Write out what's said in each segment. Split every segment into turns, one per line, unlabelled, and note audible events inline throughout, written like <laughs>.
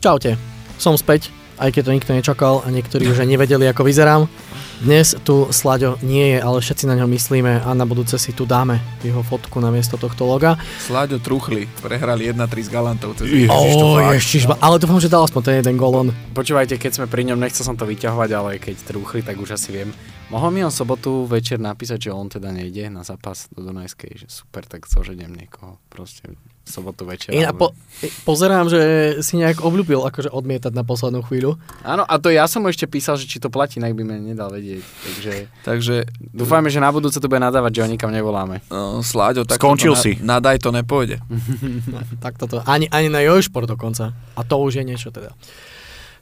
Čaute, som späť, aj keď to nikto nečakal a niektorí už aj nevedeli, ako vyzerám. Dnes tu Slaďo nie je, ale všetci na ňo myslíme a na budúce si tu dáme jeho fotku na miesto tohto loga.
Slaďo truchli, prehrali 1-3 s Galantov.
Oh, ježiš, ale dúfam, že dal aspoň ten jeden golon.
Počúvajte, keď sme pri ňom, nechcel som to vyťahovať, ale keď trúchli, tak už asi viem. Mohol mi on sobotu večer napísať, že on teda nejde na zápas do Dunajskej, že super, tak zoženiem niekoho. Proste sobotu večer.
Ja po, pozerám, že si nejak obľúbil akože odmietať na poslednú chvíľu.
Áno, a to ja som mu ešte písal, že či to platí, tak by mi nedal vedieť. Takže,
Takže
dúfajme, že na budúce to bude nadávať, že ho nikam nevoláme.
no, Sláďo, tak
Skončil
to
si.
Na, nadaj to nepôjde. <laughs>
Tak toto. Ani, ani na Jojšport dokonca. A to už je niečo teda.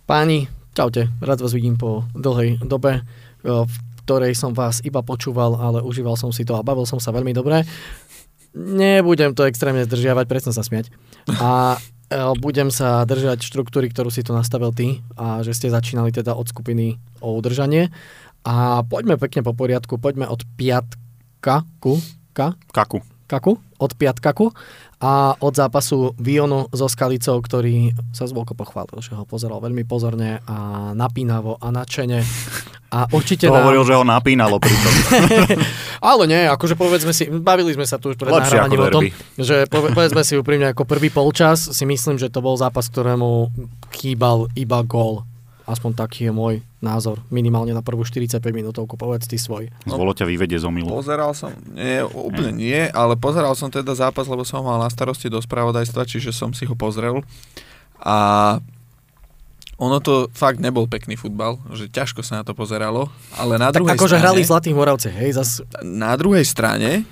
Páni, čaute. Rád vás vidím po dlhej dobe, v ktorej som vás iba počúval, ale užíval som si to a bavil som sa veľmi dobre. Nebudem to extrémne zdržiavať, presne sa smiať. A e, budem sa držať štruktúry, ktorú si tu nastavil ty a že ste začínali teda od skupiny o udržanie. A poďme pekne po poriadku, poďme od piatka ku, ka,
Kaku.
kaku, od piatkaku a od zápasu Vionu so Skalicou, ktorý sa zvolko pochválil, že ho pozeral veľmi pozorne a napínavo a nadšene. A určite
To
nám-
hovoril, že ho napínalo pritom. <laughs>
Ale nie, akože povedzme si, bavili sme sa tu už pred
Lepšie
nahrávaním o tom, že pove, povedzme si úprimne, ako prvý polčas si myslím, že to bol zápas, ktorému chýbal iba gól. Aspoň taký je môj názor. Minimálne na prvú 45 minútovku, povedz ty svoj.
Zvolo ťa vyvedie z omilu.
Pozeral som, nie, úplne nie, ale pozeral som teda zápas, lebo som ho mal na starosti do spravodajstva, čiže som si ho pozrel. A ono to fakt nebol pekný futbal, že ťažko sa na to pozeralo, ale na
Tak
druhej
akože
strane...
hrali v Zlatých Moravce, hej, zas
na druhej strane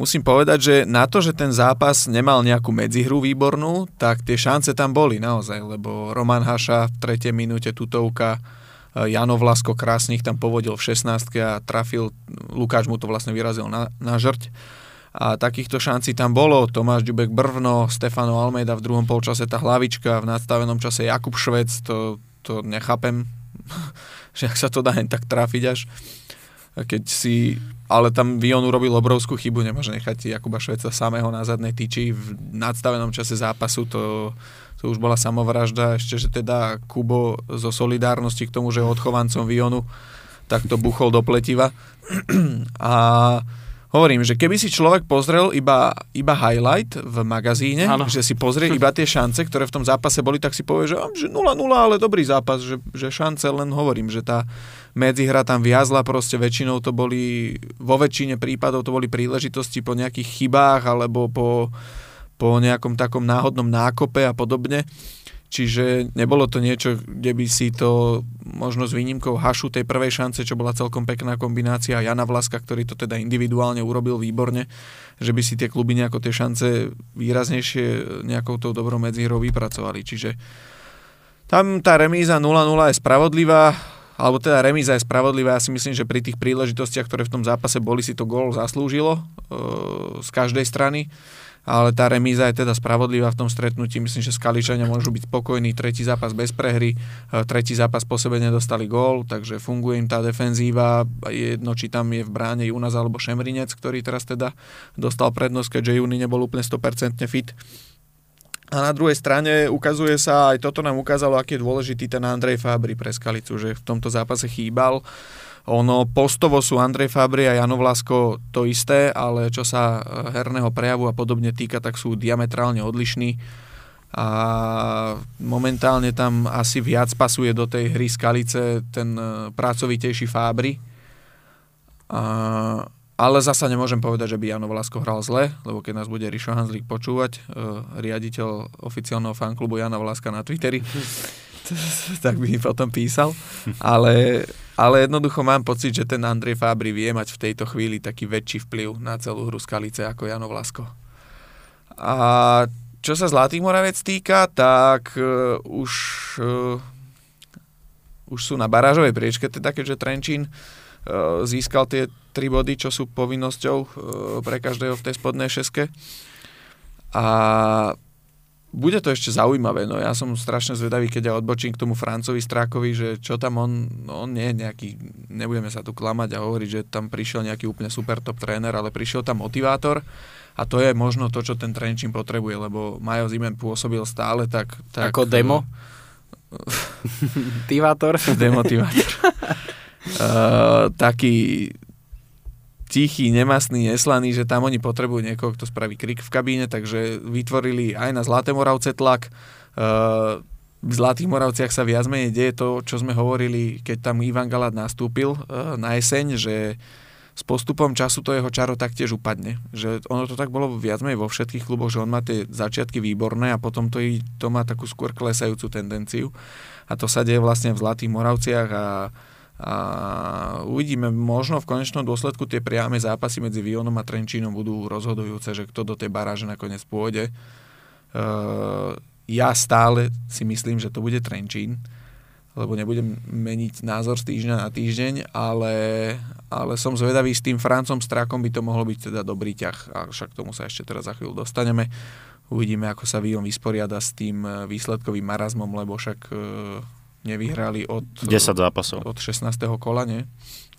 musím povedať, že na to, že ten zápas nemal nejakú medzihru výbornú, tak tie šance tam boli naozaj, lebo Roman Haša v tretej minúte tutovka, e, Jano Vlasko krásne ich tam povodil v 16 a trafil, Lukáš mu to vlastne vyrazil na, na žrť. A takýchto šancí tam bolo. Tomáš Ďubek Brvno, Stefano Almeida v druhom polčase tá hlavička, v nadstavenom čase Jakub Švec, to, to nechápem, <laughs> že ak sa to dá len tak trafiť až. Keď si, ale tam Vion urobil obrovskú chybu, nemôže nechať Jakuba Šveca samého na zadnej tyči v nadstavenom čase zápasu, to, to už bola samovražda, ešte, že teda Kubo zo solidárnosti k tomu, že je odchovancom Vionu, tak to buchol do pletiva. <clears throat> A hovorím, že keby si človek pozrel iba, iba highlight v magazíne,
Áno.
že si pozrie iba tie šance, ktoré v tom zápase boli, tak si povie, že, "Á, že 0-0, ale dobrý zápas, že, že šance len hovorím, že tá medzihra tam viazla, proste väčšinou to boli, vo väčšine prípadov to boli príležitosti po nejakých chybách alebo po, po nejakom takom náhodnom nákope a podobne. Čiže nebolo to niečo, kde by si to možno s výnimkou Hašu tej prvej šance, čo bola celkom pekná kombinácia a Jana Vlaska, ktorý to teda individuálne urobil výborne, že by si tie kluby nejako tie šance výraznejšie nejakou tou dobrou medzihrou vypracovali. Čiže tam tá remíza 0-0 je spravodlivá, alebo teda remíza je spravodlivá. Ja si myslím, že pri tých príležitostiach, ktoré v tom zápase boli, si to gól zaslúžilo e, z každej strany ale tá remíza je teda spravodlivá v tom stretnutí. Myslím, že Skaličania môžu byť spokojní. Tretí zápas bez prehry, e, tretí zápas po sebe nedostali gól, takže funguje im tá defenzíva. Jedno, či tam je v bráne Junas alebo Šemrinec, ktorý teraz teda dostal prednosť, keďže Juni nebol úplne 100% fit. A na druhej strane ukazuje sa, aj toto nám ukázalo, aký je dôležitý ten Andrej Fabri pre Skalicu, že v tomto zápase chýbal. Ono postovo sú Andrej Fabri a Jano Vlasko to isté, ale čo sa e, herného prejavu a podobne týka, tak sú diametrálne odlišní. A momentálne tam asi viac pasuje do tej hry Skalice ten e, pracovitejší Fabri. A, ale zasa nemôžem povedať, že by Jano Vlasko hral zle, lebo keď nás bude Rišo Hanzlík počúvať, e, riaditeľ oficiálneho fanklubu Jana Vlaska na Twitteri, <laughs> tak by mi potom písal. Ale, ale jednoducho mám pocit, že ten Andrej Fabri vie mať v tejto chvíli taký väčší vplyv na celú hru Skalice ako Jano Vlasko. A čo sa Zlatých Moravec týka, tak uh, už, uh, už sú na barážovej priečke, teda keďže Trenčín získal tie tri body, čo sú povinnosťou uh, pre každého v tej spodnej šeske. A bude to ešte zaujímavé, no ja som strašne zvedavý, keď ja odbočím k tomu Francovi Strákovi, že čo tam on, no on nie je nejaký, nebudeme sa tu klamať a hovoriť, že tam prišiel nejaký úplne super top tréner, ale prišiel tam motivátor a to je možno to, čo ten Trenčín potrebuje, lebo Majo Zimen pôsobil stále tak... tak
Ako demo? Tivátor. <laughs>
demotivátor. uh, <laughs> taký tichý, nemastný, neslaný, že tam oni potrebujú niekoho, kto spraví krik v kabíne, takže vytvorili aj na Zlaté Moravce tlak. Uh, v Zlatých Moravciach sa viac menej deje to, čo sme hovorili, keď tam Ivan Galát nastúpil uh, na jeseň, že s postupom času to jeho čaro taktiež upadne. Že ono to tak bolo viac menej vo všetkých kluboch, že on má tie začiatky výborné a potom to, to má takú skôr klesajúcu tendenciu. A to sa deje vlastne v Zlatých Moravciach a a uvidíme, možno v konečnom dôsledku tie priame zápasy medzi Vionom a Trenčínom budú rozhodujúce, že kto do tej baráže nakoniec pôjde. Uh, ja stále si myslím, že to bude Trenčín, lebo nebudem meniť názor z týždňa na týždeň, ale, ale som zvedavý, s tým Francom Strakom by to mohlo byť teda dobrý ťah, a však tomu sa ešte teraz za chvíľu dostaneme. Uvidíme, ako sa Vion vysporiada s tým výsledkovým marazmom, lebo však uh, nevyhrali od...
10 zápasov.
Od 16. kola, nie?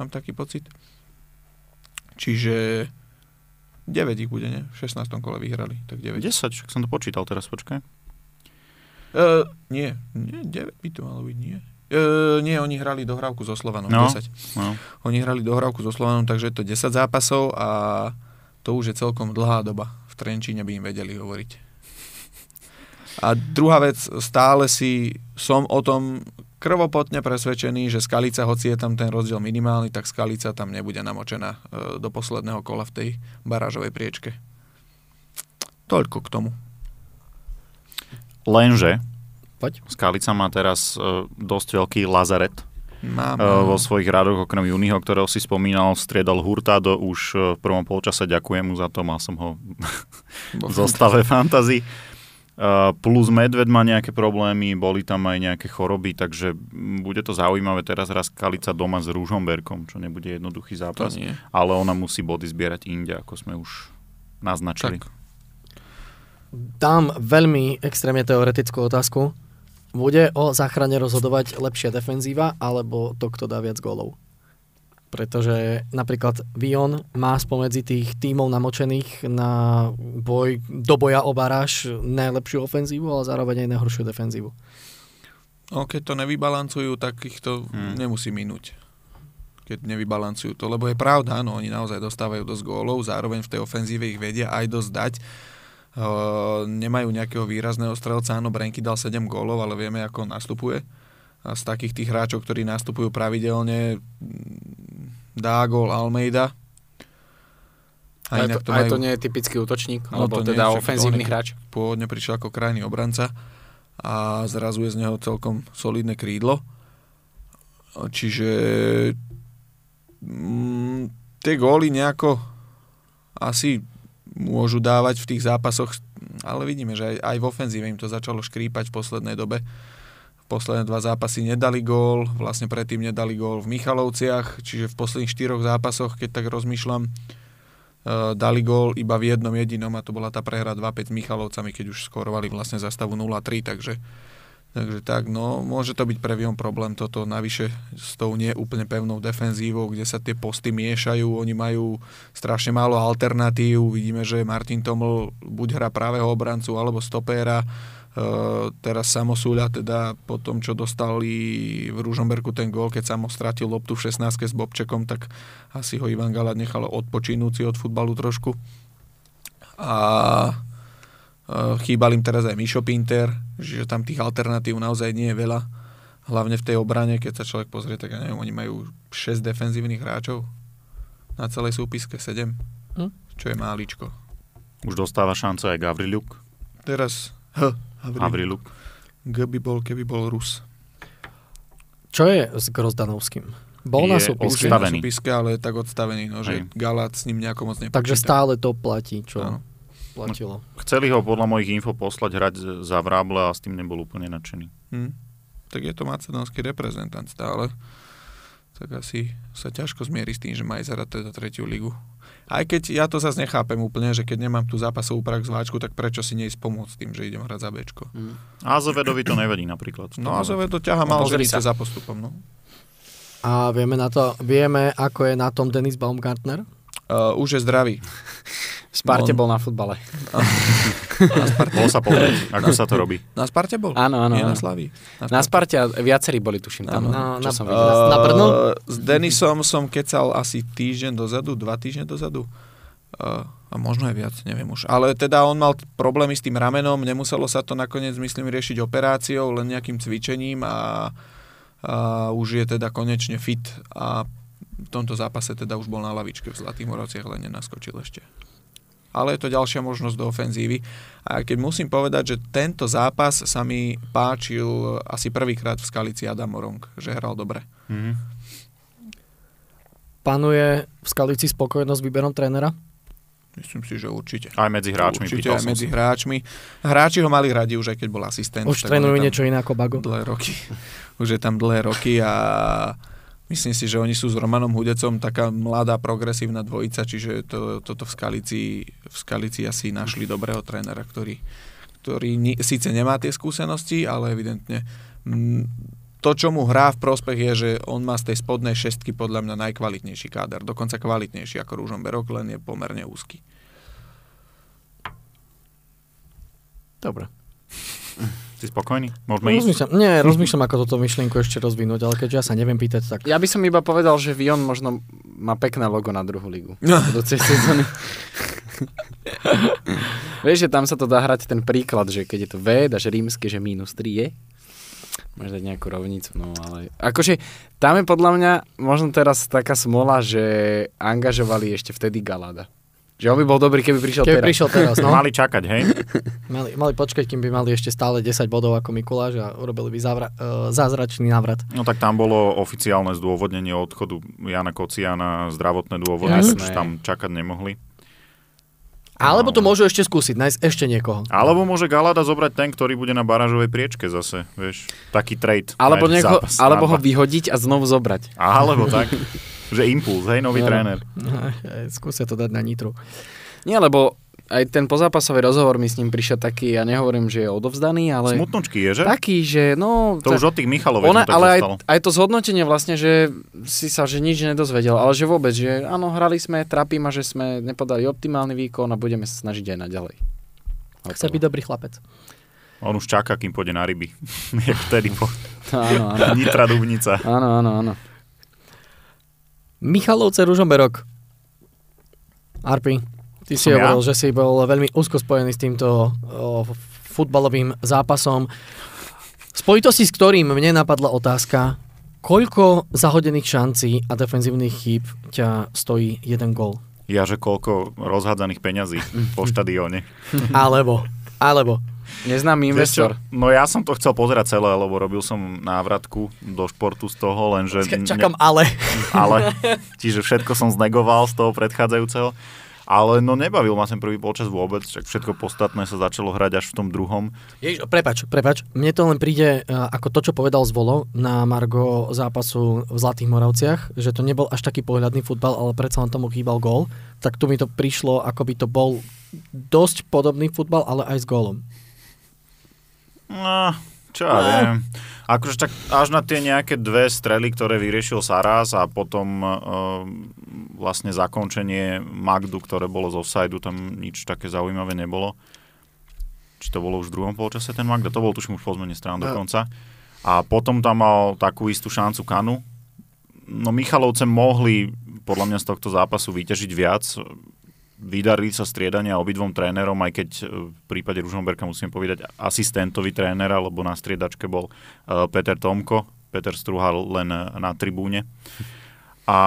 Mám taký pocit. Čiže 9 ich bude, nie? V 16. kole vyhrali, tak 9.
10, však som to počítal teraz, počkaj.
Uh, nie, nie, 9 by to malo byť, nie. Uh, nie, oni hrali dohrávku so Slovanom,
No.
10.
No.
Oni hrali dohrávku so Slovanom, takže je to 10 zápasov a to už je celkom dlhá doba. V Trenčíne by im vedeli hovoriť. A druhá vec, stále si som o tom krvopotne presvedčený, že Skalica, hoci je tam ten rozdiel minimálny, tak Skalica tam nebude namočená e, do posledného kola v tej barážovej priečke. Toľko k tomu.
Lenže
Poď.
Skalica má teraz e, dosť veľký lazaret
Mám,
e, vo svojich radoch, okrem Juniho, ktorého si spomínal, striedal Hurtado už v prvom polčase, ďakujem mu za to, mal som ho <laughs> v zostave fantasy. Uh, plus Medved má nejaké problémy, boli tam aj nejaké choroby, takže bude to zaujímavé teraz raz Skalica doma s Ružomberkom, čo nebude jednoduchý zápas, ale ona musí body zbierať inde, ako sme už naznačili.
Tak.
Dám veľmi extrémne teoretickú otázku. Bude o záchrane rozhodovať lepšia defenzíva, alebo to, kto dá viac gólov? Pretože napríklad Vion má spomedzi tých tímov namočených na boj, do boja o baráž najlepšiu ofenzívu, ale zároveň aj najhoršiu defenzívu.
No, keď to nevybalancujú, tak ich to
Hmm.
nemusí minúť. Keď nevybalancujú to, lebo je pravda, áno, oni naozaj dostávajú dosť gólov, zároveň v tej ofenzíve ich vedia aj dosť dať. Uh, nemajú nejakého výrazného strelca, áno, Brenky dal 7 gólov, ale vieme, ako on nastupuje. A z takých tých hráčov, ktorí nastupujú pravidelne, dá gól Almeida.
A
inak
to, aj to nie je typický útočník,
No,
alebo
to nie,
teda
však
ofenzívny hráč.
pôvodne prišiel ako krajný obranca a zrazu je z neho celkom solidné krídlo. Čiže mm, tie góly nejako asi môžu dávať v tých zápasoch, ale vidíme, že aj, aj v ofenzíve im to začalo škrípať v poslednej dobe. Posledné dva zápasy nedali gól, vlastne predtým nedali gól v Michalovciach, čiže v posledných štyroch zápasoch, keď tak rozmýšľam, Uh, dali gól iba v jednom jedinom a to bola tá prehra 2-5 s Michalovcami, keď už skorovali vlastne za stavu 0-3, takže, takže tak, no môže to byť pre problém toto navyše s tou nie úplne pevnou defenzívou, kde sa tie posty miešajú, oni majú strašne málo alternatív, vidíme, že Martin Toml buď hrá pravého obrancu alebo stopéra, teraz Samosúľa teda po tom, čo dostali v Ružomberku ten gól, keď Samo stratil loptu v 16 s Bobčekom, tak asi ho Ivan Galad nechal odpočinúci od futbalu trošku. A uh, chýbal im teraz aj Mišo Pinter, že tam tých alternatív naozaj nie je veľa. Hlavne v tej obrane, keď sa človek pozrie, tak ja neviem, oni majú 6 defenzívnych hráčov na celej súpiske, 7,
Hm?
čo je máličko.
Už dostáva šancu aj Gavriluk.
Teraz H, Havriluk. G by bol, keby bol Rus.
Čo je s Grozdanovským? Bol na
Je
súpisku,
Už je na
Odstavený.
súpiske, ale je tak odstavený, no, že
Hej.
Galát s ním nejako moc nepočíta.
takže stále to platí, čo
Áno.
platilo.
Chceli ho podľa mojich info poslať hrať za Vráble a s tým nebol úplne nadšený.
Hm. Tak je to macedónsky reprezentant stále. Tak asi sa ťažko zmierí s tým, že ísť hrať teda tretiu ligu. Aj keď ja to zase nechápem úplne, že keď nemám tú zápasovú prax v Ačku, tak prečo si neísť pomôcť tým, že idem hrať za Bčko.
Mm.
Azovedovi to nevadí napríklad.
No a Zove to ťaha mal
pozri
ženice
sa.
za postupom. No.
A vieme, na to, vieme, ako je na tom Dennis Baumgartner?
Uh, už je zdravý.
V Sparte
On-
bol na futbale. <laughs>
Na Sparte.
Bol sa pozrieť, ako sa to robí.
Na Sparte bol?
Áno, áno,
Nie na
áno.
Slavii.
Na Sparte a viacerí boli, tuším, tam.
Áno.
čo
Na-
som
na-
videl.
Na Brno?
Uh, s Denisom som kecal asi týždeň dozadu, dva týždne dozadu. Uh, a možno aj viac, neviem už. Ale teda on mal problémy s tým ramenom, nemuselo sa to nakoniec, myslím, riešiť operáciou, len nejakým cvičením a, a už je teda konečne fit a v tomto zápase teda už bol na lavičke v Zlatých Moravciach, len nenaskočil ešte. Ale je to ďalšia možnosť do ofenzívy. A keď musím povedať, že tento zápas sa mi páčil asi prvýkrát v Skalici Adam Morong, že hral dobre.
Mhm.
Panuje v Skalici spokojnosť s výberom trénera?
Myslím si, že určite.
Aj medzi hráčmi,
Určite aj medzi hráčmi. Hráči ho mali radi už aj keď bol asistent.
Už trénujú niečo iné ako Bago?
Dlhé roky. <laughs> Už je tam dlhé roky a myslím si, že oni sú s Romanom Hudecom taká mladá progresívna dvojica, čiže to, toto v Skalici, v Skalici asi našli dobrého trénera, ktorý, ktorý ni, síce nemá tie skúsenosti, ale evidentne mm, to, čo mu hrá v prospech je, že on má z tej spodnej šestky podľa mňa najkvalitnejší káder, dokonca kvalitnejší ako Rúžomberok, len je pomerne úzky.
Dobre.
Si spokojný? Môžeme ísť?
Rozmýšľam, nie, rozmýšľam, ako toto myšlienku ešte rozvinúť, ale keďže ja sa neviem pýtať, tak...
Ja by som iba povedal, že Vion možno má pekné logo na druhú ligu.
No.
Budúcej sezóny. Vieš, že tam sa to dá hrať ten príklad, že keď je to V, dáš rímske, že minus 3 je. Môžeš dať nejakú rovnicu, no ale... Akože tam je podľa mňa možno teraz taká smola, že angažovali ešte vtedy Galada. Že on by bol dobrý, keby prišiel
Keby
teraz.
prišiel teraz, no. <laughs>
Mali čakať, hej?
Mali, mali počkať, kým by mali ešte stále 10 bodov ako Mikuláš a urobili by závra, uh, zázračný návrat.
No tak tam bolo oficiálne zdôvodnenie odchodu Jana Kociana, zdravotné dôvody,
Jasné.
takže tam čakať nemohli.
Alebo to môžu ešte skúsiť, nájsť ešte niekoho.
Alebo môže Galada zobrať ten, ktorý bude na barážovej priečke zase, vieš. Taký trade.
Alebo,
zápas,
alebo ho vyhodiť a znovu zobrať.
Alebo tak. <laughs> Že impuls, hej, nový
No.
tréner.
Skúsia to dať na nitru.
Nie, lebo aj ten pozápasový rozhovor mi s ním prišiel taký, ja nehovorím, že je odovzdaný, ale
Smutnočky je, že?
taký, že no...
To už od tých Michaloviec
ona,
tak
ale aj, aj to zhodnotenie vlastne, že si sa že nič nedozvedel, ale že vôbec, že áno, hrali sme, trápi ma, že sme nepodali optimálny výkon a budeme sa snažiť aj naďalej.
Chce byť dobrý chlapec.
On už čaká, kým pôjde na ryby. <laughs> Jak vtedy po
Áno, áno.
Nitra Dubnica.
Áno, áno, áno.
Michalovce Ružomberok. Arpi, ty si
ja?
hovoril, že si bol veľmi úzko spojený s týmto o, futbalovým zápasom. Spojitosti s ktorým mne napadla otázka, koľko zahodených šancí a defenzívnych chýb ťa stojí jeden gól?
Ja, že koľko rozhádzaných peňazí <laughs> po štadióne.
Alebo, alebo.
Neznámy
Vieš čo?
investor.
No ja som to chcel pozerať celé, lebo robil som návratku do športu z toho, lenže...
Čakám ale.
ale, čiže všetko som znegoval z toho predchádzajúceho. Ale no nebavil ma ten prvý polčas vôbec, však všetko podstatné sa začalo hrať až v tom druhom.
Ježiš, prepač, prepač. Mne to len príde uh, ako to, čo povedal Zvolo na Margo zápasu v Zlatých Moravciach, že to nebol až taký pohľadný futbal, ale predsa len tomu chýbal gól. Tak tu mi to prišlo, ako by to bol dosť podobný futbal, ale aj s gólom.
No, čo ja viem. Akože tak až na tie nejaké dve strely, ktoré vyriešil Saras a potom uh, vlastne zakončenie Magdu, ktoré bolo z offsideu, tam nič také zaujímavé nebolo. Či to bolo už v druhom polčase ten Magda? To bol tuším už po zmene strán
Ja.
dokonca. A potom tam mal takú istú šancu Kanu. No Michalovce mohli podľa mňa z tohto zápasu vyťažiť viac. Vydarili sa striedania obidvom trénerom, aj keď e, v prípade Ružomberka musím povedať asistentovi trénera, lebo na striedačke bol e, Peter Tomko, Peter Struhal len na tribúne. A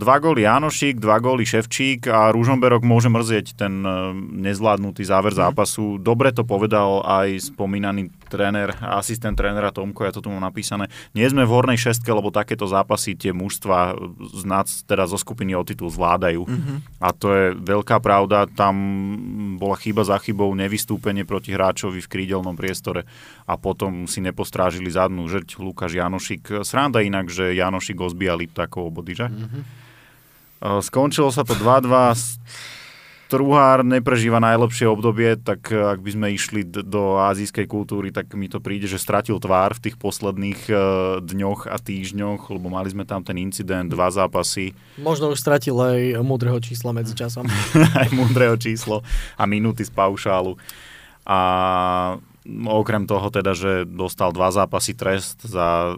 dva góly Janošik, dva góly Ševčík a Ružomberok môže mrzieť ten e, nezvládnutý záver zápasu. Dobre to povedal aj spomínaný tréner, asistent trénera Tomko, ja to tu mám napísané. Nie sme v hornej šestke, lebo takéto zápasy tie mužstva z nás, teda zo skupiny o titul zvládajú. A to je veľká pravda. Tam bola chyba za chybou, nevystúpenie proti hráčovi v krídelnom priestore a potom si nepostrážili zadnú žrť Lukáš Janošik. Sranda inak, že Janošik ozbíja Liptákov body, že? Uh, Skončilo sa to 2-2. Truhár neprežíva najlepšie obdobie, tak uh, ak by sme išli do azijskej kultúry, tak mi to príde, že stratil tvár v tých posledných uh, dňoch a týždňoch, lebo mali sme tam ten incident, dva zápasy,
Možno už stratil aj múdreho čísla medzi časom. <laughs>
aj múdreho číslo a minúty z paušálu. A okrem toho teda, že dostal dva zápasy trest za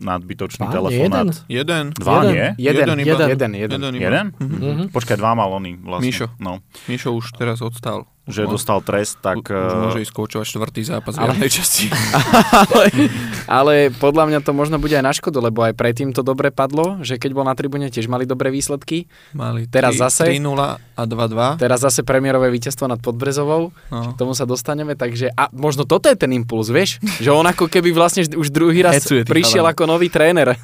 nadbytočný
Dva?
telefonát.
Jeden.
Dva,
Jeden.
nie?
Jeden,
Jeden
jeden,
iba.
jeden, jeden.
Jeden iba.
Jeden?
Mhm.
Počkaj, dva mal oný vlastne.
Mišo.
No,
Mišo už teraz odstal.
Že
Už
dostal trest, tak...
Už,
eh,
môže ísť koučovať štvrtý zápas v
Ale-
jarnej časti. <laughs>
ale, ale podľa mňa to možno bude aj na škodu, lebo aj predtým to dobre padlo, že keď bol na tribúne tiež mali dobré výsledky.
Mali
Teraz zase?
3-0 a 2-2.
Teraz zase premiérové víťazstvo nad Podbrezovou,
No.
k tomu sa dostaneme, takže a možno toto je ten impuls, vieš? Že on ako keby vlastne už druhý raz
Hecuje
prišiel ako nový tréner.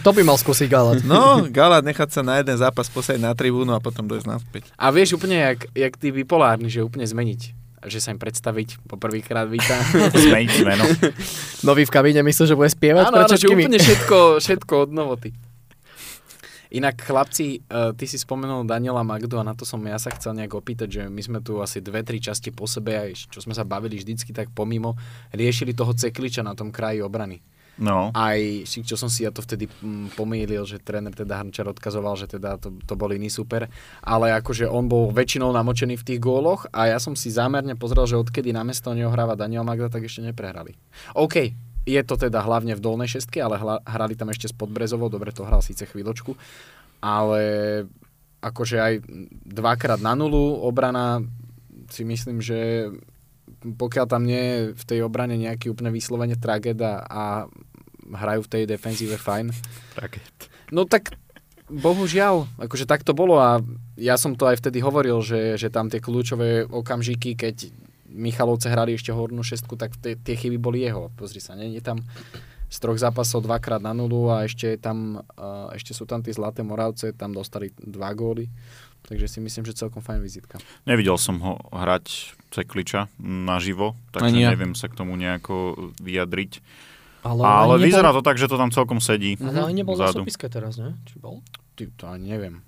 To by mal skúsiť Galat.
No, Galát nechať sa na jeden zápas posieť na tribúnu a potom dojsť naspäť.
A vieš úplne, jak, jak tí bipolárni, že úplne zmeniť. Že sa im predstaviť, poprvýkrát víta. <laughs>
Zmeniť meno. <laughs>
Nový v kabíne myslel, že bude spievať
Áno, áno, že úplne všetko, <laughs> všetko od novoty. Inak chlapci, uh, ty si spomenul Daniela Magdu a na to som ja sa chcel nejak opýtať, že my sme tu asi dve, tri časti po sebe, aj čo sme sa bavili vždycky tak pomimo, riešili toho cekliča na tom kraji obrany.
No.
Aj čo som si ja to vtedy mm, pomýlil, že tréner teda Hrnčar odkazoval, že teda to, to bol iný super, ale akože on bol väčšinou namočený v tých góloch a ja som si zámerne pozrel, že odkedy na mesto neho hráva Daniel Magda, tak ešte neprehrali. OK, je to teda hlavne v dolnej šestke, ale hla, hrali tam ešte s Podbrezovou, dobre to hral síce chvíľočku, ale akože aj dvakrát na nulu obrana si myslím, že pokiaľ tam nie je v tej obrane nejaký úplne vyslovene tragéda a hrajú v tej defenzíve fajn. No tak bohužiaľ, akože tak to bolo a ja som to aj vtedy hovoril, že, že tam tie kľúčové okamžiky, keď Michalovce hrali ešte hornú šestku, tak tie, tie chyby boli jeho. Pozri sa, nie je tam z troch zápasov dvakrát na nulu a ešte, tam, uh, ešte sú tam tie Zlaté Moravce, tam dostali dva góly. Takže si myslím, že celkom fajn vizitka.
Nevidel som ho hrať Cekliča naživo, takže
Ani ja.
neviem sa k tomu nejako vyjadriť.
Ale,
Ale vyzerá
nebol,
to tak, že to tam celkom sedí.
Ale ani nebol na
vzadu.
súpiske teraz, ne? Či bol?
Ty, to ani neviem.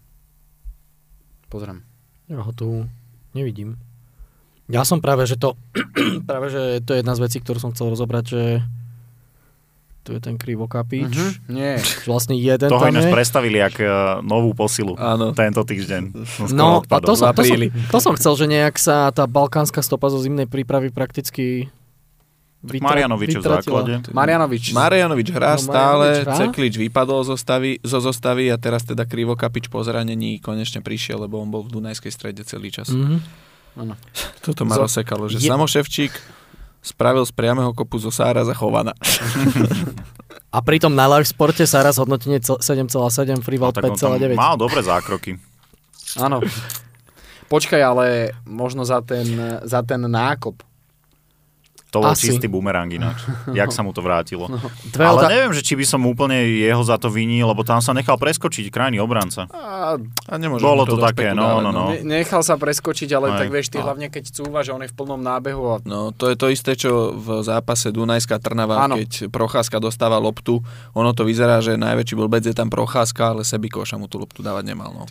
Pozriem.
Ja ho tu nevidím. Ja som práve, že to <clears throat> práve, že to je jedna z vecí, ktorú som chcel rozobrať, že tu je ten krivokapič.
Mhm. Nie. <laughs>
Vlastne jeden
Toho
tam
ináč
je.
predstavili jak eh, novú posilu
Áno.
tento týždeň.
No, a to som, to, som, to som chcel, že nejak sa tá balkánska stopa zo zimnej prípravy prakticky
Tak Marianovič v základe.
Marianovič.
Marianovič hrá
No,
stále,
Marianovič hrá?
Ceklič vypadol zo, stavy, zo zostavy a teraz teda Krivokapič po zranení konečne prišiel, lebo on bol v Dunajskej strede celý čas. Mm.
Mhm.
Toto ma
Zo-
rozsekalo, že
je-
Samo Ševčík spravil z priamého kopu zo Sára za Chovana. <laughs>
A pritom na live sporte sa raz hodnotenie cel- 7,7, Freeval
No, tak on tam
5,9.
mal dobré zákroky.
Áno. Počkaj, ale možno za ten, za ten nákop.
To bol
Asi.
čistý bumerang ináč. <laughs> Jak sa mu to vrátilo.
Dve
Ale
otá-
neviem, že či by som úplne jeho za to vinil, lebo tam sa nechal preskočiť krajný obranca.
A
A
Bolo to
do
také, no, no, no.
ne- nechal sa preskočiť, ale
Aj.
tak vieš, ty
No.
hlavne keď cúva, že on je v plnom nábehu a
No, to je to isté, čo v zápase Dunajská Trnava,
Áno.
keď Procházka dostáva loptu. Ono to vyzerá, že najväčší blbec je tam Procházka, ale Sebikoša mu tú loptu dávať nemal. No.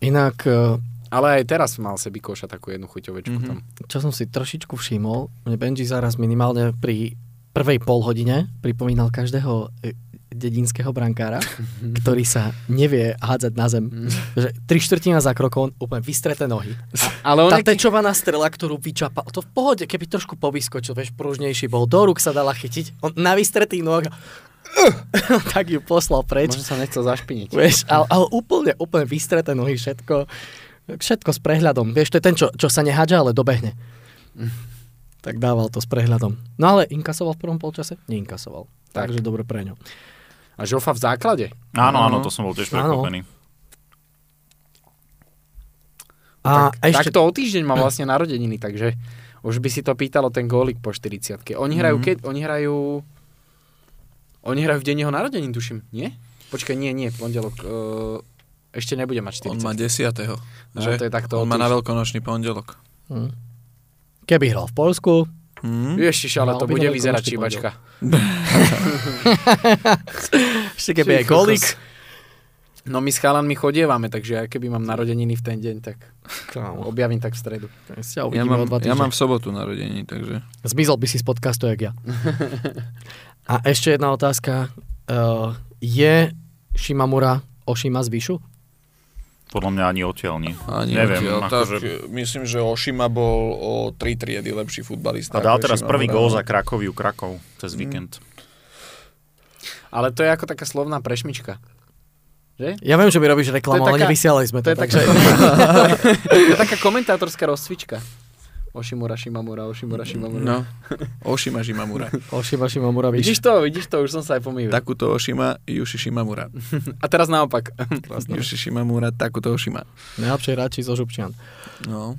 Inak, e,
Ale aj teraz mal sebi koša takú jednu chuťovečku
Mhm.
tam.
čo som si trošičku všimol, mne Benji zaraz minimálne pri prvej pol hodine pripomínal každého e, dedinského brankára, ktorý sa nevie hádzať na zem. Že tri štvrtina za krokom, úplne vystreté nohy.
Ale on
Tá
je,
tečovaná strela, ktorú vyčapal, to v pohode, keby trošku povyskočil, vieš, pružnejší bol, do rúk sa dala chytiť, on na vystretých nohách <laughs> tak ju poslal preč.
možno sa nechcel zašpiniť.
Vieš, ale, ale úplne, úplne vystreté nohy, všetko, všetko s prehľadom. Vieš, to je ten, čo, čo sa nehádža, ale dobehne. Tak dával to s prehľadom. No ale inkasoval v prvom polčase? Neinkasoval.
Tak.
Takže dobre pre ňo.
A Žofa v základe?
Áno, áno, to som bol tiež prekvapený.
A
tak,
ešte,
Takto o týždeň má vlastne narodeniny, takže už by si to pýtalo ten gólik po 40 Oni hrajú
Mhm.
keď? Oni hrajú... Oni hrajú v deň jeho narodenín, tuším. Nie? Počkaj, nie, nie, pondelok. Uh, ešte nebude mať 40
On má 10.
No,
že?
to je takto
On má na veľkonočný pondelok.
Hm. Keby hral v Polsku,
Hm?
Ježiš, ale
Mal
to bude vyzerať číbačka. <laughs>
ešte keby aj golík.
No my s chalanmi chodievame, takže ja keby mám narodeniny v ten deň, tak
Kámo,
objavím tak v stredu.
Ja
uvidíme
mám, ja mám v sobotu narodení, takže...
Zmizol by si z podcastu, jak ja. <laughs> A ešte jedna otázka. Uh, je Shimamura Oshima z Vyšu?
Podľa mňa ani odtiaľ nie.
Ani
Neviem,
odtiaľ, tak
akože-
myslím, že Ošima bol o tri triedy lepší futbalista.
A dal teraz
Šimamura.
prvý gól za Krakoviu Krakov cez víkend.
Ale to je ako taká slovná prešmička. Že?
Ja viem, že mi robíš reklamu, ale
taká-
nevysielali sme
To
to.
je, taká,
takže... <laughs>
to je taká komentátorská rozcvička. Oshimura, Shimamura, Oshimura, Shimamura.
No, <laughs> Ošima Shimamura.
Ošiba Shimamura,
Vidíš
víš.
to, vidíš to, už som sa aj pomýlil.
Takúto Ošima, Yushi Shimamura. <laughs>
A teraz naopak.
Yushi Shimamura, takúto Ošima.
Najlepšie hráči zo Župčian.
No.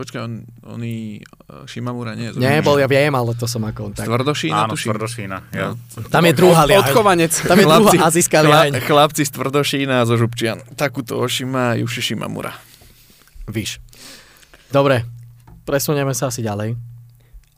Počkaj, on, oni, uh, Shimamura nie je. zo
Nie, bol, ja viem, ale to som ako...
Z
Tak.
Tvrdošína,
Áno,
tuším.
Tvrdošína. Ja.
Tam je druhá liaň.
Odchovanec.
Tam je druhá azijská liaň.
chla, chlapci z Tvrdošína a zo Župčian. Takúto Ošima, Yushi Shimamura.
Víš. Dobre, presunieme sa asi ďalej.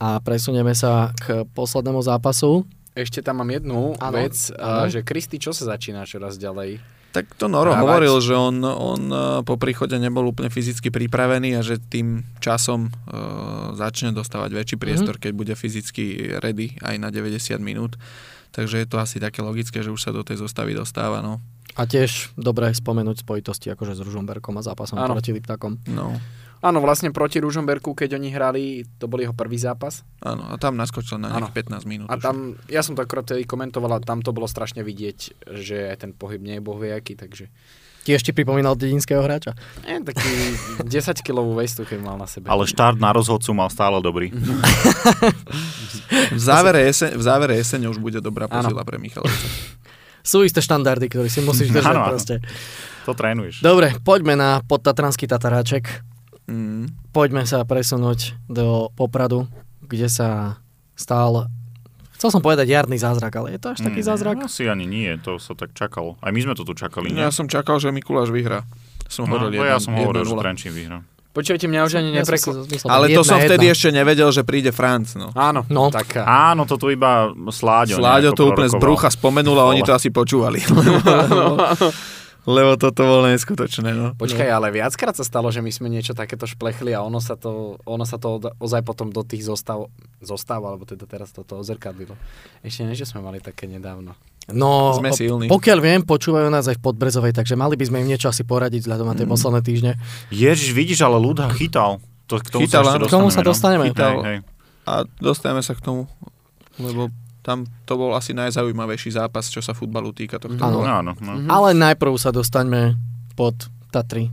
A presunieme sa k poslednému zápasu.
Ešte tam mám jednu
Áno,
vec,
áno.
a, že Kristy, čo sa začína čoraz ďalej?
Tak to Noro
Hravať.
hovoril, že on, on uh, po príchode nebol úplne fyzicky pripravený a že tým časom uh, začne dostávať väčší priestor, keď bude fyzicky ready aj na 90 minút. Takže je to asi také logické, že už sa do tej zostavy dostáva. No.
A tiež dobre spomenúť spojitosti akože s Ružomberkom a zápasom
Áno.
proti Liptakom.
No,
Áno, vlastne proti Ružomberku, keď oni hrali, to bol jeho prvý zápas.
áno, a tam naskočil na nejakých 15 minút.
A
už.
tam, ja som to akorát tedy komentoval a tam to bolo strašne vidieť, že aj ten pohyb nie je bohviaký, takže...
Ti pripomínal dedinského hráča.
Nie, taký 10-kilovú vestu, keď mal na sebe.
Ale štart na rozhodcu mal stále dobrý.
v, závere jeseň, v závere jesene už bude dobrá posila pre Michalovca.
Sú isté štandardy, ktoré si musíš držať
áno.
proste.
To trénuješ.
Dobre, poďme na podtatranský Tataráček.
Mm.
Poďme sa presunúť do Popradu, kde sa stal, chcel som povedať jarný zázrak, ale je to až taký
Mm,
zázrak?
Asi ani nie, to sa tak čakalo. Aj my sme to tu čakali, nie?
Ja som čakal, že Mikuláš vyhrá. Som
no,
hovoril
to ja
1
som hovoril, že
1-0.
Trenčín vyhrá.
Počujete, mňa už ani
Ja
neprekvapilo.
myslel,
Ale to som
1-1.
vtedy ešte nevedel, že príde Franc. No.
Áno,
No.
taká.
Áno, to tu iba Sláďo.
Sláďo to úplne z brucha spomenul a oni to asi počúvali. <laughs> <laughs> Lebo toto bolo neskutočné. No.
Počkaj, ale viackrát sa stalo, že my sme niečo takéto šplechli a ono sa to, ono sa to ozaj potom do tých zostav, zostav alebo teda teraz toto ozrkadlilo. Ešte nie, že sme mali také nedávno.
No,
Sme silní.
pokiaľ viem, počúvajú nás aj v Podbrezovej, takže mali by sme im niečo asi poradiť vzhľadom na tie
Mm.
posledné týždne.
Ježiš, vidíš, ale ľudha chytal. To, k tomu
Chytal,
sa.
K tomu sa
dostaneme. No. Hej, hej.
A dostaneme sa k tomu, lebo tam to bol asi najzaujímavejší zápas, čo sa futbalu týka tohto
Áno.
Áno, no.
Mhm.
Ale najprv sa dostaňme pod Tatry.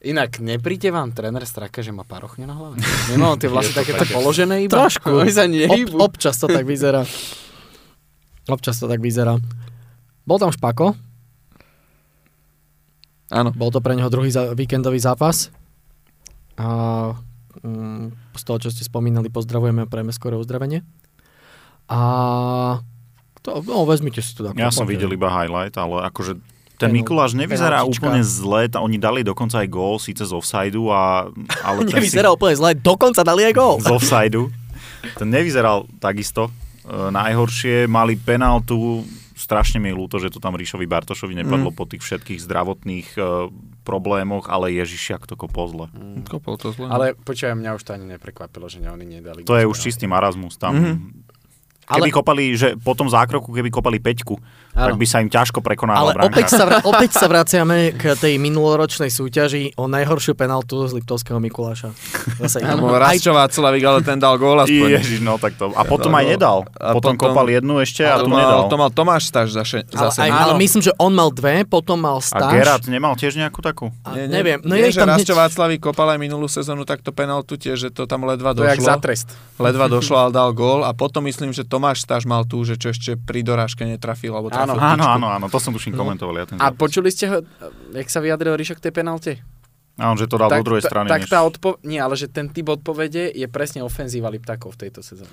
Inak, nepríde vám tréner straka, že má parochne na hlave? <laughs> Nemal tie vlasy takéto
také.
položené iba?
Trošku.
Oni sa
Ob, občas to tak vyzerá. Občas to tak vyzerá. Bol tam Špako,
Áno.
bol to pre neho druhý za, víkendový zápas. A mm, z toho, čo ste spomínali, pozdravujeme, prejme skore uzdravenie. A to, no, vezmite si to.
Ja som videl iba highlight, ale akože ten Mikuláš nevyzerá
penaltička.
úplne zle, tá- oni dali dokonca aj gól, síce z offsideu, a, ale <laughs> ten si-
úplne zle, dokonca dali aj gól.
z offsideu. Ten nevyzeral takisto. E, najhoršie mali penáltu, strašne mi je ľúto, že to tam Ríšovi Bartošovi nepadlo
Mm.
po tých všetkých zdravotných e, problémoch, ale Ježiš, jak to kopol zle.
Kopol to zle.
Ale počujem, mňa už to ani neprekvapilo, že oni nedali.
To je už čistý marazmus. Tam,
Mhm.
Keby
Ale-
kopali, že po tom zákroku, keby kopali peťku, tak
Áno.
by sa im ťažko prekonávala
Ale opäť sa, vra- <laughs> opäť sa vraciame k tej minuloročnej súťaži o najhoršiu penaltu z Liptovského Mikuláša. Zase
Áno,
aj,
Václavik, ale ten dal gól aspoň.
Ježiš, no tak to. A potom aj nedal.
A
potom,
potom-
kopal jednu ešte a
to,
tu
mal,
nedal.
to mal Tomáš Staš zase.
ale,
zase.
aj, ale myslím, že on mal dve, potom mal
A
stáž.
Gerard nemal tiež nejakú takú?
A
Nie, nie,
neviem, no
nie,
je
že
tam
Václavik kopal aj minulú sezónu takto penaltu tiež, že to tam ledva
To je jak za
došlo.
trest.
Ledva došlo, ale dal gól a potom myslím, že Tomáš Staš mal tú, že čo ešte pri dorážke netrafil, alebo trafil
Áno,
Áno, áno, áno, to som tuším komentoval. Ja ten
A počuli ste ho, jak sa vyjadril Ríšo k tej penalte?
A on, že to dal do druhej strany.
tak
než...
tá odpo- Nie, ale že ten typ odpovede je presne ofenzíva Liptakov v tejto sezóne.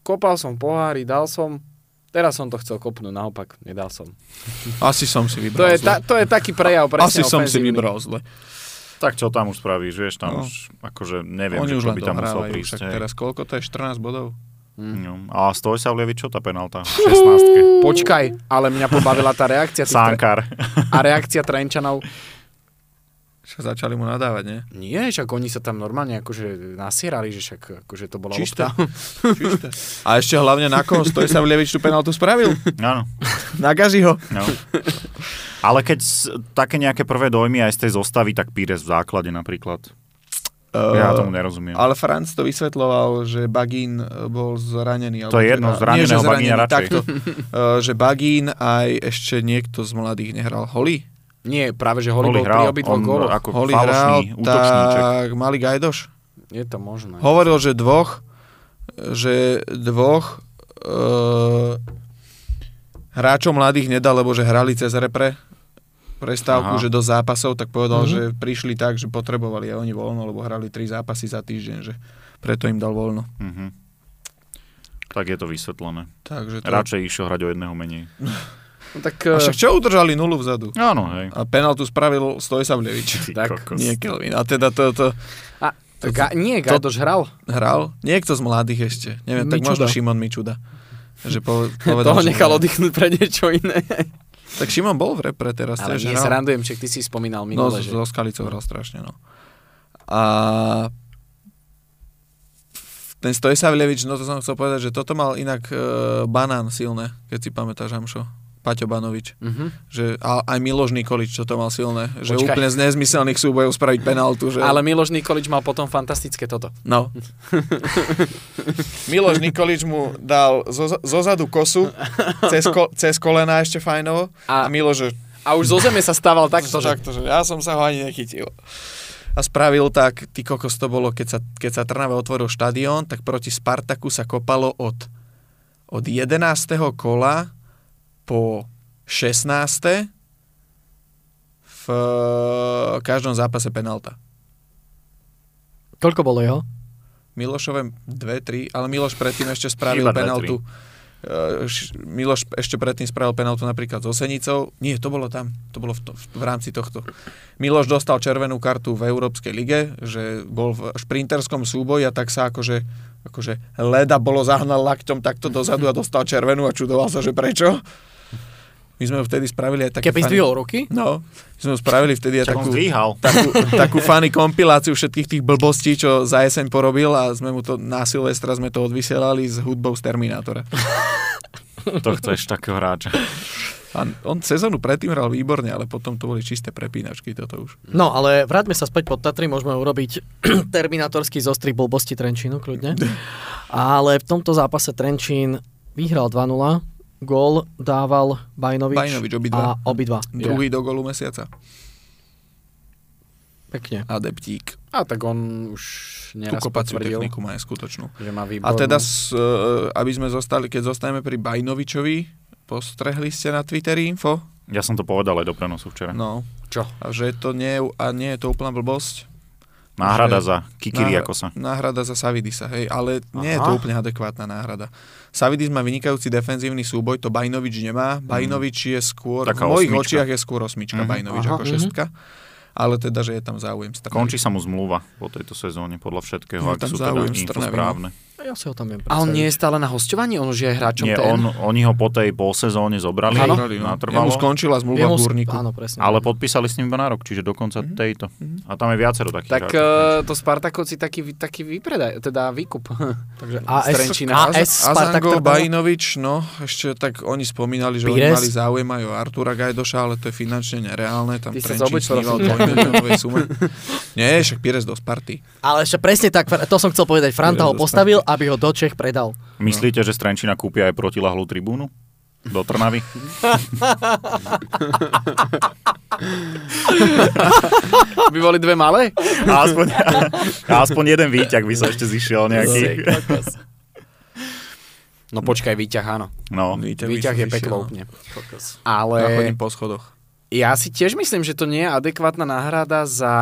Kopal som pohári, dal som, teraz som to chcel kopnúť, naopak, nedal som.
Asi som si
To
vybral
je,
zle.
ta, to je taký prejav presne
Asi som si
ofenzívny.
vybral zle.
Tak čo tam už spravíš, vieš, tam
No.
už, akože neviem,
Oni
že
už
čo by tam musel prísť.
však teraz koľko to je? 14 bodov?
No. A stoj sa vlievi, čo tá penalta? 16. <laughs>
Počkaj, ale mňa pobavila tá reakcia.
Sánkar. <laughs>
a reakcia Trenčanov.
Však začali mu nadávať, nie?
Nie, však oni sa tam normálne akože nasierali, že však akože to bola
Čisté. <laughs> A ešte hlavne na koho Stoj sa Vlievič tú penaltu spravil?
Áno,
Na Gaziho.
no. Ale keď také nejaké prvé dojmy aj z tej zostavy, tak Pires v základe napríklad. Ja tomu nerozumiem.
Ale Franc to vysvetloval, že Bagín e, bol zranený.
To je jedno,
teda-
zraneného
nie, že
Bagína radšej.
takto, e, že Bagín aj ešte niekto z mladých nehral. Holly?
Nie, práve že Holly
Holly
bol pri
hral,
obidvoch
on
góloch.
ako
Holly hral,
útočníček.
tak mali Gajdoš.
Je to možné.
Hovoril, že dvoch, že dvoch e, hráčov mladých nedal, lebo že hrali cez repre prestávku,
Aha.
že do zápasov, tak povedal,
Mhm.
že prišli tak, že potrebovali aj oni voľno, lebo hrali tri zápasy za týždeň, že preto im dal voľno.
Mhm. Tak je to vysvetlené.
Takže to...
Radšej išiel hrať o jedného menej. <laughs>
No, tak,
A
eh,
však čo udržali nulu vzadu?
Áno, hej.
A penaltu spravil Stojsavljevič.
Ty
Tak,
kokos.
Nie Kelvin. A teda to, to
a, ga, nie, Gajdoš hral.
hral niekto z mladých ešte. Neviem, tak
Mičuda.
možno Šimon Mičuda. Že po, <laughs> povedal,
Toho
že
nechal oddychnúť pre niečo iné.
Tak Šimon bol v repre teraz.
Ale
tiež
nie,
hral.
srandujem, čak ty si spomínal
No,
minule,
so,
že...
so Skalicou hral strašne, no. A ten Stojsavljevič, no to som chcel povedať, že toto mal inak uh, banán silné, keď si pamätáš, Hamšo. Paťo Banovič.
Mhm.
Že, a aj Miloš Nikolič, čo to mal silné. Že
Počkaj.
úplne z nezmyselných súbojov spraviť penaltu. Že...
Ale Miloš Nikolič mal potom fantastické toto.
No. <laughs> Miloš Nikolič mu dal zo, zozadu kosu, cez, ko, cez kolena ešte fajnovo. A,
A-
a Miloš,
A už zo zeme sa stával takto, že...
takto, že ja som sa ho ani nechytil. A spravil tak, ty kokos to bolo, keď sa, keď sa Trnave otvoril štadión, tak proti Spartaku sa kopalo od, od 11. kola po 16. v eh, každom zápase penalta.
Koľko bolo jeho?
Milošové 2-3, ale Miloš predtým ešte spravil
Iba 2-3.
penaltu. Eh, š- Miloš ešte predtým spravil penaltu napríklad s Osenicou. Nie, to bolo tam. To bolo v, to, v rámci tohto. Miloš dostal červenú kartu v Európskej lige, že bol v šprinterskom súboji a tak sa akože, akože leda bolo zahnal lakťom takto dozadu a dostal červenú a čudoval sa, že prečo. My sme ho vtedy spravili aj také...
Keby zdvihol ruky?
No, my sme ho spravili vtedy aj
Čak
takú takú, <laughs> takú funny kompiláciu všetkých tých blbostí, čo za jeseň porobil a sme mu to na Silvestra sme to odvysielali s hudbou z Terminátora. <laughs>
To chceš takého hráča.
A on sezónu predtým hral výborne, ale potom to boli čisté prepínačky, toto už.
No, ale vráťme sa späť pod Tatry, môžeme urobiť <clears throat> terminátorský zostrih blbosti Trenčínu, kľudne. <laughs> Ale v tomto zápase Trenčín vyhral 2-0, gól dával Bajnovič,
Bajnovič, obidva.
a obidva.
Druhý do golu mesiaca.
Pekne.
Adeptík.
A tak on už
Tú
neraz
kopaciu
potvrdil,
techniku má aj skutočnú.
že má
A
výbornú.
teda, s, e, aby sme zostali, keď zostaneme pri Bajnovičovi, postrehli ste na Twitteri info?
Ja som to povedal aj do prenosu včera.
No.
Čo?
A že to nie a nie je to úplná blbosť?
Náhrada
že-
za Kikiri
Náhra-
ako sa.
Náhrada za Savidisa, hej, ale nie je
Aha.
to úplne adekvátna náhrada. Savidis má vynikajúci defenzívny súboj, to Bajnovič nemá. Bajnovič je skôr,
Taká
v mojich
osmička.
očiach je skôr osmička,
Mhm.
Bajnovič
Aha,
ako šestka. Ale teda, že je tam záujem z Trnavy.
Končí sa mu zmluva po tejto sezóne, podľa všetkého,
Je
ak
tam
sú teda
záujem no.
správne.
Ja si ho tam viem
A on nie je
predstaviť.
stále na hostovaní? On už je hráčom
Nie,
TN?
on, oni ho po tej polsezóne zobrali,
Áno.
Jemu
natrvalo,
skončila zmluva
Jemu
v
s-
Gúrniku.
Áno, presne.
ale podpísali s ním iba na rok, čiže do konca tejto. A tam je viacero takých
Tak
hráčov.
uh, to Spartakovci taký, taký vypredaj, teda výkup. <laughs>
Takže <laughs> AS. AS Spartak
Azango. Bajinovič, no, ešte tak oni spomínali, že oni
Pires.
mali záujem aj o Artura Gajdoša, ale to je finančne nereálne, tam
Ty
Trenčín sníval <laughs> sume. Nie, však Pires do Sparty.
Ale ešte presne tak, to som chcel povedať. Franta ho postavil, aby ho do Čech predal.
Myslíte, že z Trenčína kúpia aj protilahlú tribúnu? Do Trnavy? <laughs>
By boli dve malé?
A aspoň, a aspoň jeden výťah by sa ešte zišiel nejaký.
No počkaj, výťah, áno.
No,
Výťah
Výťah je peklo
no.
úplne.
Ja
Ale
chodím po schodoch.
ja si tiež myslím, že to nie je adekvátna náhrada za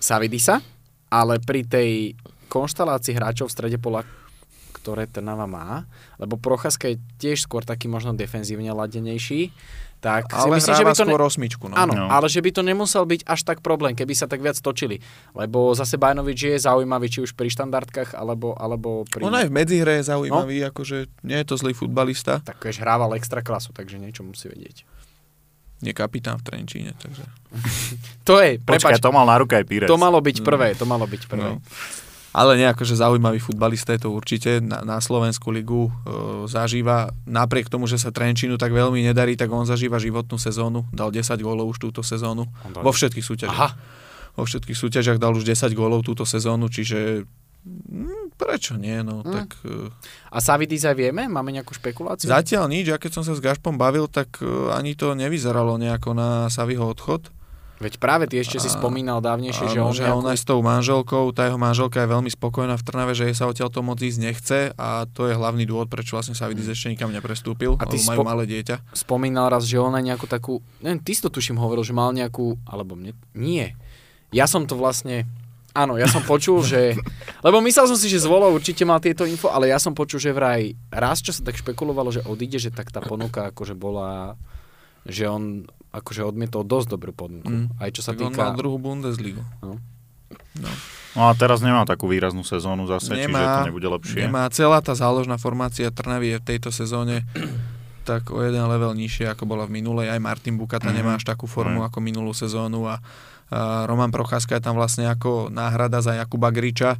Savidisa, ale pri tej konštalácii hráčov v strede pola, ktoré Trnava má, lebo Procházka je tiež skôr taký možno defenzívne ladenejší, tak si
Ale
myslím, že by to...
skôr
Ne...
osmičku. No.
Áno,
No.
ale že by to nemusel byť až tak problém, keby sa tak viac točili. Lebo zase Bajnovič je zaujímavý, či už pri štandardkách, alebo, alebo pri...
On aj v medzihre je zaujímavý, akože nie je to zlý futbalista.
Tak keď hrával extra klasu, takže niečo musí vedieť.
Nie kapitán v Trenčíne, takže... <laughs>
To je,
počkaj,
prepač,
to mal na ruke aj Pires.
to malo byť prvé, to malo byť prvé.
No. Ale nejako, že zaujímavý futbalista je to určite. Na, na Slovensku ligu e, zažíva, napriek tomu, že sa Trenčinu tak veľmi nedarí, tak on zažíva životnú sezónu. Dal 10 gólov už túto sezónu. Vo všetkých súťažiach.
Aha,
Vo všetkých súťažiach dal už 10 gólov túto sezónu, čiže mm, prečo nie? No,
Mm.
tak, e,
a Savidis aj vieme? Máme nejakú špekuláciu?
zatiaľ nič. Ja keď som sa s Gašpom bavil, tak e, ani to nevyzeralo nejako na Saviho odchod.
Veď práve ty ešte si
A-
spomínal dávnejšie, že
Áno,
on,
že
nejakú...
on aj s tou manželkou, tá jeho manželka je veľmi spokojná v Trnave, že jej sa odtiaľ to moc ísť nechce a to je hlavný dôvod, prečo vlastne Savidis ešte nikam neprestúpil,
A ty
majú
spo-
malé dieťa.
spomínal raz, že on aj nejakú takú, neviem, ty si to tuším hovoril, že mal nejakú, alebo mne, nie. Ja som to vlastne, áno, ja som počul, že, <laughs> lebo myslel som si, že Zvolo určite mal tieto info, ale ja som počul, že vraj raz, čo sa tak špekulovalo, že odíde, že tak tá ponuka akože bola, že on akože odmietol dosť dobrú ponuku.
Mm.
Aj čo sa
Tak on
týka...
mal druhú Bundesligu.
No.
No.
No a teraz nemá takú výraznú sezónu zase, čiže
Nemá,
to nebude lepšie.
Nemá celá tá záložná formácia Trnavy je v tejto sezóne tak o jeden level nižšie, ako bola v minulej. Aj Martin Bukata
Mhm.
nemá až takú formu
Mhm.
ako minulú sezónu a, a Roman Procházka je tam vlastne ako náhrada za Jakuba Griča,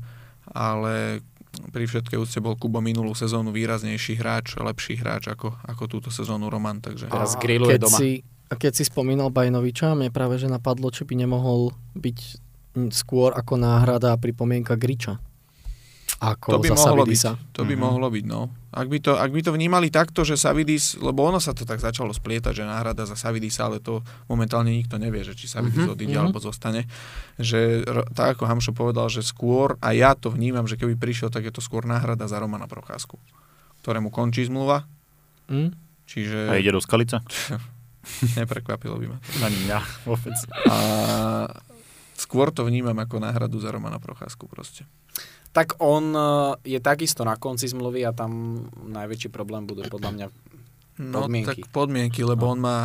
ale pri všetkej úcte bol Kubo minulú sezónu výraznejší hráč, lepší hráč ako, ako túto sezónu Roman, takže...
Teraz
A
grilluje doma.
Si, a keď si spomínal Bajnoviča, mne práve že napadlo, či by nemohol byť mm, skôr ako náhrada a pripomienka Griča. Ako
To by
za
mohlo
Savidisa.
byť, to by
Mhm.
mohlo byť, no. Ak by, to, ak by to vnímali takto, že Savidis, lebo ono sa to tak začalo splietať, že náhrada za Savidisa, ale to momentálne nikto nevie, že či Savidis
Mhm,
odíde
mhm.
alebo zostane. Že tak ako Hamšo povedal, že skôr, a ja to vnímam, že keby prišiel, tak je to skôr náhrada za Romana Procházku, ktorému končí zmluva,
Hm?
čiže
A ide do Skalica? <laughs> <laughs>
neprekvapilo by ma.
Ani mňa vôbec.
A skôr to vnímam ako náhradu za Romana Procházku proste.
Tak on eh, je takisto na konci zmluvy a tam najväčší problém budú podľa mňa
No
Podmienky.
tak podmienky, lebo
No.
on má,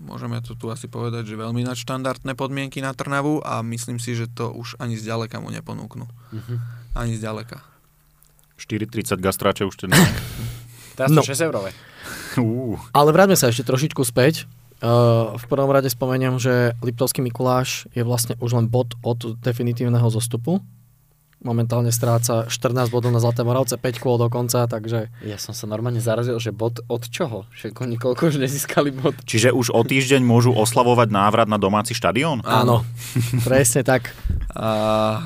môžeme to tu asi povedať, že veľmi nadštandardné podmienky na Trnavu a myslím si, že to už ani zďaleka mu neponúknu.
Mhm.
Ani zďaleka.
4,30 gastráče už teda.
Teraz
No.
to 6 eurové.
Uú.
Ale vráťme sa ešte trošičku späť. Uh, v prvom rade spomeniem, že Liptovský Mikuláš je vlastne už len bod od definitívneho zostupu. Momentálne stráca 14 bodov na Zlaté Moravce, 5 kôl do konca, takže
Ja som sa normálne zarazil, že bod od čoho? Však oni koľko už nezískali bod.
Čiže už o týždeň môžu oslavovať návrat na domáci štadión?
áno, <laughs> presne tak.
A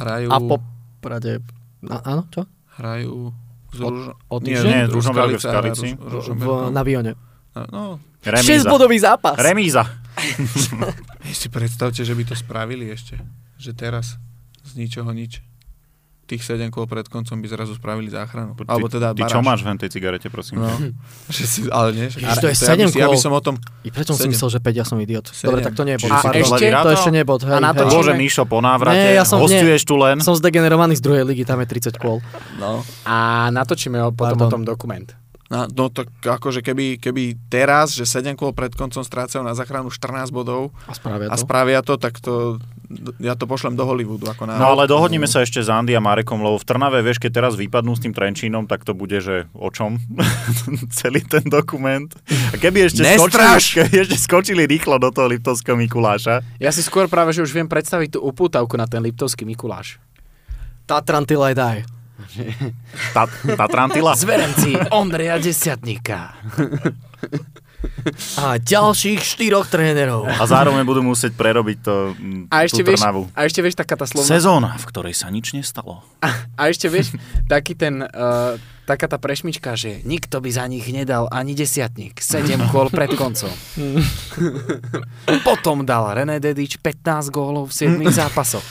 hrajú,
A po prade... A, áno, čo?
hrajú nie,
týždeň?
nie,
Nie, Ružomberok je v Skalici.
No.
na Vione.
No,
6
6-bodový zápas.
Remíza. <laughs>
vy si predstavte, že by to spravili ešte. Že teraz z ničoho nič. Tých 7 kôl pred koncom by zrazu spravili záchranu.
Ty,
Alebo teda
ty čo máš v tej cigarete, prosím?
No. <laughs> že si, ale nie, že,
to je
ja, by,
sedem
si- ja by
kôl.
som o tom...
I prečo som myslel, že 5, ja som idiot.
Sedem.
Dobre, tak to nie je bod.
A ešte-
To ešte nie je bod. Hej,
A na to,
hej.
Bože, Míšo, po návrate,
Nie, ja som-
hostuješ tu len.
Som zdegenerovaný z druhej ligy, tam je 30 kôl.
No.
A natočíme ho potom
Pardon.
o tom dokument.
No, no tak akože keby, keby teraz, že 7 kôl pred koncom strácajú na záchranu 14 bodov
A spravia
a
to.
spravia to, tak to ja to pošlem do Hollywoodu. Ako na...
No ale dohodnime sa ešte s Andy a Marekom, lebo v Trnave, vieš, keď teraz vypadnú s tým Trenčínom, tak to bude, že o čom? <laughs> Celý ten dokument. A keby ešte skočili, <laughs> keby ešte skočili rýchlo do toho Liptovského Mikuláša.
Ja si skôr práve, že už viem predstaviť tú upútavku na ten Liptovský Mikuláš.
Tatrantilaj daj.
Tá, Tatrantila.
Zverenci Ondreja Desiatníka.
A ďalších štyroch trénerov.
A zároveň budú musieť prerobiť to,
A ešte, vieš,
Trnavu.
a ešte vieš taká tá slovná...
Sezóna, v ktorej sa nič nestalo.
A ešte vieš, taký ten, uh, taká tá prešmička, že nikto by za nich nedal ani desiatník. 7 <laughs> gól pred koncom. <laughs> Potom dal René Dedič 15 gólov v 7 <laughs> zápasoch.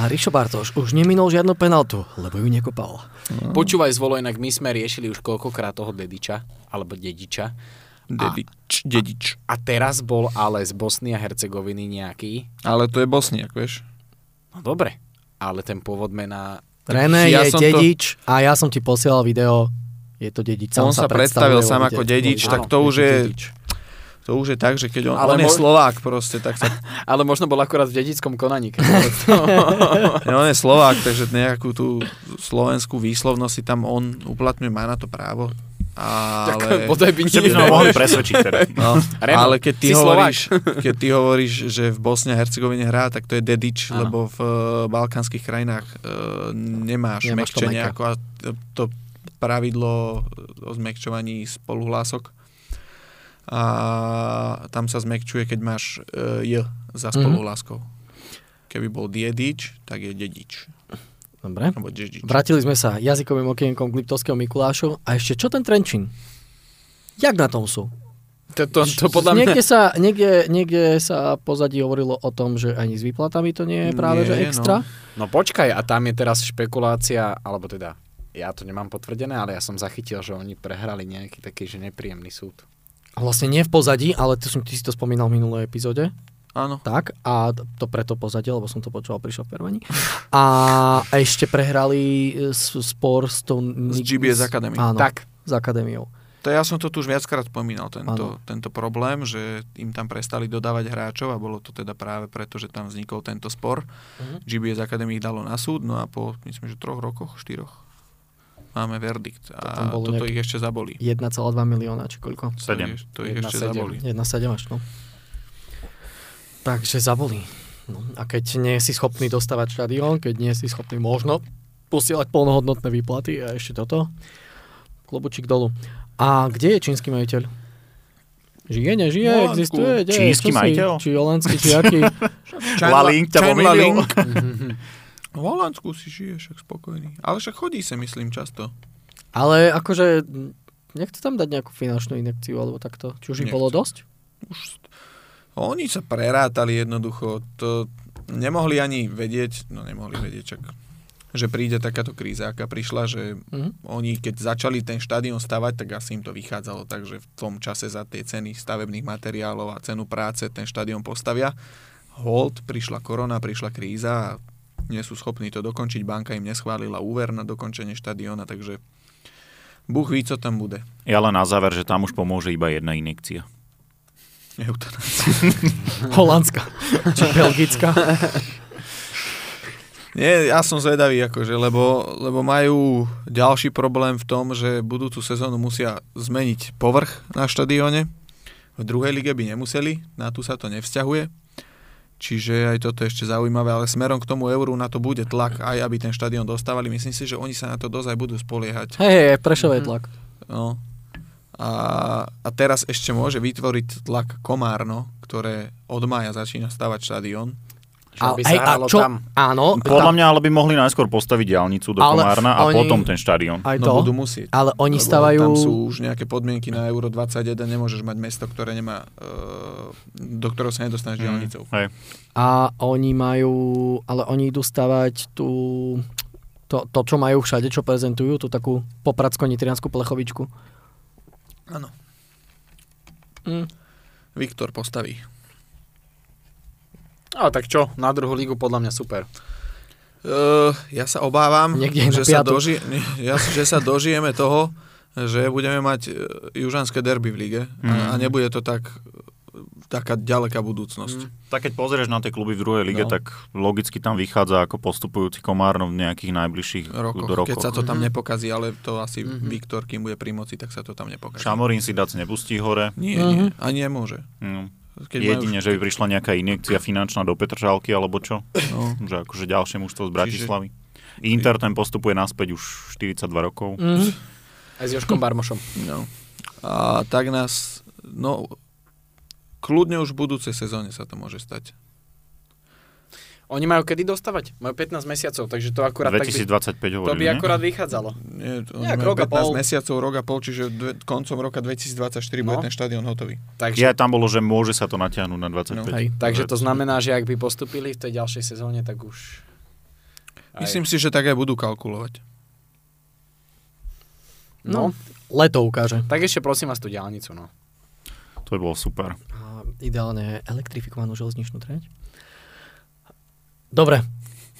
A Rišo Bartoš už neminul žiadnu penaltu, lebo ju nekopal.
Počúvaj zvolo, inak my sme riešili už koľkokrát toho Dediča, alebo Dediča.
Dedič, dedič.
A teraz bol ale z Bosny a Hercegoviny nejaký.
Ale to je Bosniak, vieš.
No dobre, ale ten pôvod mena...
René
Ja
je
som to-
dedič a ja som ti posielal video, je to dedič.
On sa predstavil sám ako dedič,
vo
tak to už je-
dedič.
To už je tak, že keď on,
Ale
on je
mo-
Slovák proste, tak sa... <laughs>
Ale možno bol akurát v dedickom konaní. keď
Ja, <laughs> on je Slovák, takže nejakú tú slovenskú výslovnosť si tam on uplatňuje, má na to právo. Ale,
Bodaj by
by sme ho mohli presvedčiť teda. <laughs>
no,
Remo,
ale keď ty,
si
hovoríš, <laughs> keď ty hovoríš, že v Bosne a Hercegovine hrá, tak to je dedič,
Áno.
lebo v uh, balkánskych krajinách uh, nemáš,
Nemáš to
mekčenie ako a to, pravidlo o zmekčovaní spoluhlások. A tam sa zmekčuje, keď máš uh, j za
Mhm.
spoluhláskou. Keby bol diedič, tak je dedič.
Dobre. Vrátili sme sa jazykovým okienkom k Liptovského Mikulášu. A ešte čo ten Trenčín? Jak na tom sú?
To, to, to podľa mňa...
niekde, sa, niekde, niekde sa pozadí hovorilo o tom, že ani s výplatami to nie je práve
Nie,
že
no.
extra.
No počkaj, a tam je teraz špekulácia, alebo teda, ja to nemám potvrdené, ale ja som zachytil, že oni prehrali nejaký taký, že nepríjemný súd.
Vlastne nie v pozadí, ale ty, som, ty si to spomínal v minulej epizóde.
Áno.
Tak, a to preto pozadie, lebo som to počúval, prišiel v Pervani. A ešte prehrali e, s- spor s tou...
Z GBS Academy.
Áno,
Tak,
s akadémiou.
To ja som to tu už viackrát spomínal, tento, tento problém, že im tam prestali dodávať hráčov a bolo to teda práve preto, že tam vznikol tento spor.
Mhm.
GBS Academy ich dalo na súd, no a po, myslím, že troch rokoch, štyroch, máme verdikt. A
bolo
toto ich ešte zabolí.
1,2 milióna, či koľko?
To
7.
ich- To ich
Jedna
ešte
sedem.
zabolí.
1,7 až, no. Takže zabolí. No, a keď nie si schopný dostávať štadión, keď nie si schopný možno posielať plnohodnotné výplaty a ešte toto, klobučík dolu. A kde je čínsky majiteľ? Žije, nežije,
Holandsku.
existuje? Kde,
Čínsky
čo si?
majiteľ?
Či holandský, či aký? <laughs>
Lalink ťa pomýlil. <laughs>
V Holandsku si žije však spokojný. Ale však chodí sa, myslím, často.
Ale akože, nechce tam dať nejakú finančnú inekciu, alebo takto. Či už ich bolo dosť?
Už oni sa prerátali jednoducho. To nemohli ani vedieť, no nemohli vedieť, čak, že príde takáto kríza, aká prišla, že
Mhm.
oni keď začali ten štadión stavať, tak asi im to vychádzalo tak, že v tom čase za tie ceny stavebných materiálov a cenu práce ten štadión postavia. Hold, prišla korona, prišla kríza a nie sú schopní to dokončiť. Banka im neschválila úver na dokončenie štadióna, takže Búh ví, co tam bude.
Ja len na záver, že tam už pomôže iba jedna inekcia.
Eutanácia. <laughs>
Holandská. Či Belgická.
Nie, ja som zvedavý, akože, lebo, lebo majú ďalší problém v tom, že budúcu sezónu musia zmeniť povrch na štadióne. V druhej lige by nemuseli, na tu sa to nevzťahuje. Čiže aj toto je ešte zaujímavé, ale smerom k tomu euru na to bude tlak, aj aby ten štadión dostávali. Myslím si, že oni sa na to dosť aj budú spoliehať.
Hej, hej, Prešové
Mhm.
tlak.
No. A, a teraz ešte môže vytvoriť tlak Komárno, ktoré od mája začína stavať štadión.
A-
by
hej,
sa
a čo?
tam.
Áno,
Podľa
tam,
mňa ale by mohli najskôr postaviť diálnicu do
Ale
Komárna a
oni-
potom ten štadión.
aj
No
to.
budú musieť.
Ale oni
Lebo
stavajú...
Tam sú už nejaké podmienky na Euro 21, nemôžeš mať mesto, ktoré nemá, uh, do ktorého sa nedostaneš diálnicou.
Hej.
A oni majú, ale oni idú stavať tú, to, to, čo majú všade, čo prezentujú, tú takú popradsko-nitrianskú plechovičku.
Áno.
Mm.
Viktor postaví.
Ale tak čo, na druhú lígu podľa mňa super.
Uh, ja sa obávam,
Niekde
že sa, doži- <laughs> ja, že sa dožijeme toho, že budeme mať uh, južanské derby v lige
Mm.
a, a nebude to tak taká ďaleká budúcnosť.
Tak keď pozrieš na tie kluby v druhej lige,
No.
tak logicky tam vychádza ako postupujúci Komárno v nejakých najbližších
Rokoch,
rokoch.
keď sa to tam
Mhm.
nepokazí, ale to asi
Mhm.
Viktor, kým bude pri moci, tak sa to tam nepokazí.
Šamorín si dac nepustí hore.
Nie,
Mhm.
nie, ani nemôže.
No.
Keď
Jedine, že by prišla nejaká injekcia finančná do Petržalky alebo čo.
No.
Že akože ďalšie mužstvo z Bratislavy. Inter ten postupuje naspäť už 42 rokov.
Mm. <laughs>
Aj s Joškom Barmošom.
No. A tak nás, no, kľudne už v budúcej sezóne sa to môže stať.
Oni majú kedy dostávať? Majú 15 mesiacov, takže to akurát tak by,
2025
to
hovorili,
by
nie?
akurát vychádzalo.
Nie, to
Nejak
majú
rok a
15
pol.
mesiacov, rok a pol, čiže dve, koncom roka 2024 bude
No.
ten štadión hotový.
Takže,
Ja tam bolo, že môže sa to natiahnuť na 25.
No.
Hej.
takže to znamená, že ak by postupili v tej ďalšej sezóne, tak už... Aj-
Myslím si, že tak aj budú kalkulovať.
No,
Leto ukáže.
tak ešte prosím vás tú diálnicu, no.
To by bolo super.
A ideálne elektrifikovanú železničnú trať. Dobre,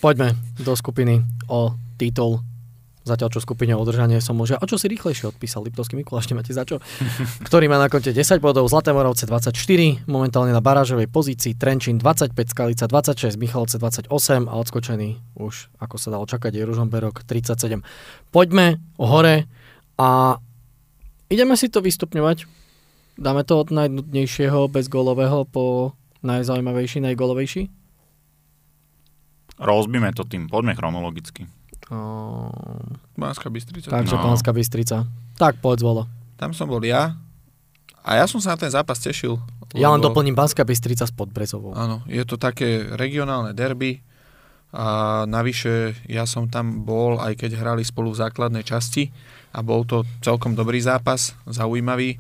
poďme do skupiny o titul. Zatiaľ čo skupine o udržanie som už... O čo si rýchlejšie odpísal Liptovský Mikuláš, nemáte za čo? <laughs> Ktorý má na konte 10 bodov, Zlaté Moravce 24, momentálne na barážovej pozícii, Trenčín 25, Skalica 26, Michalovce 28 a odskočený už, ako sa dalo čakať, je Ružomberok 37. Poďme hore a ideme si to vystupňovať. Dáme to od najnudnejšieho bezgólového po najzaujímavejší, najgolovejší.
Rozbíme to tým, poďme chronologicky.
Uh,
Banská Bystrica.
takže
No.
Bystrica. Tak povedz volo.
Tam som bol ja. A ja som sa na ten zápas tešil.
Ja len
lebo-
doplním Pánska Bystrica s Podbrezovou.
Áno, je to také regionálne derby a navyše ja som tam bol, aj keď hrali spolu v základnej časti a bol to celkom dobrý zápas, zaujímavý.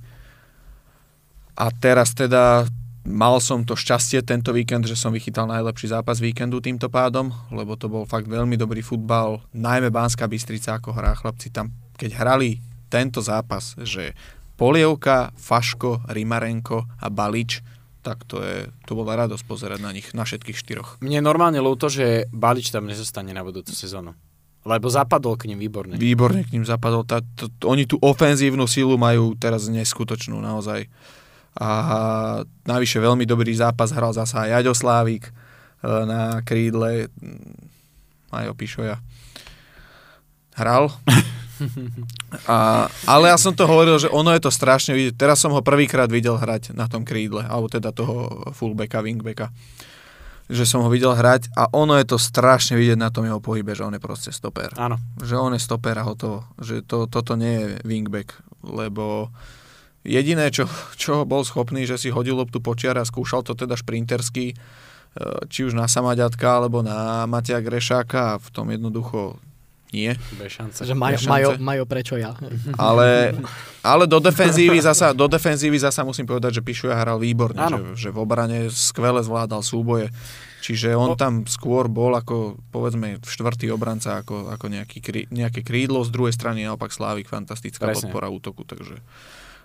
A teraz teda mal som to šťastie tento víkend, že som vychytal najlepší zápas víkendu týmto pádom, lebo to bol fakt veľmi dobrý futbal, najmä Banská Bystrica ako hrá chlapci tam, keď hrali tento zápas, že Polievka, Faško, Rimarenko a Balič, tak to, je, to bola radosť pozerať na nich, na všetkých štyroch.
Mne normálne ľúto, že Balič tam nezostane na budúcu sezónu. Lebo zapadol k ním výborne.
Výborne k ním zapadol. Tá, t, t, oni tú ofenzívnu silu majú teraz neskutočnú naozaj. A navyše veľmi dobrý zápas hral zasa aj Slávik e, na krídle. Majo Pišoja. Hral. <laughs> A, ale ja som to hovoril, že ono je to strašne vidieť. Teraz som ho prvýkrát videl hrať na tom krídle, alebo teda toho fullbacka, wingbacka. Že som ho videl hrať a ono je to strašne vidieť na tom jeho pohybe, že on je proste stoper
Áno.
že on je stoper a hotovo. Že to, toto nie je wingback, lebo jediné, čo, čo bol schopný, že si hodil loptu počiar a skúšal to teda šprintersky, e, či už na Samaďatka alebo na Matia Grešáka a v tom jednoducho nie.
Bez šance.
Že majo,
šance.
majo, majo, prečo ja?
Ale, ale do, defenzívy zasa, do defenzívy zasa musím povedať, že Pišuja hral výborne,
Áno.
že, že v obrane skvele zvládal súboje. Čiže on tam skôr bol ako, povedzme, štvrtý obranca, ako, ako nejaký, nejaké krídlo. Z druhej strany naopak Slávik, fantastická
Presne.
podpora útoku, takže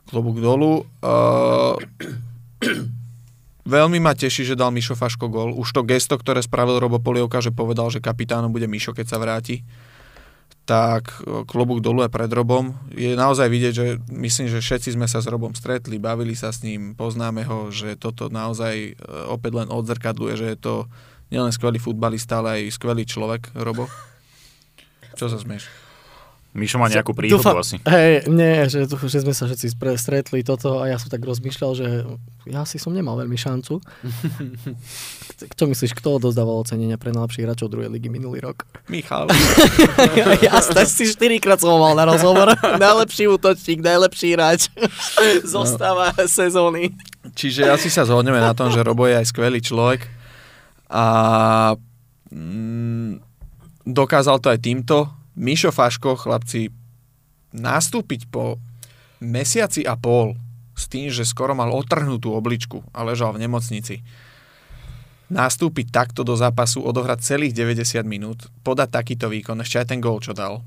klobúk dolu. Uh, <clears throat> veľmi ma teší, že dal Mišo Faško gol. Už to gesto, ktoré spravil Robo Polievka, že povedal, že kapitánom bude Mišo, keď sa vráti tak e, klobúk dolu aj pred Robom. Je naozaj vidieť, že myslím, že všetci sme sa s Robom stretli, bavili sa s ním, poznáme ho, že toto naozaj e, opäť len odzrkadluje, že je to nielen skvelý futbalista, ale aj skvelý človek, Robo. Čo sa smieš?
Mišo má nejakú príhodu
Dúfam-
asi.
Hej, nie, že, že sme sa všetci spre, stretli toto a ja som tak rozmýšľal, že ja si som nemal veľmi šancu. <laughs> Čo myslíš, kto odozdával ocenenia pre najlepších hráčov druhej ligy minulý rok?
Michal. <laughs>
Jasné, si štyrikrát som mal na rozhovor. najlepší útočník, najlepší hráč. <laughs> Zostáva sezóny.
Čiže asi sa zhodneme na tom, že Robo je aj skvelý človek a mm, dokázal to aj týmto. Mišo Faško, chlapci, nastúpiť po mesiaci a pol s tým, že skoro mal otrhnutú obličku a ležal v nemocnici. Nastúpiť takto do zápasu, odohrať celých 90 minút, podať takýto výkon, ešte aj ten gól, čo dal.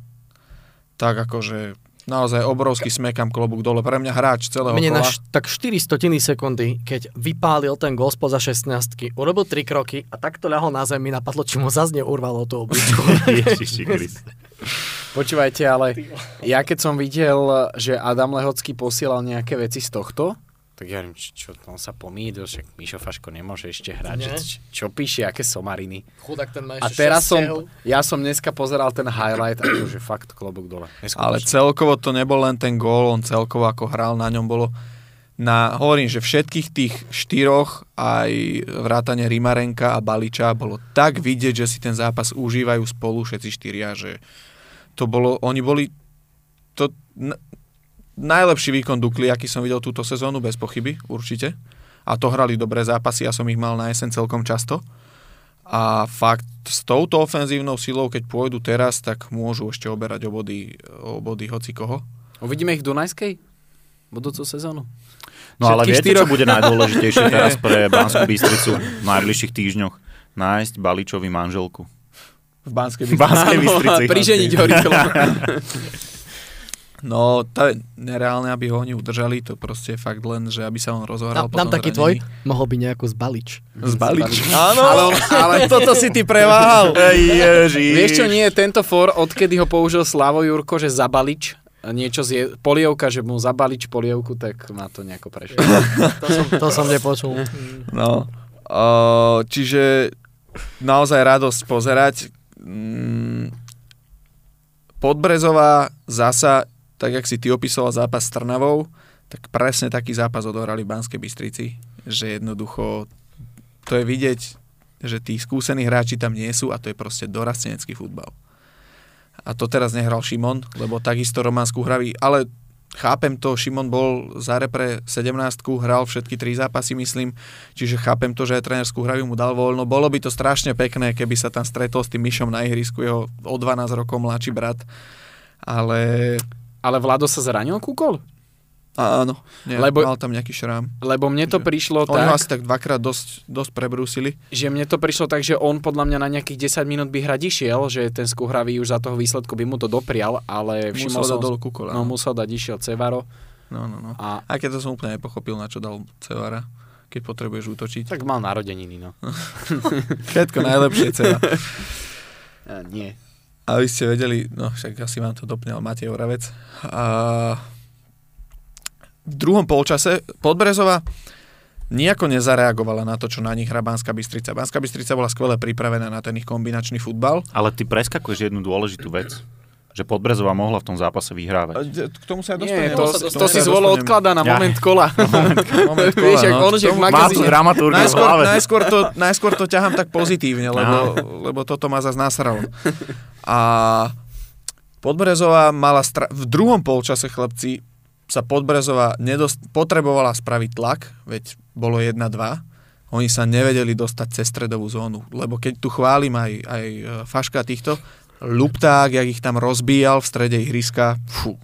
Tak akože naozaj obrovský smekam klobúk dole. Pre mňa hráč celého
Mne na
kola.
š- tak 4 stotiny sekundy, keď vypálil ten gol spoza 16 urobil 3 kroky a takto ľahol na zemi, napadlo, či mu zase neurvalo tú obličku. <laughs> <laughs>
Ježiši.
Počúvajte, ale ja keď som videl, že Adam Lehocký posielal nejaké veci z tohto, tak ja neviem, čo, čo on sa pomýlil, však Mišo Faško nemôže ešte hrať, že, čo, čo píše, aké somariny.
Chudák ten má
A
ešte
teraz
šesť
som, ja som dneska pozeral ten highlight a že fakt klobúk dole.
Ale
Neskutočne.
celkovo to nebol len ten gól, on celkovo ako hral, na ňom bolo na, hovorím, že všetkých tých štyroch, aj vrátane Rimarenka a Baliča, bolo tak vidieť, že si ten zápas užívajú spolu všetci štyria, že to bolo, oni boli to najlepší výkon Dukly, aký som videl túto sezónu, bez pochyby, určite. A to hrali dobré zápasy, ja som ich mal na jesen celkom často. A fakt s touto ofenzívnou silou, keď pôjdu teraz, tak môžu ešte oberať o body, o body hoci koho.
Uvidíme ich v Dunajskej? Budúcu sezónu?
No ale viete,
štyroch?
čo bude najdôležitejšie <laughs> teraz pre Banskú Bystricu v najbližších týždňoch? Nájsť Baličovi manželku.
V Banskej
V Banskej Bystrici.
Priženiť ho rýchlo.
No, to je nereálne, aby ho oni udržali, to proste je fakt len, že aby sa on
Dám,
rozohral.
dám taký tvoj,
zranení.
mohol by nejako zbalič.
Zbalič. <laughs>
Áno,
Áno, ale toto si ty preváhal. <laughs>
Ježiš.
Vieš čo, nie je tento for, odkedy ho použil Slavo Jurko, že zabalič, niečo zje, polievka, že mu zabalič polievku, tak ma to nejako prešlo. <laughs>
To som, to som nepočul.
No, uh, čiže naozaj radosť pozerať. Mm, Podbrezová zasa tak jak si ty opisoval zápas s Trnavou, tak presne taký zápas odohrali v Banskej Bystrici, že jednoducho to je vidieť, že tí skúsení hráči tam nie sú a to je proste dorastenecký futbal. A to teraz nehral Šimon, lebo takisto Románsku hraví, ale chápem to, Šimon bol za repre 17 hral všetky tri zápasy, myslím, čiže chápem to, že aj trénerskú hrajú mu dal voľno. Bolo by to strašne pekné, keby sa tam stretol s tým Myšom na ihrisku, jeho o 12 rokov mladší brat. Ale...
Ale Vlado sa zranil kúkol?
Áno, nie,
Lebo-
mal tam nejaký šrám.
Lebo mne to
Že-
prišlo
Oni ho
tak,
asi tak dvakrát dosť, dosť prebrúsili.
že mne to prišlo tak, že on podľa mňa na nejakých 10 minút by hrať išiel, že ten skúhravý už za toho výsledku by mu to doprial, ale všimol
Musel
som...
dať dolu kukola.
No musel dať, išiel Cevaro
no, no, no.
a
A keď to som úplne nepochopil, na čo dal Cevara, keď potrebuješ útočiť.
tak mal narodeniny, no. <laughs>
Všetko najlepšie Ceva.
A, <laughs> nie.
A vy ste vedeli, no však asi vám to dopnel Matej Oravec. A v druhom polčase Podbrezova nejako nezareagovala na to, čo na nich hrá Banská Bystrica. Banská Bystrica bola skvele pripravená na ten ich kombinačný futbal.
Ale ty preskakuješ jednu dôležitú vec, že Podbrezová mohla v tom zápase vyhrávať.
K tomu sa ja
Nie,
dostanem.
to,
sa
to,
dostaneme.
si zvolo odklada na
Ja.
moment kola. <laughs>
Moment <laughs> kola,
Vieš, jak
no.
on,
K
že v magazíne.
Najskôr, najskôr, to, najskôr to ťahám tak pozitívne, lebo, lebo toto ma zase nasralo. A Podbrezová mala stra- v druhom polčase chlapci sa Podbrezová nedost- potrebovala spraviť tlak, veď bolo 1-2. Oni sa nevedeli dostať cez stredovú zónu, lebo keď tu chválim aj, aj e, Faška týchto, Lupták, jak ich tam rozbíjal v strede ihriska, fú,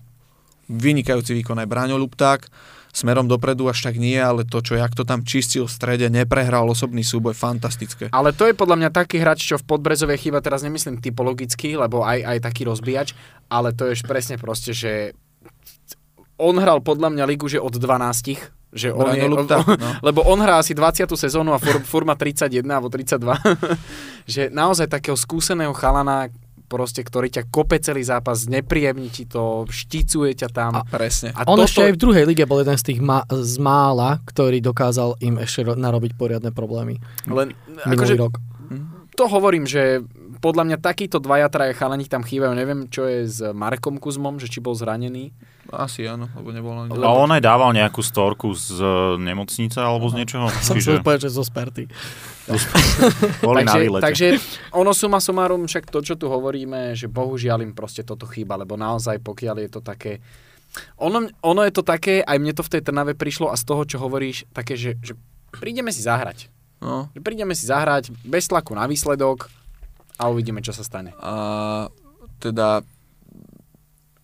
vynikajúci výkon aj Braňo Lupták, smerom dopredu až tak nie, ale to, čo jak to tam čistil v strede, neprehral osobný súboj, fantastické.
Ale to je podľa mňa taký hráč, čo v Podbrezovej chýba, teraz nemyslím typologicky, lebo aj, aj taký rozbíjač, ale to je presne proste, že on hral podľa mňa ligu, že od 12, že on je,
Lupták, <laughs> no.
lebo on hrá asi 20. sezónu a má 31 alebo 32, <laughs> že naozaj takého skúseného chalana, proste, ktorý ťa kope celý zápas, nepríjemní ti to, šticuje ťa tam.
A presne.
A
On
toto,
ešte aj v druhej lige bol jeden z tých ma- z mála, ktorý dokázal im ešte ro- narobiť poriadne problémy.
len,
Minulý
akože,
rok.
to hovorím, že podľa mňa takíto dvaja, traja chalani tam chýbajú. Neviem, čo je s Markom Kuzmom, že či bol zranený.
Asi áno, lebo nebol ani...
A on aj dával nejakú storku z e, nemocnice alebo z niečoho.
Som
Čiže
povedať, že zo Sperty. <laughs>
boli na
takže,
výlete.
takže ono suma sumárum, však to, čo tu hovoríme, že bohužiaľ im proste toto chýba, lebo naozaj pokiaľ je to také... Ono, ono je to také, aj mne to v tej Trnave prišlo a z toho, čo hovoríš, také, že, že prídeme si zahrať.
No.
Že prídeme si zahrať bez tlaku na výsledok a uvidíme, čo sa stane.
A teda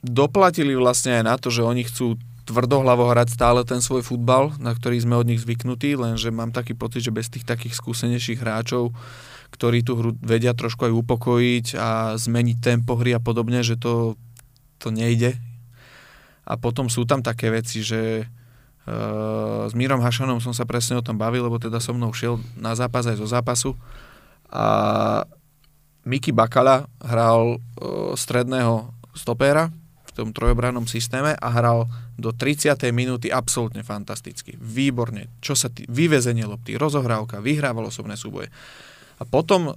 doplatili vlastne aj na to, že oni chcú tvrdohlavo hrať stále ten svoj futbal, na ktorý sme od nich zvyknutí, lenže mám taký pocit, že bez tých takých skúsenejších hráčov, ktorí tú hru vedia trošku aj upokojiť a zmeniť tempo hry a podobne, že to, to nejde. A potom sú tam také veci, že uh, s Mírom Hašanom som sa presne o tom bavil, lebo teda so mnou šiel na zápas aj zo zápasu a Miki Bakala hral uh, stredného stopéra tom trojobrannom systéme a hral do 30. minúty absolútne fantasticky. Výborne. Čo sa tý, vyvezenie lopty, rozohrávka, vyhrával osobné súboje. A potom uh,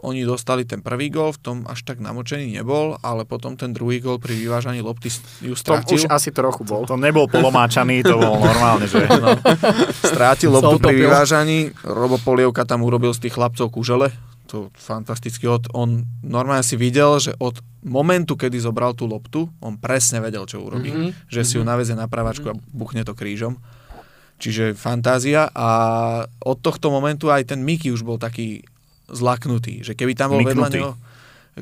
oni dostali ten prvý gol, v tom až tak namočený nebol, ale potom ten druhý gol pri vyvážaní lopty ju
To
strátil.
už asi trochu bol.
To nebol polomáčaný, to bol normálne, že...
No, <laughs> strátil loptu pri vyvážaní, Robo Polievka tam urobil z tých chlapcov kužele, to fantasticky, od, on normálne si videl, že od momentu, kedy zobral tú loptu, on presne vedel, čo urobí.
Mhm.
Že si ju navezie na pravačku a buchne to krížom. Čiže fantázia a od tohto momentu aj ten Miky už bol taký zlaknutý, že keby tam bol vedľa neho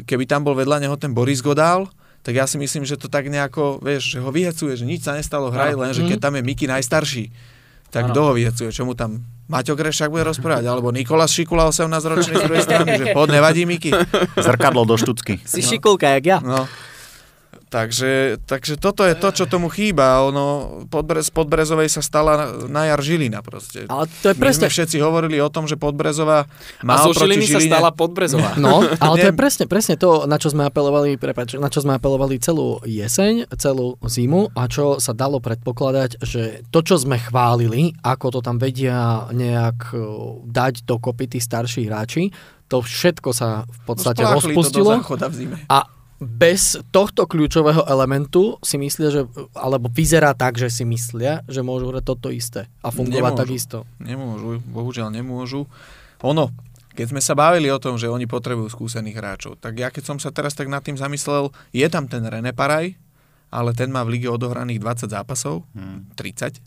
keby tam bol vedľa neho ten Boris Godál, tak ja si myslím, že to tak nejako, vieš, že ho vyhecuje, že nič sa nestalo, hraj len, že keď tam je Miky najstarší, tak kto ho vyhecuje, čo mu tam Maťo Grešák bude rozprávať, alebo Nikolas Šikula 18 ročný z druhej strany, že pod nevadí Miky.
Zrkadlo do štucky.
Si šikulka, jak ja.
No. Takže, takže toto je to, čo tomu chýba. Ono, podbre, z Podbrezovej sa stala na jar Žilina proste.
Ale to je
My
presne...
sme všetci hovorili o tom, že Podbrezová má
A zo Žiliny sa
Žiline...
stala Podbrezová.
No, ale to je <laughs> presne, presne to, na čo sme apelovali, prepáč, na čo sme apelovali celú jeseň, celú zimu a čo sa dalo predpokladať, že to, čo sme chválili, ako to tam vedia nejak e, dať dokopy tí starší hráči, to všetko sa v podstate
Spláchli to do
rozpustilo
v zime.
a bez tohto kľúčového elementu si myslia, že, alebo vyzerá tak, že si myslia, že môžu hrať toto isté a fungovať
Nemôžu.
takisto.
Nemôžu, bohužiaľ nemôžu. Ono, keď sme sa bavili o tom, že oni potrebujú skúsených hráčov, tak ja keď som sa teraz tak nad tým zamyslel, je tam ten René Paraj, ale ten má v lige odohraných 20 zápasov,
Hmm.
30.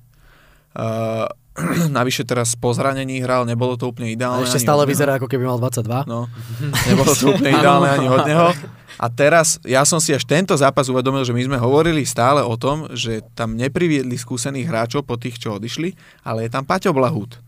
Uh, <clears throat> navyše teraz po zranení hral, nebolo to úplne
A
ideálne.
ešte
ani
stále vyzerá, ako keby mal 22.
No, <laughs> nebolo to úplne ideálne ani od neho. <laughs> A teraz, ja som si až tento zápas uvedomil, že my sme hovorili stále o tom, že tam nepriviedli skúsených hráčov po tých, čo odišli, ale je tam Paťo Blahút,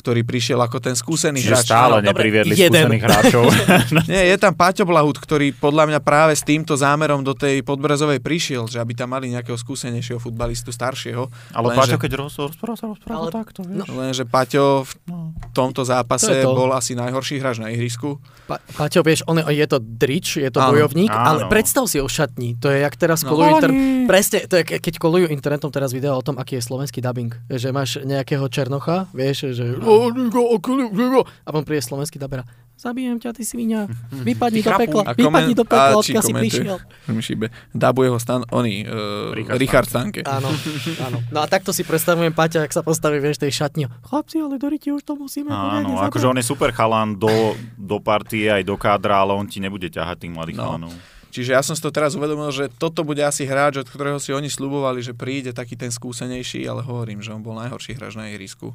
ktorý prišiel ako ten skúsený
Čiže
hráč.
stále
Áno, dobre,
nepriviedli
jeden.
skúsených hráčov. <laughs> <laughs>
Nie, je tam Paťo Blahút, ktorý podľa mňa práve s týmto zámerom do tej podbrezovej prišiel, že aby tam mali nejakého skúsenejšieho futbalistu staršieho.
Ale
Lenže-
Paťo, keď roz, rozprával sa, rozprával
Ale-
takto, vieš.
Lenže Paťo v
No.
tomto zápase
To je to.
bol asi najhorší hráč na ihrisku.
Pa, Paťo, vieš, on, je to drič, je to
Áno.
bojovník,
Áno.
ale predstav si o šatni. To je jak teraz
No.
kolujú inter... Presne, to je ke- keď kolujú internetom teraz video o tom, aký je slovenský dubbing. Že máš nejakého Černocha, vieš, že A potom príde slovenský dabera. Zabijem ťa, ty svinia. <laughs> Vypadni do pekla,
A
vypadni do pekla, odkiaľ si prišiel.
Šíbe. Dabuje ho stan, oni, uh,
Richard
Richard, Stanke.
Áno, <laughs> áno. No a takto si predstavujem Paťa, ak sa postaví, vieš, tej šatni. Chlapci, ale do ryti už to musíme
Áno, akože
zabrať."
on je super chalan do, do partie aj do kádra, ale on ti nebude ťahať tých mladých
No.
chalanov.
Čiže ja som si to teraz uvedomil, že toto bude asi hráč, od ktorého si oni slubovali, že príde taký ten skúsenejší, ale hovorím, že on bol najhorší hráč na ihrisku.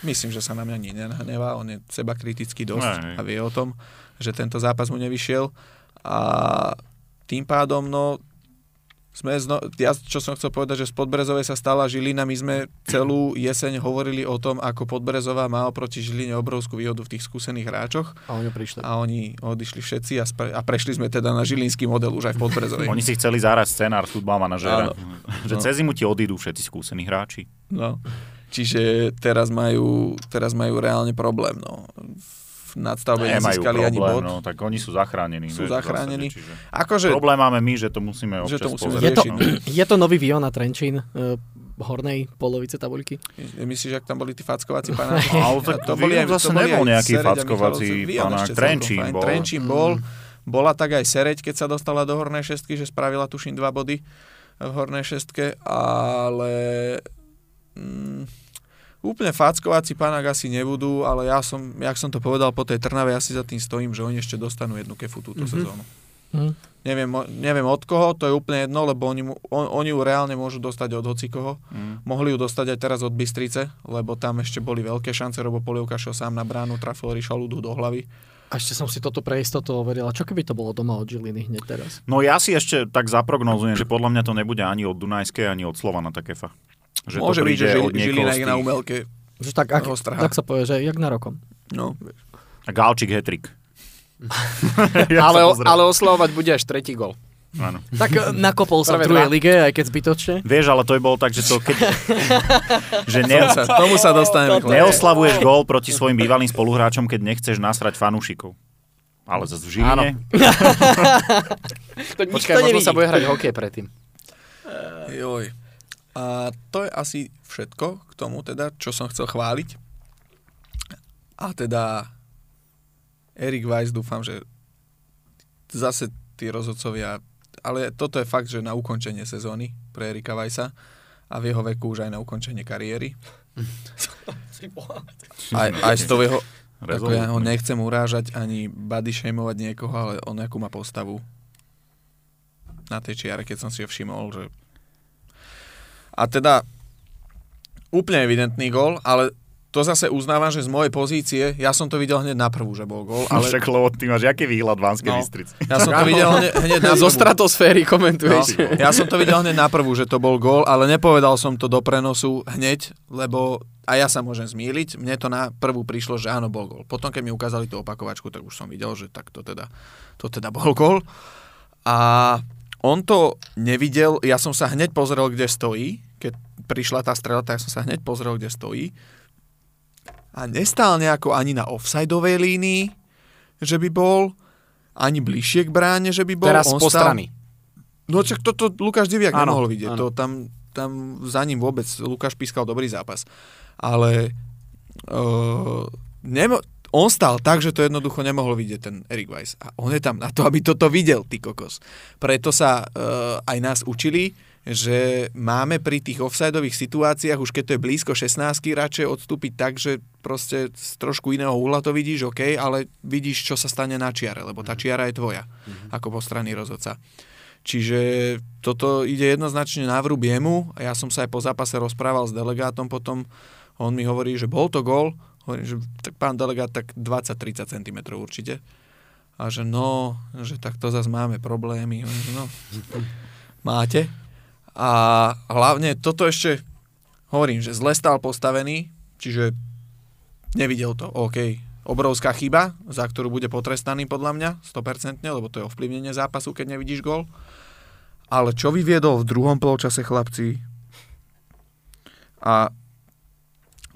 Myslím, že sa na mňa ani nenahnevá, on je seba kritický dosť
Hej.
a vie o tom, že tento zápas mu nevyšiel a tým pádom, no, sme zno, ja čo som chcel povedať, že z Podbrezovej sa stala Žilina, my sme celú jeseň hovorili o tom, ako Podbrezová má oproti Žiline obrovskú výhodu v tých skúsených hráčoch
A oni prišli.
a oni odišli všetci a, spre, a prešli sme teda na žilinský model už aj v Podbrezovej.
Oni si chceli zahrať scenár futbal manažéra.
Áno.
Že
No.
cez zimu ti odídu všetci skúsení hráči.
No. Čiže teraz majú, teraz majú reálne problém. No. V nadstavbe
Nemajú
nezískali ani
problém,
bod.
no, tak oni sú zachránení.
Sú
vieš, zásade,
zachránení.
čiže
Akože,
Problém máme my, že to musíme občas
Že to musíme
pozrieť.
Je to,
riešiť, no.
je to nový Vion a Trenčín uh, hornej polovice tabuľky?
myslíš, ak tam boli tí fackovací <laughs> panáci?
Ale tak Vion zase nebol nejaký fackovací panák. Trenčín bol.
Trenčín bol. Bola tak aj Sereď, keď sa dostala do hornej šestky, že spravila tuším dva body v hornej šestke, ale mm, úplne fackovací panák asi nebudú, ale ja som, jak som to povedal po tej Trnave, ja si za tým stojím, že oni ešte dostanú jednu kefu túto
Mhm.
sezónu.
Hm.
Neviem, neviem od koho, to je úplne jedno, lebo oni, mu, on, oni ju reálne môžu dostať od hocikoho.
Mm.
Mohli ju dostať aj teraz od Bystrice, lebo tam ešte boli veľké šance, Robo Polievka šiel sám na bránu, trafil Rišaludu do hlavy.
A ešte som si toto pre istotu overil. A čo keby to bolo doma od Žiliny hneď teraz?
No ja si ešte tak zaprognozujem, že podľa mňa to nebude ani od Dunajskej, ani od Slovana takefa. Že
Môže
to
byť, že
príde
Žil,
od niekoho
Žilina
z
je na
tých-
umelke.
Že tak, ak, tak sa povie, že jak na rokom.
No.
A Galčík hetrik. <laughs>
ale, ale oslavovať bude až tretí gol.
Áno.
Tak eh, nakopol sa v druhej lige, aj keď zbytočne.
Vieš, ale to je bol tak, že to keď... <laughs> že ne,
Tomu sa, tomu sa dostaneme.
neoslavuješ gól proti svojim bývalým spoluhráčom, keď nechceš nasrať fanúšikov. Ale zase v Žiline... <laughs>
To Počkaj, možno
nevidí.
sa bude hrať hokej predtým.
Joj. A to je asi všetko k tomu, teda, čo som chcel chváliť. A teda Erik Weiss, dúfam, že zase tí rozhodcovia, ale toto je fakt, že na ukončenie sezóny pre Erika Weissa a v jeho veku už aj na ukončenie kariéry. <laughs> Aj, aj z toho jeho, ako ja ho nechcem urážať ani body shameovať niekoho, ale on akú má postavu na tej čiare, keď som si ho všimol, že a teda úplne evidentný gól, ale to zase uznávam, že z mojej pozície, ja som to videl hneď na prvú, že bol gól, ale
Však lebo ty máš aký výhľad v Banskej
No.
Bystrici?
ja som to videl hneď, hneď na <laughs>
Zo stratosféry
No,
komentuješ.
ja som to videl hneď na prvú, že to bol gól, ale nepovedal som to do prenosu hneď, lebo a ja sa môžem zmýliť. Mne to na prvú prišlo, že áno, bol gól. Potom, keď mi ukázali tú opakovačku, tak už som videl, že tak to teda, to teda bol gól. A on to nevidel, ja som sa hneď pozrel, kde stojí, prišla tá strela, tak som sa hneď pozrel, kde stojí. A nestál nejako ani na offsideovej línii, že by bol, ani bližšie k bráne, že by bol.
Teraz
On
po
stál-
strany.
No čak toto Lukáš Diviak
Áno,
nemohol vidieť.
áno.
To tam, tam za ním vôbec Lukáš pískal dobrý zápas. Ale uh, nemo, on stal tak, že to jednoducho nemohol vidieť ten Erik Weiss. A on je tam na to, aby toto videl, ty kokos. Preto sa uh, aj nás učili, že máme pri tých offsideových situáciách, už keď to je blízko 16 radšej odstúpiť tak, že proste z trošku iného uhla to vidíš, OK, ale vidíš, čo sa stane na čiare, lebo tá čiara je tvoja, mm-hmm. ako po strany rozhodca. Čiže toto ide jednoznačne na vrúb jemu a ja som sa aj po zápase rozprával s delegátom potom, on mi hovorí, že bol to gol, hovorím, že tak pán delegát tak 20-30 cm určite. A že no, že tak to zase máme problémy. No, <laughs> máte? A hlavne toto ešte, hovorím, že zle stál postavený, čiže nevidel to, OK. Obrovská chyba, za ktorú bude potrestaný podľa mňa, 100%, lebo to je ovplyvnenie zápasu, keď nevidíš gol. Ale čo vyviedol v druhom poločase chlapci? A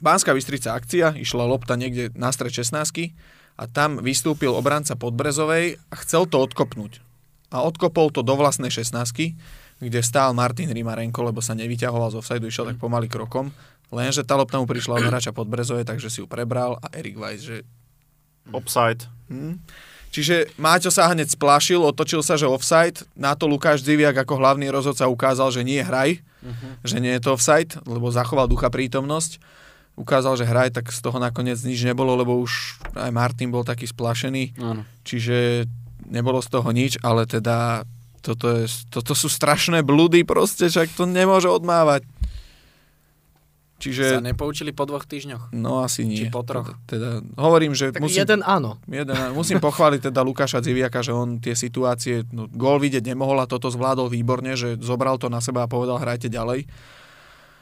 Bánska Bystrica akcia, išla lopta niekde na stred 16 a tam vystúpil obranca Podbrezovej a chcel to odkopnúť. A odkopol to do vlastnej 16 kde stál Martin Rimarenko, lebo sa nevyťahoval z offside, išiel tak pomaly krokom. Lenže tá lopta mu prišla od hráča pod Brezove, takže si ju prebral a Erik Weiss, že...
Offside.
Hm. Čiže Máťo sa hneď splašil, otočil sa, že offside. Na to Lukáš Diviak ako hlavný rozhodca ukázal, že nie hraj, uh-huh. že nie je to offside, lebo zachoval ducha prítomnosť. Ukázal, že hraj, tak z toho nakoniec nič nebolo, lebo už aj Martin bol taký splašený. Uh-huh. Čiže nebolo z toho nič, ale teda toto, je, toto sú strašné blúdy proste, však to nemôže odmávať.
Čiže... Sa nepoučili po dvoch týždňoch?
No asi nie.
Či po troch?
Teda, teda hovorím, že
tak
musím...
jeden áno.
Jeden, musím pochváliť teda Lukáša Ziviaka, že on tie situácie, no, gól vidieť nemohol a toto zvládol výborne, že zobral to na seba a povedal, hrajte ďalej.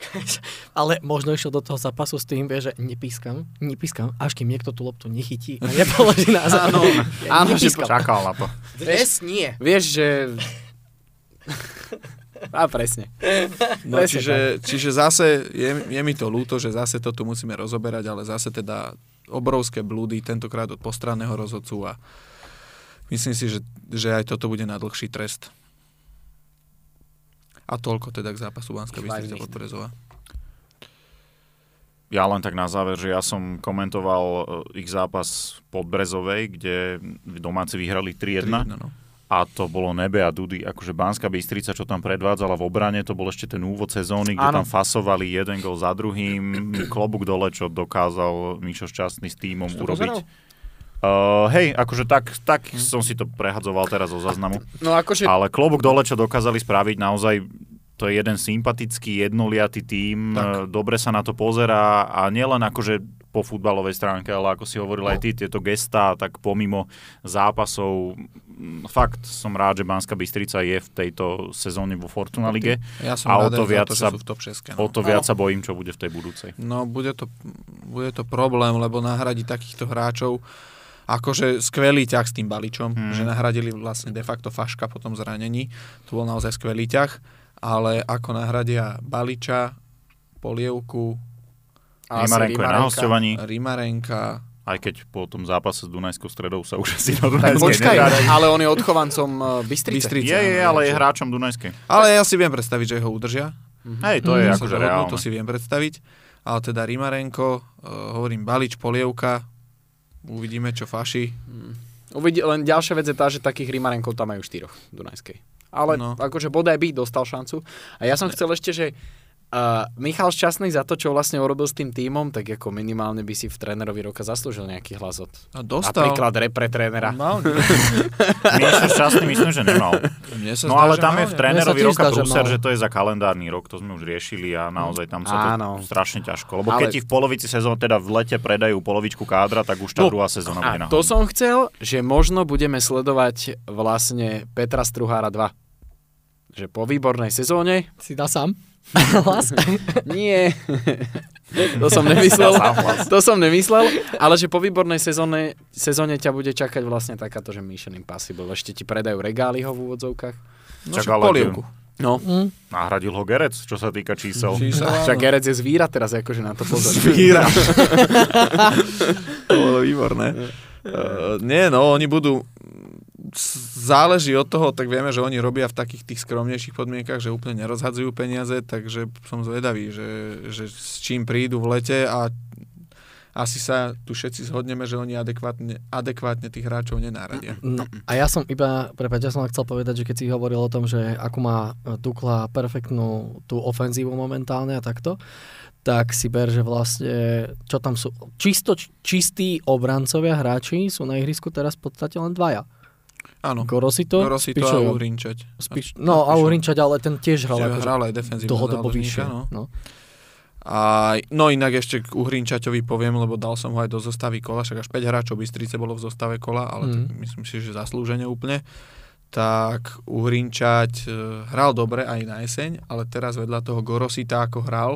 <laughs>
Ale možno išiel do toho zápasu s tým, vie, že nepískam, nepískam, až kým niekto tú loptu nechytí a nepoloží na zem.
Áno, <laughs> áno že
čakal na to.
Dnes nie. Vieš, že... <laughs> A presne.
No, presne čiže, čiže zase je, je mi to ľúto, že zase to tu musíme rozoberať, ale zase teda obrovské blúdy, tentokrát od postranného rozhodcu a myslím si, že, že aj toto bude na dlhší trest. A toľko teda k zápasu Banská Bystrica pod Brezova.
Ja len tak na záver, že ja som komentoval e, ich zápas pod Brezovej, kde domáci vyhrali 3-1. 3-1 no. A to bolo nebe a dudy. Akože Banská Bystrica, čo tam predvádzala v obrane, to bol ešte ten úvod sezóny, kde ano. tam fasovali jeden gol za druhým. Klobuk dole, čo dokázal Mišo Šťastný s týmom urobiť. Pozeral? Uh, hej, akože tak, tak hm. som si to prehadzoval teraz zo záznamu.
No akože...
Ale klobúk dole, čo dokázali spraviť, naozaj to je jeden sympatický, jednoliatý tím, tak. dobre sa na to pozerá a nielen akože po futbalovej stránke, ale ako si hovoril no. aj ty, tieto gestá, tak pomimo zápasov, fakt som rád, že Banská Bystrica je v tejto sezóne vo Fortuna Lige.
Ja som a o to viac, to, sa, v
top 6, no. o to viac no. sa bojím, čo bude v tej budúcej.
No, bude to, bude to problém, lebo nahradiť takýchto hráčov akože skvelý ťah s tým baličom, hmm. že nahradili vlastne de facto Faška po tom zranení. To bol naozaj skvelý ťah, ale ako nahradia baliča, polievku,
a Rimarenko je na hostovaní.
Rimarenka,
aj keď po tom zápase s Dunajskou stredou sa už asi na
Dunajskej počkaj, ale on je odchovancom uh, Bystrice.
Bystrice. Je, je, ale je hráčom Dunajskej.
Ale ja si viem predstaviť, že ho udržia.
Mm-hmm. Hej, to je mm, akože reálne.
To si viem predstaviť. Ale teda Rimarenko, uh, hovorím Balič, Polievka, Uvidíme, čo faši. Hmm.
Uvidí, len ďalšia vec je tá, že takých Rimarenkov tam majú štyroch Dunajskej. Ale no. akože bodaj by dostal šancu. A ja som chcel ešte, že Uh, Michal Šťastný za to, čo vlastne urobil s tým tímom, tak ako minimálne by si v trénerovi roka zaslúžil nejaký hlas od
a dostal.
napríklad repre trénera.
Mal. <laughs>
Michal Šťastný myslím, že nemal. no ale tam je v trénerovi roka prúser, že to je za kalendárny rok, to sme už riešili a naozaj tam sa to strašne ťažko. Lebo ale... keď ti v polovici sezóny, teda v lete predajú polovičku kádra, tak už tá no, druhá sezóna bude
To som chcel, že možno budeme sledovať vlastne Petra Struhára 2. Že po výbornej sezóne...
Si dá sám? <laughs>
Hlas? Nie. to som nemyslel. to som nemyslel, ale že po výbornej sezóne, sezóne ťa bude čakať vlastne takáto, že Mission Impossible. Ešte ti predajú regály ho v úvodzovkách.
No, Čak, ale polievku.
No. Mm.
Nahradil ho Gerec, čo sa týka čísel.
čísel Však Gerec je zvíra teraz, akože na to pozor.
Zvíra. <laughs> to bolo výborné. Uh, <laughs> nie, no, oni budú záleží od toho, tak vieme, že oni robia v takých tých skromnejších podmienkach, že úplne nerozhadzujú peniaze, takže som zvedavý, že, že s čím prídu v lete a asi sa tu všetci zhodneme, že oni adekvátne, adekvátne tých hráčov nenáradia.
No, a ja som iba, prepáč, ja som chcel povedať, že keď si hovoril o tom, že ako má Tukla perfektnú tú ofenzívu momentálne a takto, tak si ber, že vlastne, čo tam sú, čisto, čistí obrancovia hráči sú na ihrisku teraz v podstate len dvaja.
Áno.
Gorosito,
Gorosito a
Pičojo.
Uhrinčať.
Spiš, no, a Uhrinčať, ale ten tiež hral,
Že
akože
hral aj defenzívne
dlhodobo vyššie.
No.
No.
A, no inak ešte k Uhrinčaťovi poviem, lebo dal som ho aj do zostavy kola, však až 5 hráčov Bystrice bolo v zostave kola, ale
Mhm.
tak myslím si, že zaslúžene úplne. Tak Uhrinčať e, hral dobre aj na jeseň, ale teraz vedľa toho Gorosita ako hral,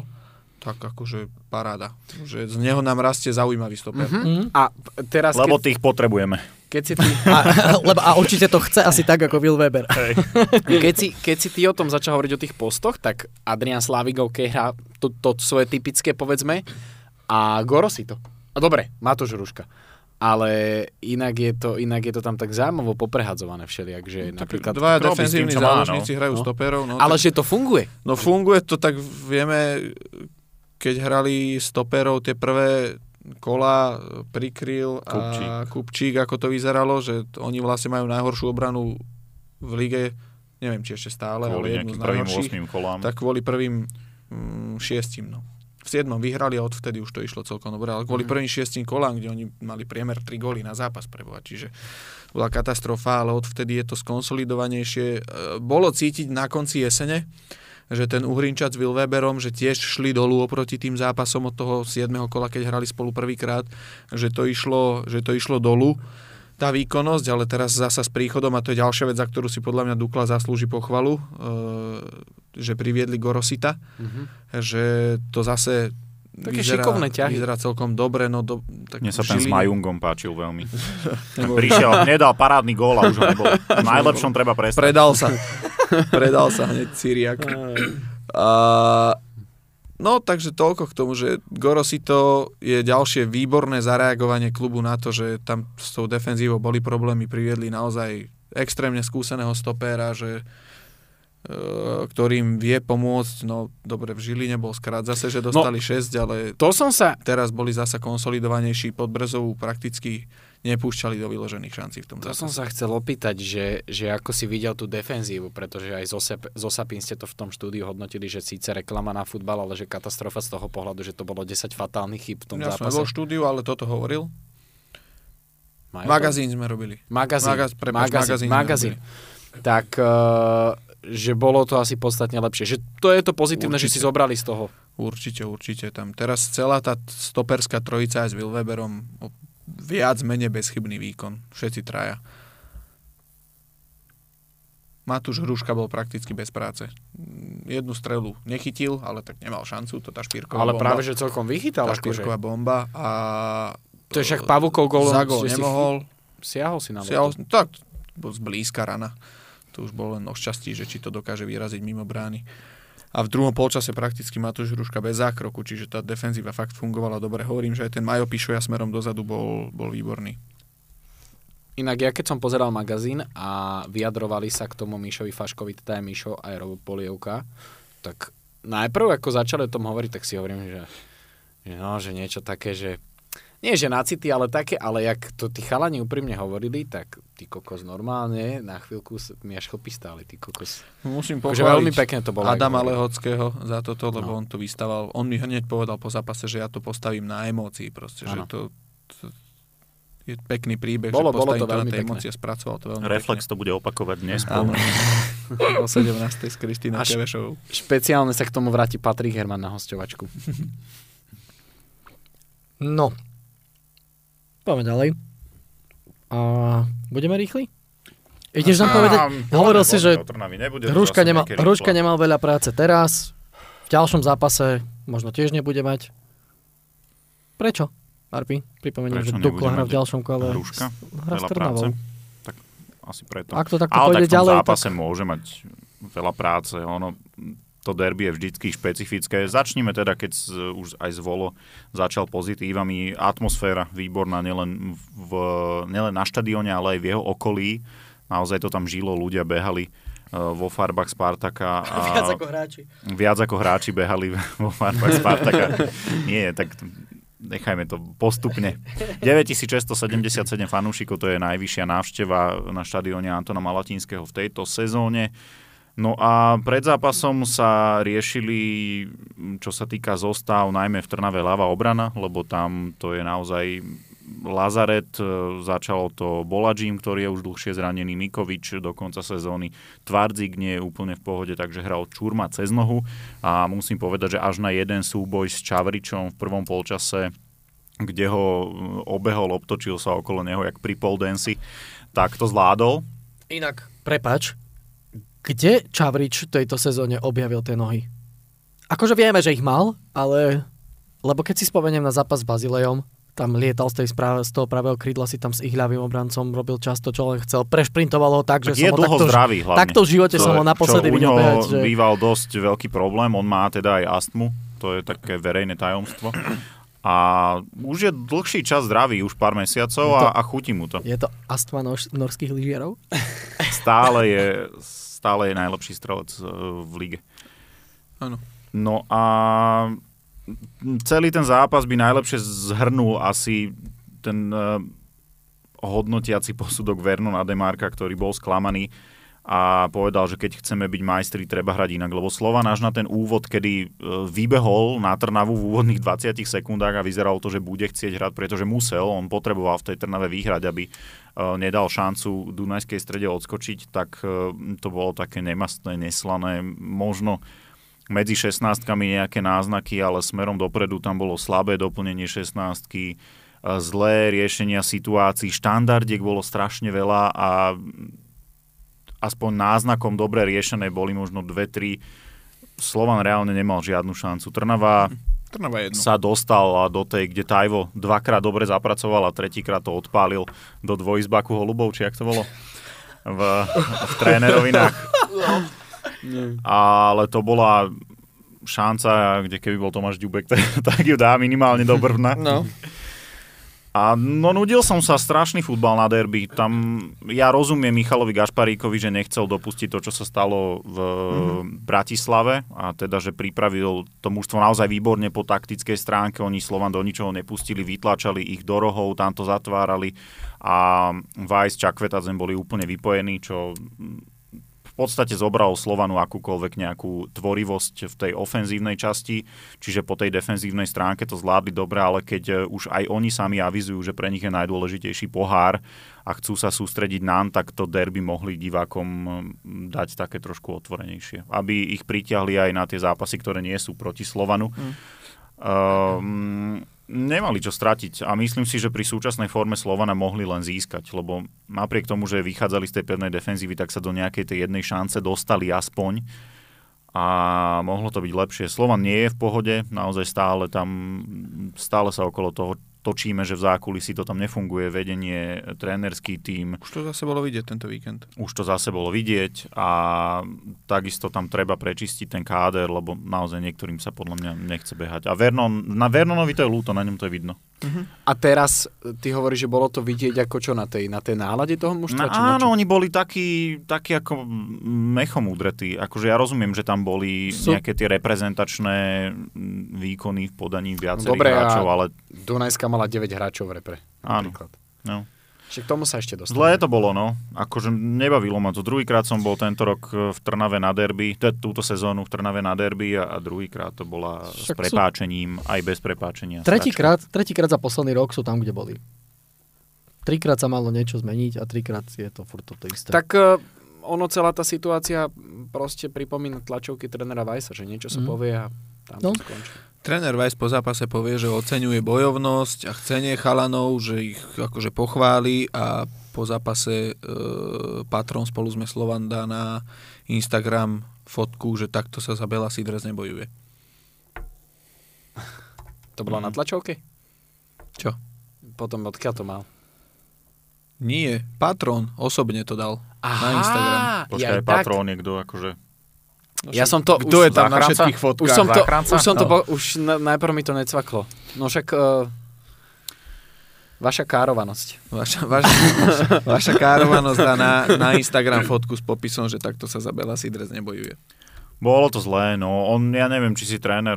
tak akože paráda. Že z neho nám rastie zaujímavý stoper.
Mhm.
Mm.
A teraz,
Lebo
keď,
tých potrebujeme.
Keď, si ty,
A, <laughs> lebo, a určite to chce asi tak, ako Will Weber. <laughs>
keď, si, keď si ty o tom začal hovoriť o tých postoch, tak Adrian Slavigov, keď hrá to, to svoje typické, povedzme, a Goro si to. A dobre, Matúš Ruška. Ale inak je, to, inak je to tam tak zaujímavo poprehadzované všelijak, že napríklad...
Dvaja
robí s tým,
defenzívni
no.
záložníci hrajú
No.
stoperov. No,
ale
tak,
že to funguje.
no funguje to, tak vieme, keď hrali stoperov tie prvé kola, prikryl a
Kupčík.
Kupčík, ako to vyzeralo, že oni vlastne majú najhoršiu obranu v lige, neviem, či ešte stále,
Kvôli
ale jednu z najhorších.
8 kolám.
Tak kvôli prvým mm, šiestim, no. V siedmom vyhrali a odvtedy už to išlo celkom dobre, ale kvôli
Mhm.
prvým šiestim kolám, kde oni mali priemer 3 góly na zápas preboha, čiže bola katastrofa, ale odvtedy je to skonsolidovanejšie. E, Bolo cítiť na konci jesene, že ten Uhrinčat s Wilweberom, že tiež šli dolu oproti tým zápasom od toho 7. kola, keď hrali spolu prvýkrát, že to išlo, že to išlo dolu tá výkonnosť, ale teraz zasa s príchodom, a to je ďalšia vec, za ktorú si podľa mňa Dukla zaslúži pochvalu, e, že priviedli Gorosita,
Mhm.
že to zase
Také
vyzerá,
šikovné ťahy.
vyzerá celkom dobre. No do, tak
Mne sa ten s Majungom páčil veľmi. <laughs> Prišiel, nedal parádny gól a už ho nebol. V najlepšom treba prestať.
Predal sa. <laughs> Predal sa hneď Syriak. A, no, takže toľko k tomu, že Gorosito je ďalšie výborné zareagovanie klubu na to, že tam s tou defenzívou boli problémy, priviedli naozaj extrémne skúseného stopéra, že e, ktorým vie pomôcť, no dobre, v Žiline bol skrát zase, že dostali no, 6, ale
To som sa...
teraz boli zasa konsolidovanejší, pod Brezovú prakticky nepúšťali do vyložených šancí v tom
To som
zápase.
sa chcel opýtať, že, že ako si videl tú defenzívu, pretože aj zo, Sapin ste to v tom štúdiu hodnotili, že síce reklama na futbal, ale že katastrofa z toho pohľadu, že to bolo 10 fatálnych chyb v tom
Ja som
zápase.
nebol v štúdiu, ale toto hovoril.
Majú to?
Magazín sme robili.
Magazín.
Magaz- prepáč,
magazín.
magazín
magazín. Tak, uh, že bolo to asi podstatne lepšie. Že to je to pozitívne, že si
Určite.
zobrali z toho.
Určite, určite. Tam teraz celá tá stoperská trojica aj s Wilweberom viac menej bezchybný výkon. Všetci traja. Matúš Hruška bol prakticky bez práce. Jednu strelu nechytil, ale tak nemal šancu, to tá špírková
Ale
bomba.
práve, že celkom vychytal.
tá
Akože.
špírková bomba a
To je však Pavukov gól.
za gól
že si
nemohol.
Siahol si na
Siahol, tak, bol zblízka rana. To už bol len o šťastí, že či to dokáže vyraziť mimo brány. A v druhom polčase prakticky Matúš Hruška bez zákroku, čiže tá defenzíva fakt fungovala dobre. Hovorím, že aj ten Majo Pišoja smerom dozadu bol, bol výborný.
Inak ja keď som pozeral magazín a vyjadrovali sa k tomu Mišovi Faškovi, teda aj Mišo aj Robo Polievka, tak najprv ako začali o tom hovoriť, tak si hovorím, že, že no, že niečo také, že nie že na city, ale také, ale jak to tí chalani úprimne hovorili, tak ty kokos normálne, na chvíľku mi až chlpy stáli, ty kokos.
Musím pochváliť
veľmi pekne to bolo.
Adama. Lehockého za toto, lebo
No.
on to vystaval. On mi hneď povedal po zápase, že ja to postavím na emócii proste, že
Áno.
to, to je pekný príbeh,
Bolo-
že
bolo to
to, na emócie, spracoval to veľmi
Reflex to bude opakovať dnes.
Áno. <laughs> O 17. s Kristýnou
Až-
Kevešovou.
Špeciálne sa k tomu vráti Patrik Herman na hostovačku.
No. Poďme ďalej. A budeme rýchli? Ideš nám povedať, hovoril si, že Hruška, nemal, Hruška nemal veľa práce teraz, v ďalšom zápase možno tiež nebude mať. Prečo? Arpi, pripomeniem, že Dukla hrá v ďalšom kole.
Hruška?
Hra s Trnavou.
práce? Tak asi preto.
Ak to takto
Ale
pôjde
tak v
ďalej,
zápase
tak...
môže mať veľa práce. Ono, to derby je vždycky špecifické. Začníme teda, keď už aj zvolo začal pozitívami. Atmosféra výborná, nielen, v, nielen na štadióne, ale aj v jeho okolí. Naozaj to tam žilo, ľudia behali uh, vo farbách Spartaka. <laughs> A
Viac ako hráči.
viac ako hráči behali <laughs> vo farbách Spartaka. Nie, tak nechajme to postupne. 9677 fanúšikov, to je najvyššia návšteva na štadióne Antona Malatinského v tejto sezóne. No a pred zápasom sa riešili, čo sa týka zostav, najmä v Trnave ľava obrana, lebo tam to je naozaj Lazaret, e, začalo to Boladžím, ktorý je už dlhšie zranený, Mikovič do konca sezóny, Tvardzik nie je úplne v pohode, takže hral Čurma cez nohu a musím povedať, že až na jeden súboj s Čavričom v prvom polčase kde ho e, obehol, obtočil sa okolo neho, jak pri pole dance, tak to zvládol.
Inak, prepač, kde Čavrič v tejto sezóne objavil tie nohy? Akože vieme, že ich mal, ale... Lebo keď si spomeniem na zápas s Bazilejom, tam lietal z, tej správe, z toho pravého krídla si tam s ihľavým obrancom, robil často, čo len chcel, prešprintoval ho tak,
tak
že
je
som ho takto,
zdravý, hlavne.
takto v živote
to,
som ho naposledy videl behať.
Že... býval dosť veľký problém, on má teda aj astmu, to je také verejné tajomstvo. A už je dlhší čas zdravý, už pár mesiacov a, a chutí mu to.
Je to astma nor- norských lyžiarov?
Stále je, <laughs> stále je najlepší strelec e, v lige.
Áno.
No a celý ten zápas by najlepšie zhrnul asi ten uh, hodnotiaci posudok Vernon Ademarka, ktorý bol sklamaný a povedal, že keď chceme byť majstri, treba hrať inak, lebo Slovan až na ten úvod, kedy uh, vybehol na Trnavu v úvodných 20 sekundách a vyzeralo to, že bude chcieť hrať, pretože musel, on potreboval v tej Trnave vyhrať, aby nedal šancu Dunajskej strede odskočiť, tak uh, to bolo také nemastné, neslané, možno medzi 16 nejaké náznaky, ale smerom dopredu tam bolo slabé doplnenie 16 zlé riešenia situácií, štandardiek bolo strašne veľa a aspoň náznakom dobre riešené boli možno dve, tri. Slovan reálne nemal žiadnu šancu. Trnava,
Trnava jedno.
sa dostal do tej, kde Tajvo dvakrát dobre zapracoval a tretíkrát to odpálil do dvojizbaku holubov, či jak to bolo v, v trénerovinách. <laughs> Ale to bola šanca, kde keby bol Tomáš Ďubek, tak, <laughs> tak ju dá minimálne do brvna.
No.
A no nudil som sa, strašný futbal na derby. Tam ja rozumiem Michalovi Gašparíkovi, že nechcel dopustiť to, čo sa stalo v mm-hmm. Bratislave a teda, že pripravil to mužstvo naozaj výborne po taktickej stránke. Oni Slovan do ničoho nepustili, vytlačali ich do rohov, tam to zatvárali a Vajs, Čakvetadzen boli úplne vypojení, čo podstate zobral Slovanu akúkoľvek nejakú tvorivosť v tej ofenzívnej časti, čiže po tej defenzívnej stránke to zvládli dobre, ale keď e, už aj oni sami avizujú, že pre nich je najdôležitejší pohár a chcú sa sústrediť nám, tak to derby mohli divákom dať také trošku otvorenejšie. Aby ich pritiahli aj na tie zápasy, ktoré nie sú proti Slovanu. Mm. Um, nemali čo stratiť a myslím si, že pri súčasnej forme Slovana mohli len získať, lebo napriek tomu, že vychádzali z tej pevnej defenzívy, tak sa do nejakej tej jednej šance dostali aspoň a mohlo to byť lepšie. Slovan nie je v pohode, naozaj stále tam, stále sa okolo toho točíme, že v zákulisí to tam nefunguje, vedenie, trénerský tím.
Už to zase bolo vidieť tento víkend.
Už to zase bolo vidieť a takisto tam treba prečistiť ten káder, lebo naozaj niektorým sa podľa mňa nechce behať. A Vernon, na Vernonovi to je ľúto, na ňom to je vidno.
Uh-huh. A teraz ty hovoríš, že bolo to vidieť ako čo na tej, na tej nálade toho mužstva?
No, áno, oni boli takí, takí ako mechom udretí. Akože ja rozumiem, že tam boli Sú... nejaké tie reprezentačné výkony v podaní viacerých Dobre, hráčov, ale...
Dunajská mala 9 hráčov v repre.
Áno. No.
Čiže k tomu sa ešte dostane.
Zlé to bolo, no. Akože nebavilo ma to. Druhýkrát som bol tento rok v Trnave na derby, túto sezónu v Trnave na derby a, a druhýkrát to bola Však s prepáčením, sú... aj bez prepáčenia.
Tretíkrát, tretíkrát za posledný rok sú tam, kde boli. Trikrát sa malo niečo zmeniť a trikrát je to furt to isté.
Tak uh, ono celá tá situácia proste pripomína tlačovky trenera Vajsa, že niečo sa mm. povie a tam no. to skončí.
Tréner Weiss po zápase povie, že oceňuje bojovnosť a chcenie chalanov, že ich akože pochváli a po zápase e, patron spolu sme Slovan dá na Instagram fotku, že takto sa za Bela Sidres nebojuje.
To bolo mm. na tlačovke?
Čo?
Potom odkiaľ to mal?
Nie, patron osobne to dal Aha, na Instagram.
Počkaj, ja, patron je kto akože
No, ja som to...
Kto je tam záchranca? na všetkých fotkách?
Už som to, už som to, no. už na, najprv mi to necvaklo. No však... Uh, vaša károvanosť.
Vaša, vaša, <laughs> vaša károvanosť dá na, na Instagram fotku s popisom, že takto sa za Bela Sidres nebojuje.
Bolo to zlé, no. On, ja neviem, či si tréner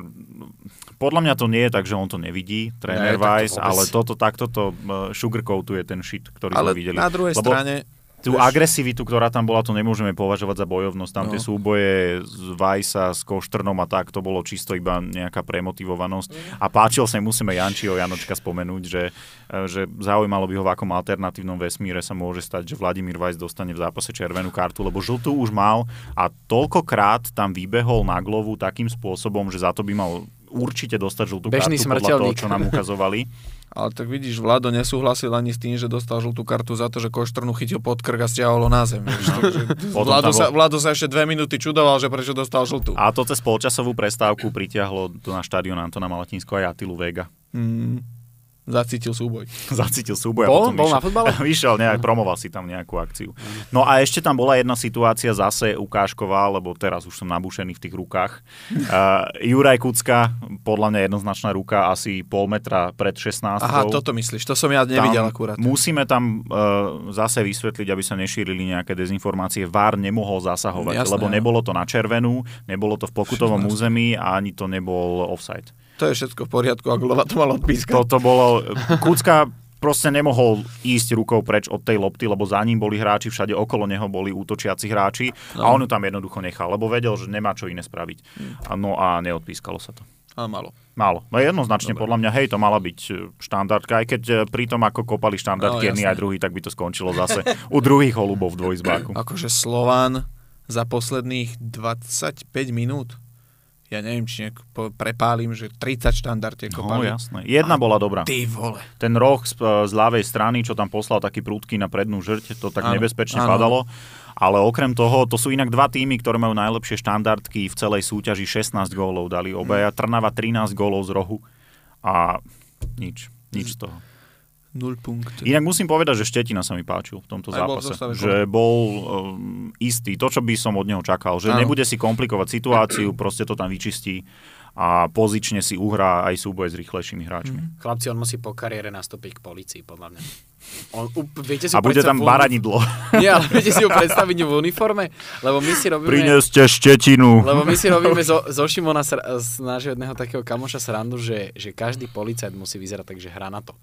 podľa mňa to nie je tak, že on to nevidí, tréner
to vôbec.
ale toto, takto to uh, sugarcoatuje ten shit, ktorý
Ale
sme videli.
na druhej
Lebo
strane,
Tú
Vieš-
agresivitu, ktorá tam bola, to nemôžeme považovať za bojovnosť. Tam
No.
tie súboje z Vajsa s Koštrnom a tak, to bolo čisto iba nejaká premotivovanosť. A páčil sa, musíme Jančiho Janočka spomenúť, že, e, že zaujímalo by ho, v akom alternatívnom vesmíre sa môže stať, že Vladimír Vajs dostane v zápase červenú kartu, lebo žltú už mal a toľkokrát tam vybehol na glovu takým spôsobom, že za to by mal určite dostať žltú
Bežný
kartu podľa toho,
smrteľník.
čo nám ukazovali. <laughs>
ale tak vidíš, Vlado nesúhlasil ani s tým, že dostal žltú kartu za to, že Koštrnu chytil pod krk a stiahol ho na zem. <laughs>
Potom
Vlado, sa, Vlado sa ešte dve minúty čudoval, že prečo dostal žltú.
A to cez polčasovú prestávku pritiahlo na štadión Antona Malatinsko aj Atilu Vega.
Mm, zacítil súboj. <laughs>
zacítil súboj a
Bol?
potom
Bol
vyšiel,
na futbale? <laughs>
vyšiel, nejak, promoval si tam nejakú akciu. No a ešte tam bola jedna situácia zase ukážková, lebo teraz už som nabušený v tých rukách. <laughs> Uh, Juraj Kucka, podľa mňa jednoznačná ruka, asi pol metra pred 16.
Aha, toto myslíš, to som ja nevidel akurát.
Musíme tam uh, zase vysvetliť, aby sa nešírili nejaké dezinformácie. VAR nemohol zasahovať,
Jasné,
lebo nebolo to na červenú, nebolo to v pokutovom území a ani to nebol offside.
To je všetko v poriadku, ak Lova to mal odpískať.
Toto bolo... Kucka proste nemohol ísť rukou preč od tej lopty, lebo za ním boli hráči, všade okolo neho boli útočiaci hráči a on ju tam jednoducho nechal, lebo vedel, že nemá čo iné spraviť. A No a neodpískalo sa to.
A malo.
Málo. No jednoznačne
Dobre.
podľa mňa, hej, to mala byť e, štandardka, aj keď e, pri tom, ako kopali štandardky
No,
jedni aj druhý, tak by to skončilo zase u druhých holubov v dvojizbáku.
Akože Slován za posledných 25 minút ja neviem, či nejak prepálim, že 30 štandardiek
No
kopali.
jasné. Jedna bola dobrá.
Ty vole.
Ten roh z, z ľavej strany, čo tam poslal taký prúdky na prednú žrť, to tak
Áno,
nebezpečne
áno.
padalo. Ale okrem toho, to sú inak dva týmy, ktoré majú najlepšie štandardky v celej súťaži. 16 gólov dali obaja. Trnava 13 gólov z rohu. A nič. Nič z toho.
0 punkt.
Inak musím povedať, že Štetina sa mi páčil v tomto
Aj bol
zápase.
zostave,
Že bol um, istý, to, čo by som od neho čakal. Že
Áno.
nebude si komplikovať situáciu, proste to tam vyčistí a pozične si uhrá aj súboje s rýchlejšími hráčmi.
Mhm.
Chlapci, on musí po kariére nastúpiť k policii, podľa mňa. On, up, viete si
A bude tam baranidlo. <laughs>
Nie, ale viete si ho predstaviť v uniforme? Lebo my si robíme...
Prineste štetinu.
Lebo my si robíme zo, zo Šimona, z nášho jedného takého kamoša srandu, že, že každý policajt musí vyzerať tak, že hrá na to.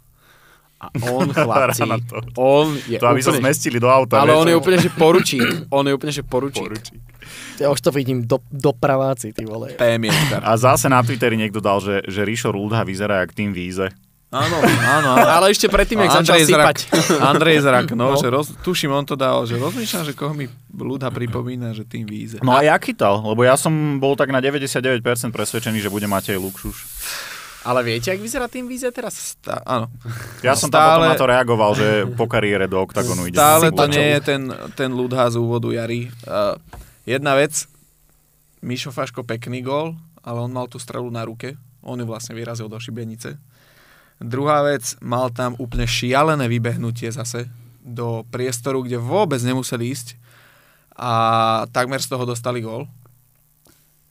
A on, <laughs> chlapci,
to.
on je
To aby sa
úplne...
zmestili do auta.
ale
vieš,
on je úplne, že poručík. <laughs> On je úplne, že poručík.
Poručík.
Ja už to vidím, do, dopraváci, ty vole.
PM
A zase na Twitteri niekto dal, že, že Rišo Rúdha vyzerá jak tým Víze.
Áno, áno. áno.
Ale ešte predtým, jak začal
Andrej Zrak,
sypať. <laughs>
Andrej Zrak, no,
No.
že roz, tuším, on to dal, že rozmýšľam, že koho mi ľuda pripomína, že tým víze.
No a ja chytal, lebo ja som bol tak na 99% presvedčený, že bude Matej Lukšuš.
Ale viete, jak vyzerá tým víze teraz?
Tá, áno.
Ja
No
som tam potom
stále-
na to reagoval, že po kariére do OKTAGONu ide.
Stále to nie je ten, ten ľudha z úvodu Jary. Uh, jedna vec, Mišo Faško pekný gól, ale on mal tú strelu na ruke. On ju vlastne vyrazil do šibenice. Druhá vec, mal tam úplne šialené vybehnutie zase do priestoru, kde vôbec nemuseli ísť a takmer z toho dostali gól.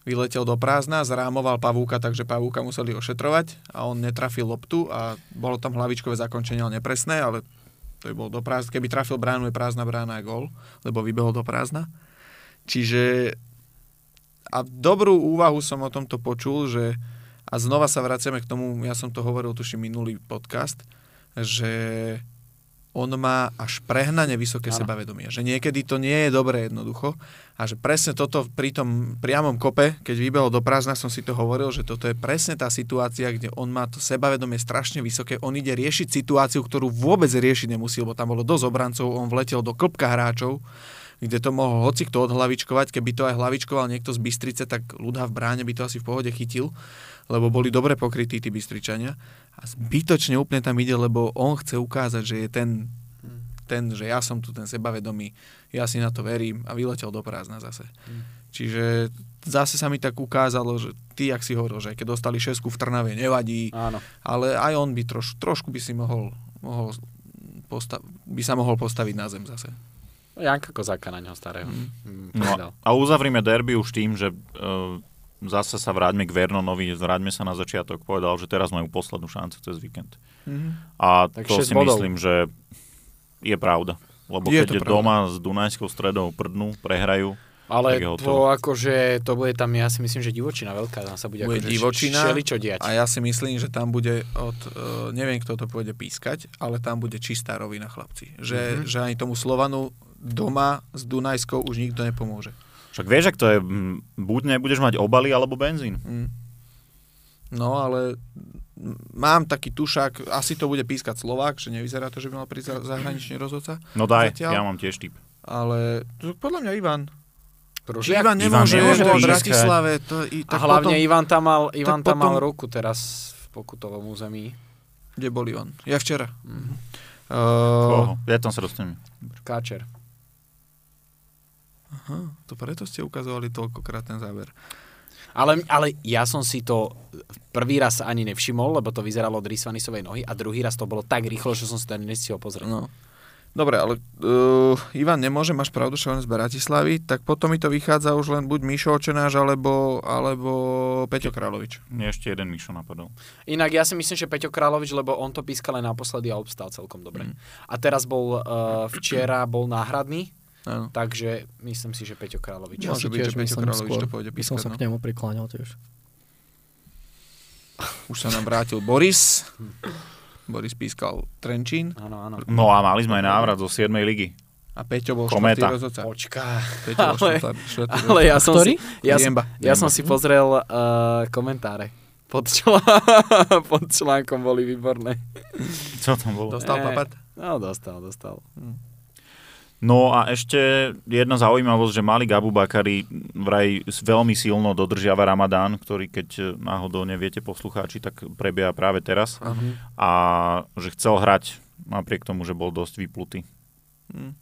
Vyletel do prázdna, zrámoval Pavúka, takže Pavúka museli ošetrovať a on netrafil loptu a bolo tam hlavičkové zakončenie, ale nepresné, ale to by bol do prázdna. Keby trafil bránu, je prázdna brána a gól, lebo vybehol do prázdna. Čiže a dobrú úvahu som o tomto počul, že a znova sa vraciame k tomu, ja som to hovoril tuším minulý podcast, že on má až prehnane vysoké
Áno.
sebavedomie. Že niekedy to nie je dobré jednoducho a že presne toto pri tom priamom kope, keď vybehol do prázdna, som si to hovoril, že toto je presne tá situácia, kde on má to sebavedomie strašne vysoké. On ide riešiť situáciu, ktorú vôbec riešiť nemusí, lebo tam bolo dosť obrancov, on vletel do klopka hráčov, kde to mohol hoci kto odhlavičkovať. Keby to aj hlavičkoval niekto z Bystrice, tak ľudha v bráne by to asi v pohode chytil, lebo boli dobre pokrytí tí Bystričania. A zbytočne úplne tam ide, lebo on chce ukázať, že je ten, ten že ja som tu ten sebavedomý, ja si na to verím a vyletel do prázdna zase. Čiže zase sa mi tak ukázalo, že ty, ak si hovoril, že keď dostali šesku v Trnave, nevadí,
Áno.
ale aj on by troš, trošku by si mohol, mohol postav, by sa mohol postaviť na zem zase.
Janka Kozáka na neho starého. Mm.
No, a uzavrime derby už tým, že uh, zase sa vráťme k Vernonovi, vráťme sa na začiatok. Povedal, že teraz majú poslednú šancu cez víkend. A
Tak
to
6
si
bodov.
myslím, že je pravda. Lebo
Je
keď je
pravda.
doma s Dunajskou stredou prdnú, prehrajú,
Ale to akože, to bude tam, ja si myslím, že divočina veľká, tam sa bude,
Bude
akože
divočina
čo diať.
A ja si myslím, že tam bude od, uh, neviem kto to pôjde pískať, ale tam bude čistá rovina chlapci. Že,
Mhm.
mm-hmm. že ani tomu Slovanu doma s Dunajskou už nikto nepomôže.
Však vieš, ak to je, mm, buď nebudeš mať obaly, alebo benzín.
Mm. No ale mm, mám taký tušák, asi to bude pískať Slovák, že nevyzerá to, že by mal prísť za- zahraničný rozhodca.
No daj,
Zatiaľ?
ja mám tiež typ.
Ale podľa mňa Ivan. Že
Pružiak?
Ivan nemôže,
Ivan nemôže
v. Bratislave. To, i,
A
tak
hlavne
potom,
Ivan tam mal, Ivan tam mal
potom-
ruku teraz v pokutovom území.
Kde bol Ivan? Ja včera.
Mhm.
Uh,
Koho? Ja tam sa dostanem.
Káčer.
Aha, to preto ste ukazovali toľkokrát ten záber.
Ale, ale ja som si to prvý raz ani nevšimol, lebo to vyzeralo od Rysvanisovej nohy a druhý raz to bolo tak rýchlo, že som si to ani nestihol pozrieť.
No. Dobre, ale uh, Ivan nemôže, máš pravdu, že z Bratislavy, tak potom mi to vychádza už len buď Mišo Očenáš, alebo, alebo Peťo Královič.
Mne ešte jeden Mišo napadol.
Inak ja si myslím, že Peťo Královič, lebo on to pískal len naposledy a obstál celkom dobre.
Mm.
A teraz bol, uh, včera bol náhradný,
Áno.
takže myslím si, že Peťo Královič.
Môže
si
byť, že Peťo
skôr.
to pôjde
By som sa
no.
k nemu prikláňal tiež.
Už sa nám vrátil Boris. Boris pískal Trenčín
Áno, áno.
No a mali sme aj návrat zo 7. ligy.
a Peťo bol
Kometa.
štvrtý rozhodca.
Počká.
Peťo bol
Ale-
štvrtý, štvrtý
Ale ja som,
Ktorý?
si, ja,
Diemba.
ja som si pozrel uh, komentáre. Pod, člá... <laughs> pod článkom boli výborné.
Co tam bolo?
Dostal
Eh.
papat?
No, dostal, dostal.
No a ešte jedna zaujímavosť, že Mali Abu Bakari vraj veľmi silno dodržiava Ramadán, ktorý keď náhodou neviete poslucháči, tak prebieha práve teraz.
Áno.
A že chcel hrať napriek tomu, že bol dosť vyplutý.
Hm.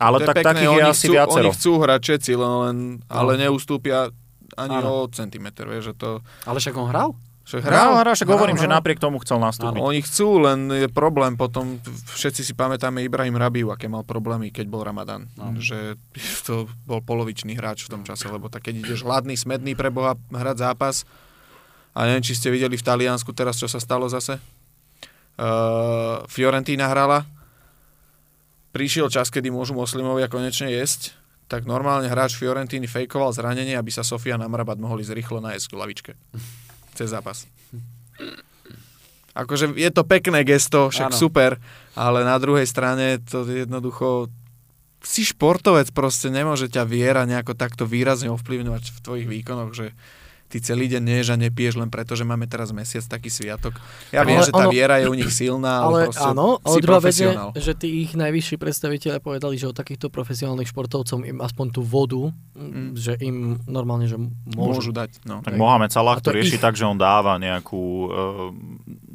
Ale
To je
tak
pekné,
takých je
oni
asi
chcú,
viacero.
Oni chcú hrať všetci, len, len, ale neustúpia ani
Áno.
o centimetr, vieš, že to...
Ale však on hral?
Že
Hral, hral, však hovorím,
hral,
že napriek tomu chcel nastúpiť.
Oni chcú, len je problém potom, všetci si pamätáme Ibrahim Rabiu, aké mal problémy, keď bol Ramadan.
No.
Že <laughs> to bol polovičný hráč v tom čase, lebo tak keď ideš hladný, smedný pre Boha hrať zápas, a neviem, či ste videli v Taliansku teraz, čo sa stalo zase. Uh, Fiorentína hrala, prišiel čas, kedy môžu moslimovia konečne jesť, tak normálne hráč Fiorentíny fejkoval zranenie, aby sa Sofia Namrabat mohli zrýchlo najesť v lavičke. <laughs> Cez zápas. Akože je to pekné gesto, však
Áno.
super, ale na druhej strane to je jednoducho si športovec proste, nemôže ťa viera nejako takto výrazne ovplyvňovať v tvojich výkonoch, že ty celý deň neješ a nepiješ len preto, že máme teraz mesiac taký sviatok. Ja viem,
Ale
že tá
ono-
viera je u nich silná, ale,
Ale
proste
áno, ale
si
druhá vec je, že tí ich najvyšší predstaviteľe povedali, že o takýchto profesionálnych športovcom im aspoň tú vodu,
Mm.
že im normálne, že
Môžu
môžu.
dať. No.
Tak. Mohamed Salah
to
rieši
ich-
tak, že on dáva nejakú e,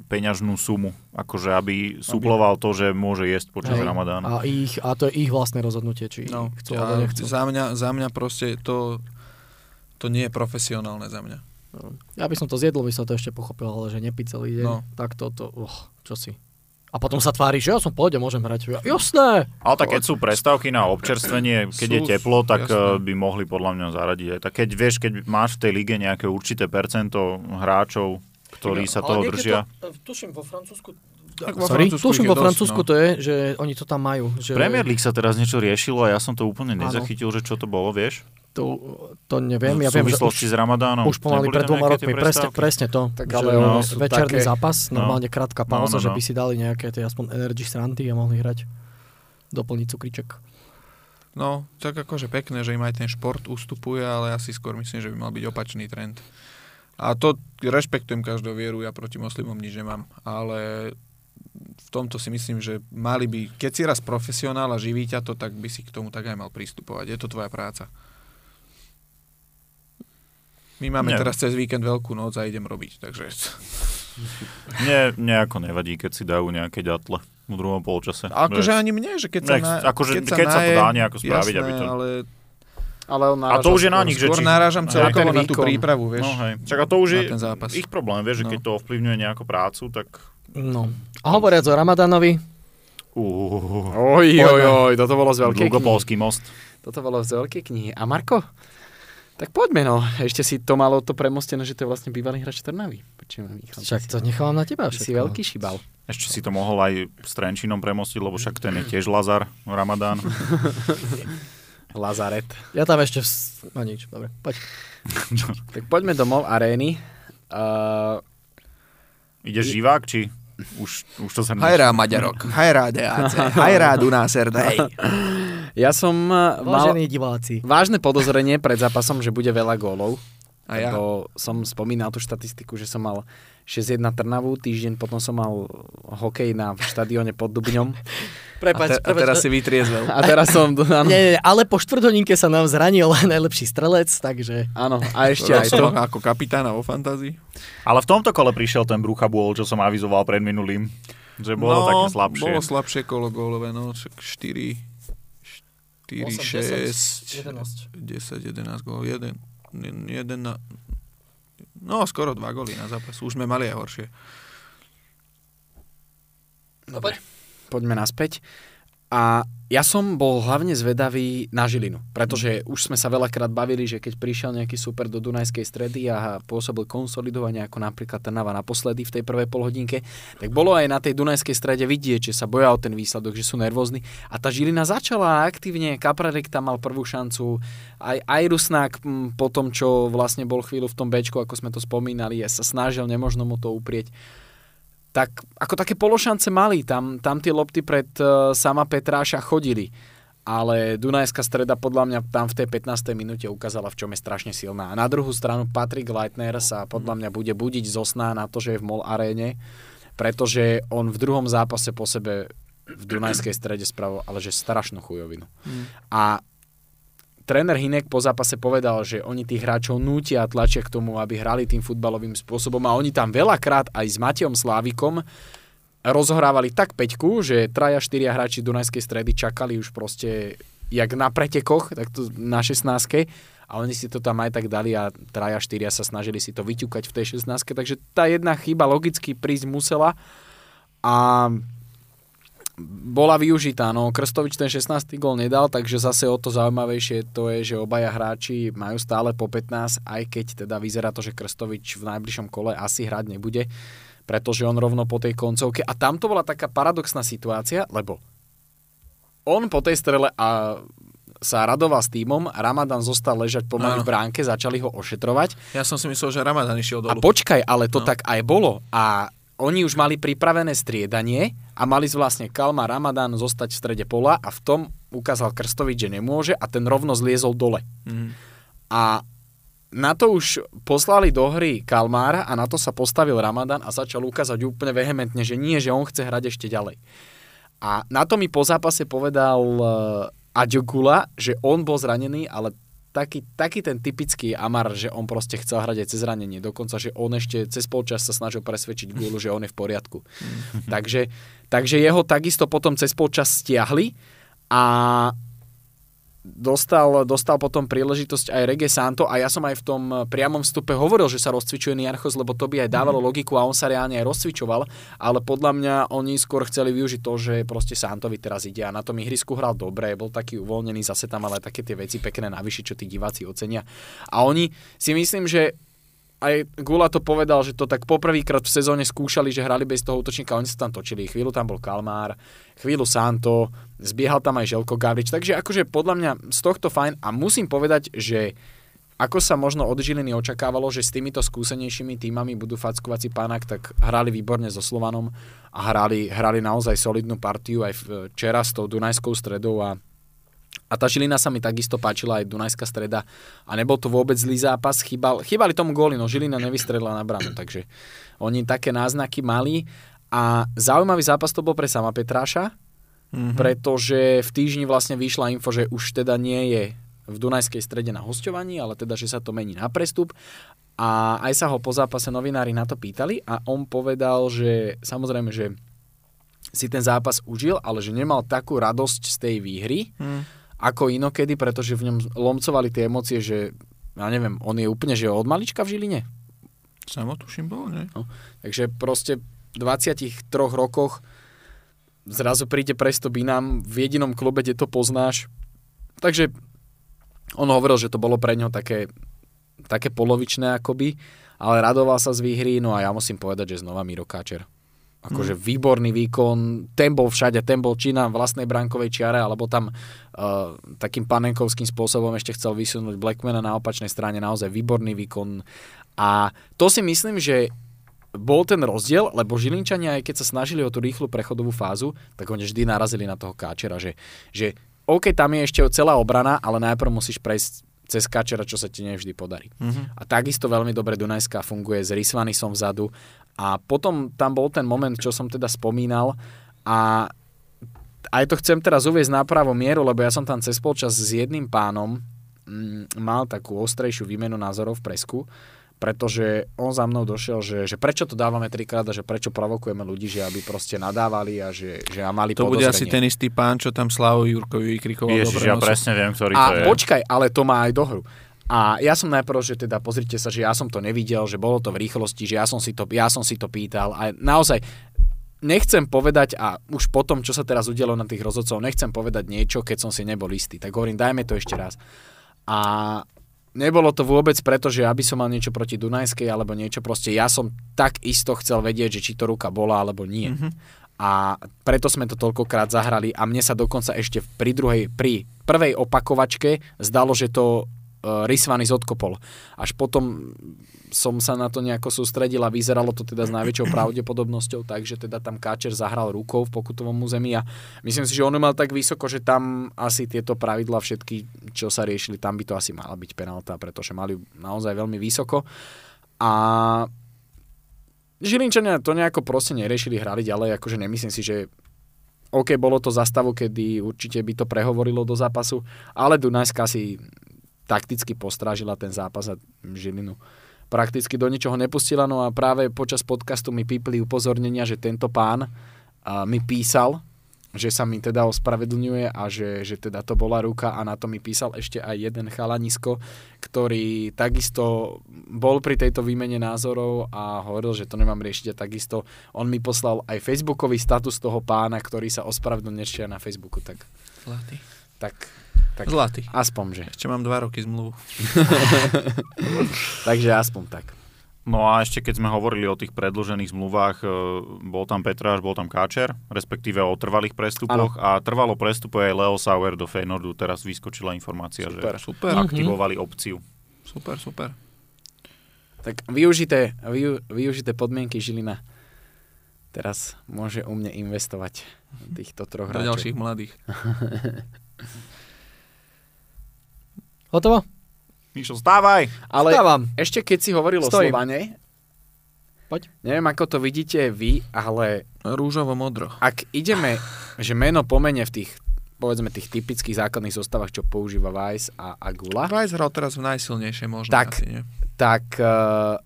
peňažnú sumu, akože aby suploval to, že môže jesť počas
Hej.
Ramadána.
A, ich, a to je ich vlastné rozhodnutie, či
No,
chcú
a
alebo nechcú.
za, mňa, za mňa proste to, to nie je profesionálne za mňa.
Ja by som to zjedol, by som to ešte pochopil, ale že nepiť celý deň,
No.
tak to, to, oh, čo si. A potom sa tvári, že ja som pohode, môžem hrať. Ja, jasné!
Ale tak keď sú prestávky na občerstvenie, keď je
Sú,
teplo, tak
jasné.
eh, by mohli podľa mňa zaradiť aj tak. Keď vieš, keď máš v tej lige nejaké určité percento hráčov, ktorí sa toho držia.
To, tuším, vo Francúzsku...
Tak vo
Sorry,
Francúzsku
tuším,
je
vo
dosť,
Francúzsku
no.
to je, že oni to tam majú. Že
Premier League sa teraz niečo riešilo a ja som to úplne nezachytil, že čo to bolo, vieš?
To, to neviem, ja
v
viem, že už,
s Ramadánom.
už pomaly pred dvoma rokmi, presne, presne to.
Tak
že
ale
no, večerný
také-
zápas,
No.
normálne krátka
No,
pauza,
no,
že
no.
by si dali nejaké tie aspoň energy sranty a mohli hrať doplniť cukriček.
No, tak akože pekné, že im aj ten šport ustupuje, ale ja si skôr myslím, že by mal byť opačný trend. A to rešpektujem každú vieru, ja proti moslimom nič nemám, ale v tomto si myslím, že mali by, keď si raz profesionál a živí ťa to, tak by si k tomu tak aj mal pristupovať. Je to tvoja práca. My máme
Nie.
teraz cez víkend veľkú noc a idem robiť, takže
Mne nejako nevadí, keď si dajú nejaké ďatle v druhom polčase.
akože ani mne, že keď sa, na,
akože
keď sa,
keď sa to dá nejako spraviť,
jasné,
aby to-
ale
Ale on
A to už je na nich, že či...
náražam celkovo na tú prípravu, vieš.
No hej. Čak a to už je ich problém, vieš, že
No.
keď to ovplyvňuje nejakú prácu, tak...
No. A hovoriac o Ramadanovi,
Uh,
Oj, oj, oj, toto bolo z veľkej knihy.
Dlugopolský most.
Toto bolo z veľkej knihy. A Marko? Tak poďme no. Ešte si to malo to premostené, že to je vlastne bývalý hráč Trnavy.
Však to nechávam na teba všetko.
si veľký šibal.
Ešte si to mohol aj s Trenčinom premostiť, lebo však ten je tiež Lazar, Ramadán. <laughs>
Lazaret.
Ja tam ešte... Vs... No nič, dobre, poď. <laughs>
Tak poďme do MOL arény. Uh,
Ide živák, či už, už to sa...
Hajrá Maďarok, hajrá DAC, hajrá Dunáserd, hej. <laughs>
ja som uh, mal
Vážení diváci.
vážne podozrenie pred zápasom, že bude veľa gólov.
A ja?
Lebo som spomínal tú štatistiku, že som mal 6-1 Trnavu, týždeň potom som mal hokej na štadióne pod Dubňom. <laughs>
A, te, a teraz si vytriezvel. <laughs>
A teraz som... <laughs> Áno,
Nie, nie, nie, ale po štvrthodinke sa nám zranil najlepší strelec, takže...
áno a ešte aj to.
Som ako kapitána vo fantázii.
Ale v tomto kole prišiel ten Brucha Bôl, čo som avizoval pred minulým. Že bolo
no,
také slabšie.
bolo slabšie kolo gólové, no, však 4, 4, 6, 10, 11 gólov, 1, 1 na... No, skoro 2 góly na zápas. Už sme mali aj horšie.
Dobre, poďme naspäť. A ja som bol hlavne zvedavý na Žilinu, pretože už sme sa veľakrát bavili, že keď prišiel nejaký super do Dunajskej stredy a pôsobil konsolidovanie, ako napríklad Trnava naposledy v tej prvej polhodinke, tak bolo aj na tej Dunajskej strede vidieť, že sa boja o ten výsledok, že sú nervózni. A tá Žilina začala aktívne, Kaprarek tam mal prvú šancu, aj, aj Rusnák m, po tom, čo vlastne bol chvíľu v tom bečku, ako sme to spomínali, sa snažil, nemožno mu to uprieť tak ako také pološance mali. Tam, tam tie lopty pred uh, sama Petráša chodili. Ale Dunajská streda podľa mňa tam v tej 15. minúte ukázala, v čom je strašne silná. A na druhú stranu Patrick Leitner sa podľa mňa bude budiť zo sna na to, že je v MOL aréne, pretože on v druhom zápase po sebe v Dunajskej strede spravil, ale že strašnú chujovinu. Mm. A tréner Hinek po zápase povedal, že oni tých hráčov nútia a tlačia k tomu, aby hrali tým futbalovým spôsobom a oni tam veľakrát aj s Matejom Slávikom rozhrávali tak peťku, že traja, štyria hráči Dunajskej stredy čakali už proste jak na pretekoch, tak to na 16 a oni si to tam aj tak dali a traja, štyria sa snažili si to vyťukať v tej 16 takže tá jedna chyba logicky prísť musela a bola využitá. No, Krstovič ten 16. gol nedal, takže zase o to zaujímavejšie to je, že obaja hráči majú stále po 15, aj keď teda vyzerá to, že Krstovič v najbližšom kole asi hrať nebude, pretože on rovno po tej koncovke. A tam to bola taká paradoxná situácia, lebo on po tej strele a sa radoval s týmom, Ramadan zostal ležať pomaly v bránke, začali ho ošetrovať.
Ja som si myslel, že Ramadan išiel dolu.
A počkaj, ale to
No.
tak aj bolo. A oni už mali pripravené striedanie a mali vlastne Kalma Ramadan zostať v strede pola a v tom ukázal Krstovič, že nemôže a ten rovno zliezol dole.
Mhm.
A na to už poslali do hry Kalmára a na to sa postavil Ramadan a začal ukázať úplne vehementne, že nie, že on chce hrať ešte ďalej. A na to mi po zápase povedal uh, Aďogula, že on bol zranený, ale taký, taký ten typický Amar, že on proste chcel hrať aj cez zranenie. Dokonca, že on ešte cez polčas sa snažil presvedčiť Gulu, že on je v poriadku. takže, takže jeho takisto potom cez polčas stiahli a dostal, dostal potom príležitosť aj Rege Santo a ja som aj v tom priamom vstupe hovoril, že sa rozcvičuje Niarchos, lebo to by aj dávalo logiku a on sa reálne aj rozcvičoval, ale podľa mňa oni skôr chceli využiť to, že proste Santovi teraz ide a na tom ihrisku hral dobre, bol taký uvoľnený, zase tam ale také tie veci pekné navyše, čo tí diváci ocenia. A oni si myslím, že aj Gula to povedal, že to tak poprvýkrát v sezóne skúšali, že hrali bez toho útočníka, oni sa tam točili. Chvíľu tam bol Kalmár, chvíľu Santo, zbiehal tam aj Želko Gavrič, takže akože podľa mňa z tohto fajn a musím povedať, že ako sa možno od Žiliny očakávalo, že s týmito skúsenejšími týmami budú fackovací pának, tak hrali výborne so Slovanom a hrali, hrali naozaj solidnú partiu aj včera s tou Dunajskou stredou a a tá Žilina sa mi takisto páčila aj Dunajská streda. A nebol to vôbec zlý zápas, chýbal, chýbali tomu góly, no Žilina nevystrelila na branu, takže oni také náznaky mali. A zaujímavý zápas to bol pre sama Petráša, mm-hmm. pretože v týždni vlastne vyšla info, že už teda nie je v Dunajskej strede na hostovaní, ale teda, že sa to mení na prestup. A aj sa ho po zápase novinári na to pýtali a on povedal, že samozrejme, že si ten zápas užil, ale že nemal takú radosť z tej výhry, mm ako inokedy, pretože v ňom lomcovali tie emócie, že ja neviem, on je úplne, že od malička v Žiline?
Samo tuším bol, ne?
No, takže proste v 23 rokoch zrazu príde prestup inám, v jedinom klube, kde to poznáš. Takže on hovoril, že to bolo pre ňo také, také polovičné akoby, ale radoval sa z výhry, no a ja musím povedať, že znova Miro Káčer. Akože výborný výkon, ten bol všade, ten bol či na vlastnej brankovej čiare, alebo tam uh, takým panenkovským spôsobom ešte chcel vysunúť Blackmana na opačnej strane, naozaj výborný výkon. A to si myslím, že bol ten rozdiel, lebo Žilinčania, aj keď sa snažili o tú rýchlu prechodovú fázu, tak oni vždy narazili na toho Káčera, že, že OK, tam je ešte celá obrana, ale najprv musíš prejsť cez Kačera, čo sa ti nevždy podarí. Uh-huh. A takisto veľmi dobre Dunajská funguje s Rysvanisom vzadu a potom tam bol ten moment, čo som teda spomínal a aj to chcem teraz uvieť na pravú mieru, lebo ja som tam cez polčas s jedným pánom mm, mal takú ostrejšiu výmenu názorov v presku, pretože on za mnou došiel, že, že prečo to dávame trikrát a že prečo provokujeme ľudí, že aby proste nadávali a že, že a mali
To bude asi ten istý pán, čo tam Slavo Jurkovi vykrikoval
Ježiš, ja presne viem, ktorý
a
to je.
počkaj, ale to má aj dohru. A ja som najprv, že teda pozrite sa, že ja som to nevidel, že bolo to v rýchlosti, že ja som si to, ja som si to pýtal a naozaj nechcem povedať a už potom, čo sa teraz udialo na tých rozhodcov, nechcem povedať niečo, keď som si nebol istý. Tak hovorím, dajme to ešte raz. A nebolo to vôbec preto, že aby som mal niečo proti Dunajskej alebo niečo proste. Ja som tak isto chcel vedieť, že či to ruka bola alebo nie. Mm-hmm. A preto sme to toľkokrát zahrali a mne sa dokonca ešte pri druhej, pri prvej opakovačke zdalo, že to Rysvany zodkopol. Až potom som sa na to nejako sústredil a vyzeralo to teda s najväčšou pravdepodobnosťou, takže teda tam Káčer zahral rukou v pokutovom území a myslím si, že on mal tak vysoko, že tam asi tieto pravidla všetky, čo sa riešili, tam by to asi mala byť penálta, pretože mali naozaj veľmi vysoko. A Žilinčania to nejako proste neriešili, hrali ďalej, akože nemyslím si, že OK, bolo to za stavu, kedy určite by to prehovorilo do zápasu, ale Dunajská si takticky postrážila ten zápas a Žilinu prakticky do ničoho nepustila. No a práve počas podcastu mi pípli upozornenia, že tento pán a, mi písal, že sa mi teda ospravedlňuje a že, že teda to bola ruka a na to mi písal ešte aj jeden chalanisko, ktorý takisto bol pri tejto výmene názorov a hovoril, že to nemám riešiť a takisto on mi poslal aj facebookový status toho pána, ktorý sa ospravedlňuje na Facebooku. Tak,
Zlatý.
tak
tak Zlatý.
Aspoň, že.
Ešte mám dva roky zmluvu. <laughs>
Takže aspoň tak.
No a ešte keď sme hovorili o tých predložených zmluvách, e, bol tam Petráš, bol tam Káčer, respektíve o trvalých prestupoch ano. a trvalo prestupuje aj Leo Sauer do Feynordu. Teraz vyskočila informácia,
super,
že
super.
aktivovali opciu.
Super, super.
Tak využité, vyu, využité podmienky Žilina teraz môže u mne investovať týchto troch
hráčov. Do ďalších mladých. <laughs>
Hotovo?
Mišo, stávaj!
Ale
Stávam.
ešte keď si hovoril
Stojím.
o Slovane,
Poď.
neviem ako to vidíte vy, ale
Rúžovo-modro.
ak ideme, že meno pomene v tých povedzme tých typických základných zostavách, čo používa Vice a, a Gula,
Vajs hral teraz v najsilnejšej možno
Tak.
asi, nie?
tak uh,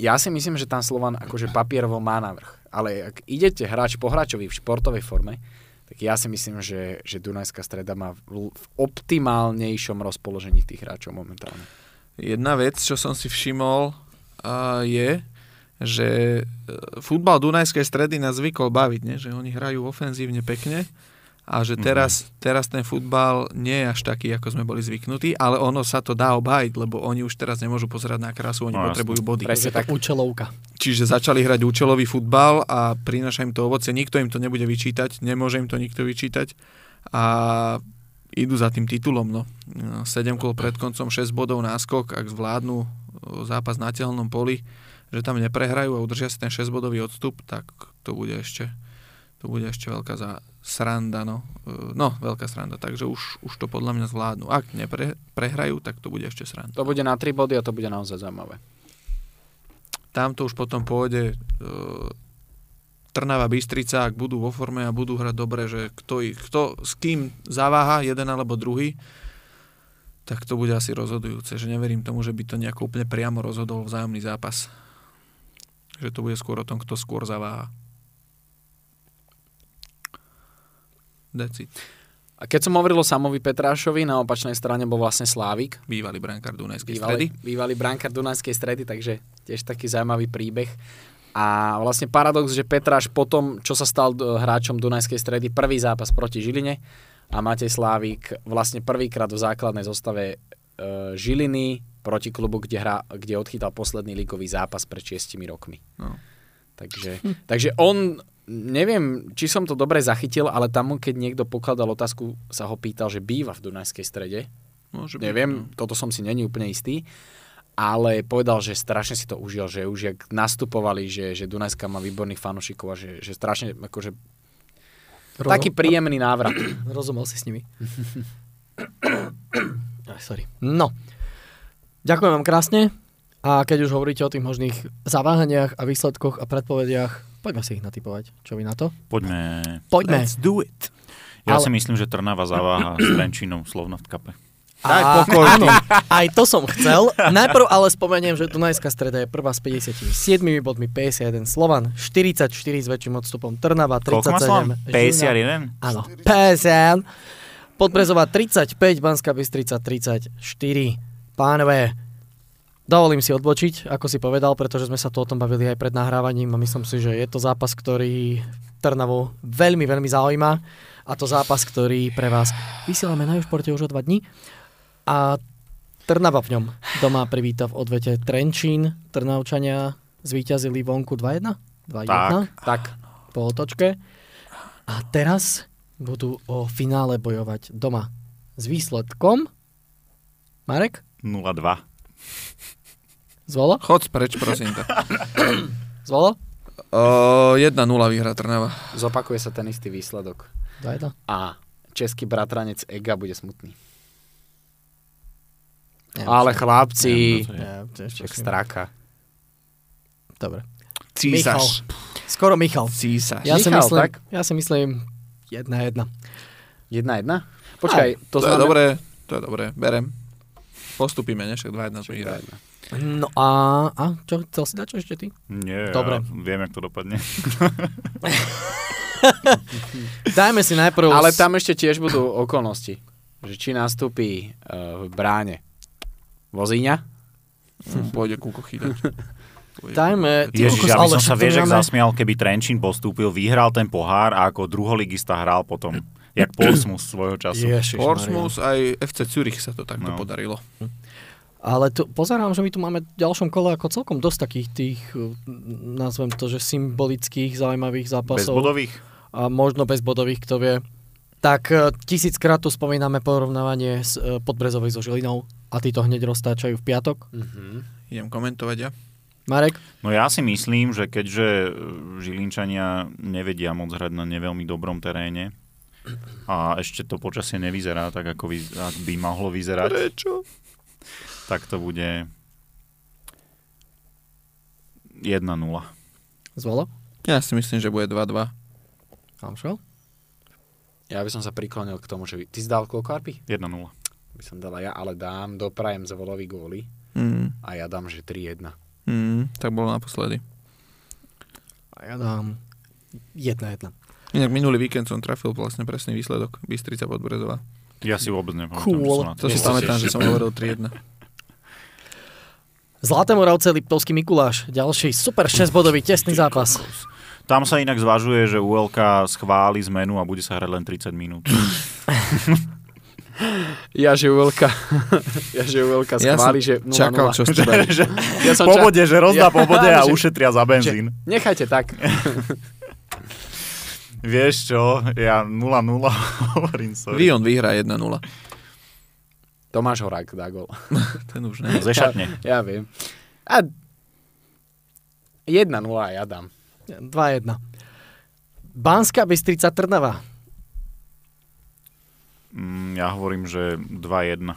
ja si myslím, že tam Slovan akože papierovo má navrh. Ale ak idete hráč po hráčovi v športovej forme, tak ja si myslím, že, že Dunajská streda má v, v optimálnejšom rozpoložení tých hráčov momentálne.
Jedna vec, čo som si všimol, uh, je, že uh, futbal Dunajskej stredy nás zvykol baviť, ne? že oni hrajú ofenzívne pekne a že teraz, mm-hmm. teraz ten futbal nie je až taký, ako sme boli zvyknutí, ale ono sa to dá obhájiť, lebo oni už teraz nemôžu pozerať na krásu, oni
No,
potrebujú body.
Presne tak.
Účelovka.
Čiže začali hrať účelový futbal a prináša im to ovoce. Nikto im to nebude vyčítať, nemôže im to nikto vyčítať a idú za tým titulom. No. 7 kol pred koncom, 6 bodov náskok, ak zvládnu zápas na telnom poli, že tam neprehrajú a udržia si ten 6 bodový odstup, tak to bude ešte, to bude ešte veľká za, sranda. No. E, no, veľká sranda, takže už, už to podľa mňa zvládnu. Ak neprehrajú, tak to bude ešte sranda.
To bude na 3 body a to bude naozaj zaujímavé.
Tam to už potom pôjde e, Trnava Bystrica, ak budú vo forme a budú hrať dobre, že kto, ich, kto s kým zaváha, jeden alebo druhý, tak to bude asi rozhodujúce. Že neverím tomu, že by to nejako úplne priamo rozhodol vzájomný zápas. Že to bude skôr o tom, kto skôr zaváha. Decid.
A keď som hovoril o Samovi Petrášovi, na opačnej strane bol vlastne Slávik,
Bývalý brankár Dunajskej stredy.
bývalý, bývalý brankár Dunajskej stredy, takže tiež taký zaujímavý príbeh. A vlastne paradox, že Petráš potom, čo sa stal eh, hráčom Dunajskej stredy, prvý zápas proti Žiline a Matej Slávik vlastne prvýkrát v základnej zostave e, Žiliny proti klubu, kde, hra, kde odchytal posledný lígový zápas pred 6 rokmi.
No.
Takže, takže on, neviem, či som to dobre zachytil, ale tam, keď niekto pokladal otázku, sa ho pýtal, že býva v Dunajskej strede.
Môže byť,
Neviem,
no.
toto som si není úplne istý. Ale povedal, že strašne si to užil, že už jak nastupovali, že, že Dunajská má výborných fanúšikov a že, že strašne, akože,
Rozum-
taký príjemný návrat. <coughs>
Rozumel si s nimi. <coughs> Sorry. No. Ďakujem vám krásne. A keď už hovoríte o tých možných zaváhaniach a výsledkoch a predpovediach, poďme si ich natypovať. Čo vy na to?
Poďme.
Poďme.
Let's do it.
Ja
Ale-
si myslím, že Trnava zaváha s Trenčínom v Slovnaft Cupe.
Daj
A-
pokoj,
Áno, aj to som chcel. Najprv ale spomeniem, že Dunajská streda je prvá s 57 bodmi, 51 Slovan, 44 s väčším odstupom Trnava,
Koľko má Slovan?
37
51?
Áno, 50. Podbrezová 35, Banská Bystrica 34. Pánové, dovolím si odbočiť, ako si povedal, pretože sme sa tu o tom bavili aj pred nahrávaním a myslím si, že je to zápas, ktorý Trnavu veľmi, veľmi zaujíma a to zápas, ktorý pre vás vysielame na športe už o dva dní a Trnava v ňom doma privíta v odvete Trenčín. Trnavčania zvíťazili vonku 2-1? 2-1
Tak,
po otočke. A teraz budú o finále bojovať doma s výsledkom Marek?
0-2.
Zvolo?
Chod preč, prosím ťa.
Zvolo?
O, 1-0 vyhra Trnava.
zopakuje sa ten istý výsledok.
2-1.
A český bratranec Ega bude smutný.
Neviem,
Ale chlapci,
to je.
To si-
straka.
Dobre.
Císaš.
Skoro Michal.
Císaš.
Ja si
Michal,
myslím,
tak?
ja si myslím 1-1.
Jedna jedna? Počkaj, to,
To, je
znamená...
dobré, to je dobré, berem. Postupíme, ne? Však 2-1 to vyhrá.
Jedna.
No a, a čo, chcel si dať čo ešte ty?
Nie,
Dobre.
ja viem, jak to dopadne. <laughs>
Dajme si najprv...
Ale tam ešte tiež budú okolnosti. Že či nastúpi uh, v bráne Vozíňa,
Hm, Pôjde kúko chytať. Pôjde
Dajme...
Ježiš, ja by som sa vieš,
máme-
zasmial, keby Trenčín postúpil, vyhral ten pohár a ako druholigista hral potom, jak Portsmouth svojho času.
Ježiš,
Portsmouth aj FC Zurich sa to takto
No.
podarilo.
Ale tu, pozerám, že my tu máme v ďalšom kole ako celkom dosť takých tých, uh, nazvem to, že symbolických, zaujímavých
Bez
zápasov.
bodových?
A možno bez bodových, kto vie. Tak uh, tisíckrát tu spomíname porovnávanie s uh, Podbrezovej so Žilinou a tí to hneď roztáčajú v piatok.
uh-huh.
Idem komentovať ja.
Marek?
No ja si myslím, že keďže Žilinčania nevedia moc hrať na neveľmi dobrom teréne a ešte to počasie nevyzerá tak, ako vy, ak by mohlo vyzerať,
Prečo?
Tak to bude 1-0.
Zvolo?
Ja si myslím, že bude 2-2.
Amšel?
Ja by som sa priklonil k tomu, že by... Ty si dal koľko arpy?
1-0.
By som dala ja, ale dám, doprajem Zvolovi góly
Mm,
a ja dám, že 3-1.
mm, tak bolo naposledy.
A ja dám 1-1.
Inak minulý víkend som trafil vlastne presný výsledok. Bystrica Podbrezová.
Ja si vôbec nepamätám,
Cool.
že som na
To si pamätám, že som hovoril 3-1.
Zlaté Moravce, Liptovský Mikuláš. Ďalší super 6-bodový tesný zápas.
Tam sa inak zvažuje, že ULK schváli zmenu a bude sa hrať len 30 minút. <laughs>
Ja, že Uelka, <laughs> ja, že Uelka
Ja
schváli,
som
že 0-0.
čakal, čo ste <laughs>
že
Ja som
po
ča-
že rozdá
Ja-
po bode a
že-
ušetria za benzín.
Nechajte tak.
Vieš čo, ja 0-0 hovorím, sorry.
Vion vyhrá 1-0.
Tomáš Horák dá gol. <laughs>
Ten už ne.
Zešatne.
Ja viem. A 1-0 ja dám.
2-1. Banská Bystrica Trnava.
Mm, ja hovorím, že 2-1.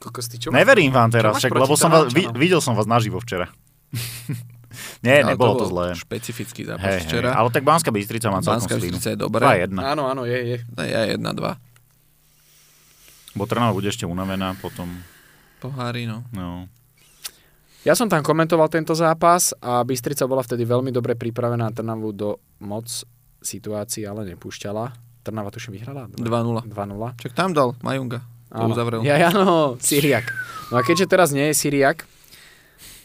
Kokos, ty čo?
Neverím vám teraz, však, lebo som vás, vi,
Trnavčanom?
videl som vás naživo včera. <laughs> Nie,
Ale
nebolo to
bol
zlé.
Špecifický zápas
hej,
včera.
ale tak Banská Bystrica má celkom
Banská. Bystrica je dobré.
2-1.
Áno, áno, je, je.
Ja 1-2.
Bo Trnava bude ešte unavená potom.
Pohári, no.
No.
Ja som tam komentoval tento zápas a Bystrica bola vtedy veľmi dobre pripravená Trnavu do moc situácií, ale nepúšťala. Trnava tuším vyhrala?
2-0.
2-0.
Čak tam dal Majunga. To uzavrel.
Ja, áno, Syriak. No a keďže teraz nie je Syriak,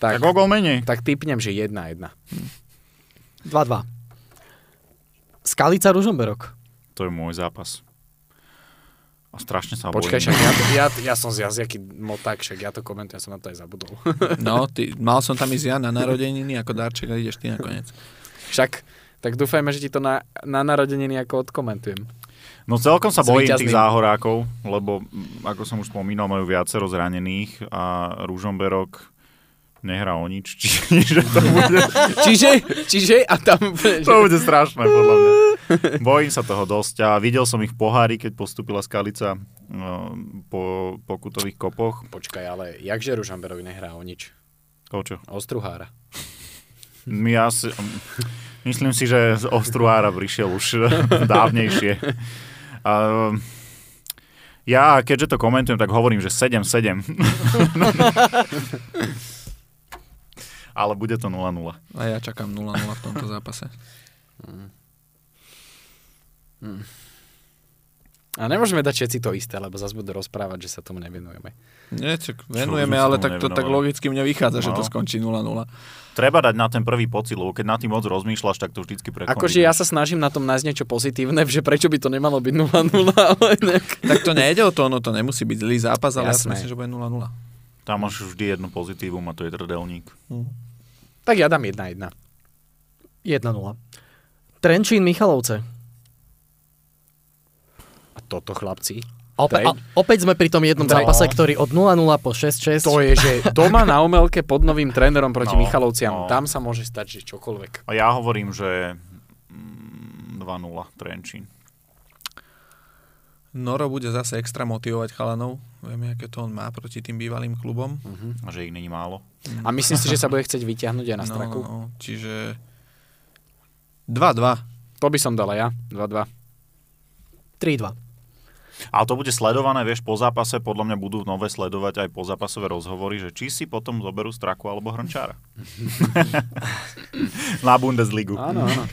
tak,
Tak o gol menej.
tak typnem, že 1-1.
2-2. Skalica Ružomberok.
To je môj zápas. A strašne sa
Počkaj,
bojím.
však ja, ja, <laughs> ja som z jazyky moták, však ja to komentujem, ja som na to aj zabudol. <laughs>
No, ty, mal som tam ísť ja na <laughs> narodeniny ako darček a ideš ty nakoniec.
Však, tak dúfajme, že ti to na, na narodeniny ako odkomentujem.
No celkom sa bojím tých záhorákov, lebo ako som už spomínal, majú viacero zranených a Ružomberok nehrá o nič, čiže <laughs> to bude,
Čiže, čiže, a tam...
to bude strašné podľa mňa. Bojím sa toho dosť a videl som ich pohári, keď postupila Skalica no, po pokutových kopoch.
Počkaj, ale jakže Ružamberok nehrá o nič?
O čo?
Ostruhára.
Ja si, myslím si, že z Ostruára prišiel už <laughs> dávnejšie. A, ja, keďže to komentujem, tak hovorím, že 7-7. <laughs> Ale bude to 0-0.
A ja čakám 0-0 v tomto zápase.
A nemôžeme dať všetci to isté, lebo zase budú rozprávať, že sa tomu nevenujeme.
Nie, čak venujeme, ale tak to tak logicky mne vychádza, že to
No.
skončí 0-0.
Treba dať na ten prvý pocit, lebo keď na tým moc rozmýšľaš, tak to vždycky prekoníš.
Akože ja sa snažím na tom nájsť niečo pozitívne, že prečo by to nemalo byť 0-0, ale nejak...
Tak to nejde o to, ono to nemusí byť zlý zápas, ale ja si
Jasné.
myslím, že bude 0-0.
Tam máš vždy jedno pozitívum a to je trdelník.
Tak ja dám 1-1.
1-0. Trenčín Michalovce.
A toto, chlapci,
Ope-
Treň?
a, opäť sme pri tom jednom
Treň.
zápase, ktorý od 0-0 po 6-6.
to je, že doma na Omelke pod novým trénerom proti
No,
Michalovciam,
no.
tam sa môže stať, že čokoľvek.
A ja hovorím, že mm, 2-0 Trenčín.
Noro bude zase extra motivovať chalanov. Vieme, aké to on má proti tým bývalým klubom.
A že ich není málo.
A myslím si, že sa bude chcieť vyťahnuť aj na straku.
No, no, čiže 2-2.
To by som dala ja, 2-2.
3-2.
Ale to bude sledované, vieš, po zápase, podľa mňa budú nové sledovať aj po zápasové rozhovory, že či si potom zoberú straku alebo hrnčára. <laughs> Na Bundesligu.
Áno, áno.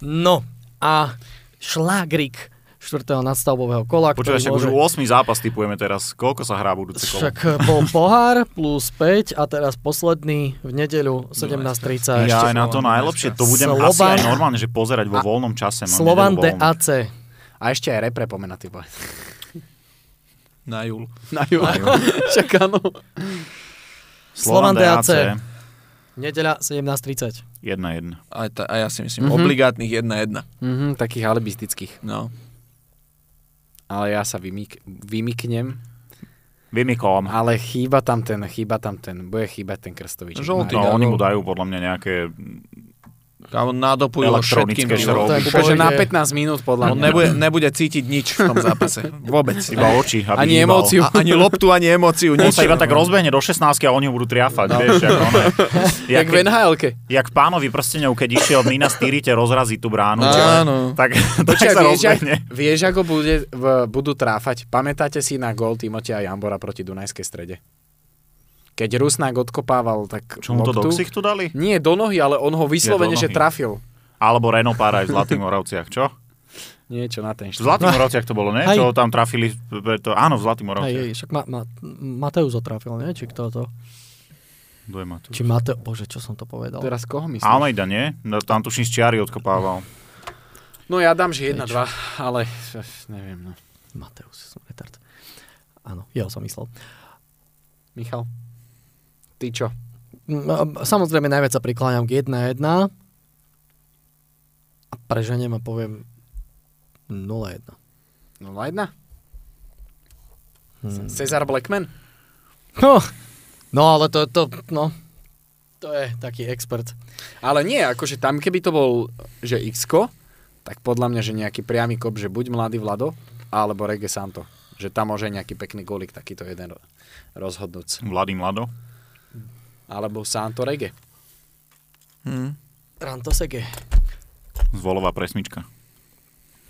No a šlágrik štvrtého nadstavbového kola,
Počúvaj, však
ktorý
už 8 zápas typujeme teraz. Koľko sa hrá budúce kolo?
Však bol pohár plus 5 a teraz posledný v nedeľu 17.30.
Ja aj na to najlepšie. To budem
Slovan-
asi aj normálne, že pozerať vo
A-
voľnom čase. Mám
Slovan. DAC.
A ešte aj repre pomená, ty vole. <laughs>
Na júl.
Na. Však <laughs> áno.
Slovan DAC. Nedeľa 17.30.
1-1.
A, ta, a ja si myslím,
Mhm.
obligátnych 1-1.
Mhm, takých alibistických.
No.
Ale ja sa vymyk- vymyknem.
Vymikom.
Ale chýba tam ten, chýba tam ten, bude chýbať ten krstovič.
Žltý.
No, oni mu dajú podľa mňa nejaké...
On nadopujú ho všetkým.
Úplne, že na
pôjde-
15 minút podľa
On
mňa.
nebude, nebude cítiť nič v tom zápase. Vôbec.
Iba oči. Aby
Ani
hýbal.
emóciu.
A, ani loptu, ani emóciu.
On sa iba tak rozbehne do 16 a oni ho budú triafať, no. vieš, jak ono. <laughs>
Jak v NHL-ke.
jak pánovi prstenov, keď išiel Mina Styrite rozraziť tú bránu,
Áno.
tak, <laughs> tak sa
vieš, jak,
rozbehne.
vieš, ako bude, v, budú tráfať? Pamätáte si na gól Timotia Jambora proti Dunajskej strede? Keď Rusnák odkopával, tak
Čo mu to do ksichtu dali?
Nie do nohy, ale on ho vyslovene,
Nie,
že trafil.
Alebo Renault Pára aj v Zlatých Moravciach, čo?
Niečo na ten
V
štýl.
Zlatých Moravciach to bolo, ne?
Hej.
Čo tam trafili, to, áno, v Zlatých Moravciach.
hej, však ma, ma, Mateus otrafil, nie? Či kto to?
Kto je Matúš?
Či Mateo... Bože, čo som to povedal?
Teraz koho myslíš?
Almeida, nie? No, Tam tuším z čiary odkopával.
No ja dám, že 1-2, ale neviem, no.
Mateus, som retard. Áno, jeho som myslel.
Michal? Ty čo?
A Samozrejme, najviac sa prikláňam k 1-1 a preženiem a poviem 0-1.
0-1?
Hmm.
Cezar Blackman?
No, no, ale to, to, no, to je taký expert.
Ale nie, akože tam keby to bol, že x tak podľa mňa, že nejaký priamy kop, že buď mladý Vlado, alebo Rege Santo. Že tam môže nejaký pekný golik, takýto jeden ro- rozhodnúc.
Mladý Mlado.
Alebo Santo Rege.
Hm.
Rantosege.
Zvolová presmička.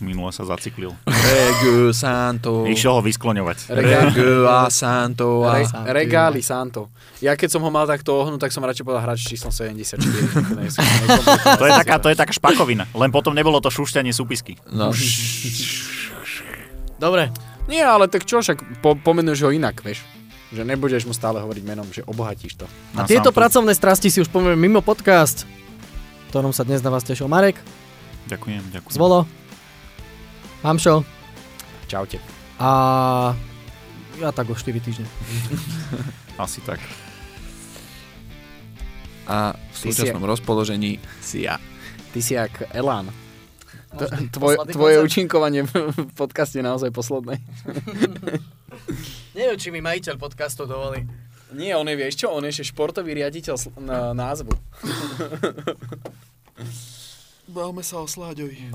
Minule sa zaciklil.
Regu Santo.
Išiel ho vyskloňovať.
Regu a Santo. A...
Re-
Santo.
Regáli Santo. Ja keď som ho mal takto ohnúť, tak som radšej povedal hráč číslom 74.
To je, taká, to je taká špakovina. Len potom nebolo to šušťanie súpisky.
No.
Dobre,
Nie, ale tak čo, však po, pomenuješ ho inak, vieš. Že nebudeš mu stále hovoriť menom, že obohatíš to.
a tieto
to-
pracovné strasti si už povieme mimo podcast, ktorom sa dnes na vás tešil Marek,
Ďakujem, ďakujem.
Zvolo, Hamšo,
Čaute.
A ja tak o 4 týždne. <laughs>
Asi tak.
A v
Ty si
súčasnom rozpoložení si ja.
Ty si jak Elán. Tvoj, tvoje
koncert?
účinkovanie v podcaste je naozaj posledné. <laughs>
Neviem, či mi majiteľ podcastu dovolí.
Nie, on je, vieš čo, on je ešte športový riaditeľ sl- na názvu.
Bavme sa o Sláďovi.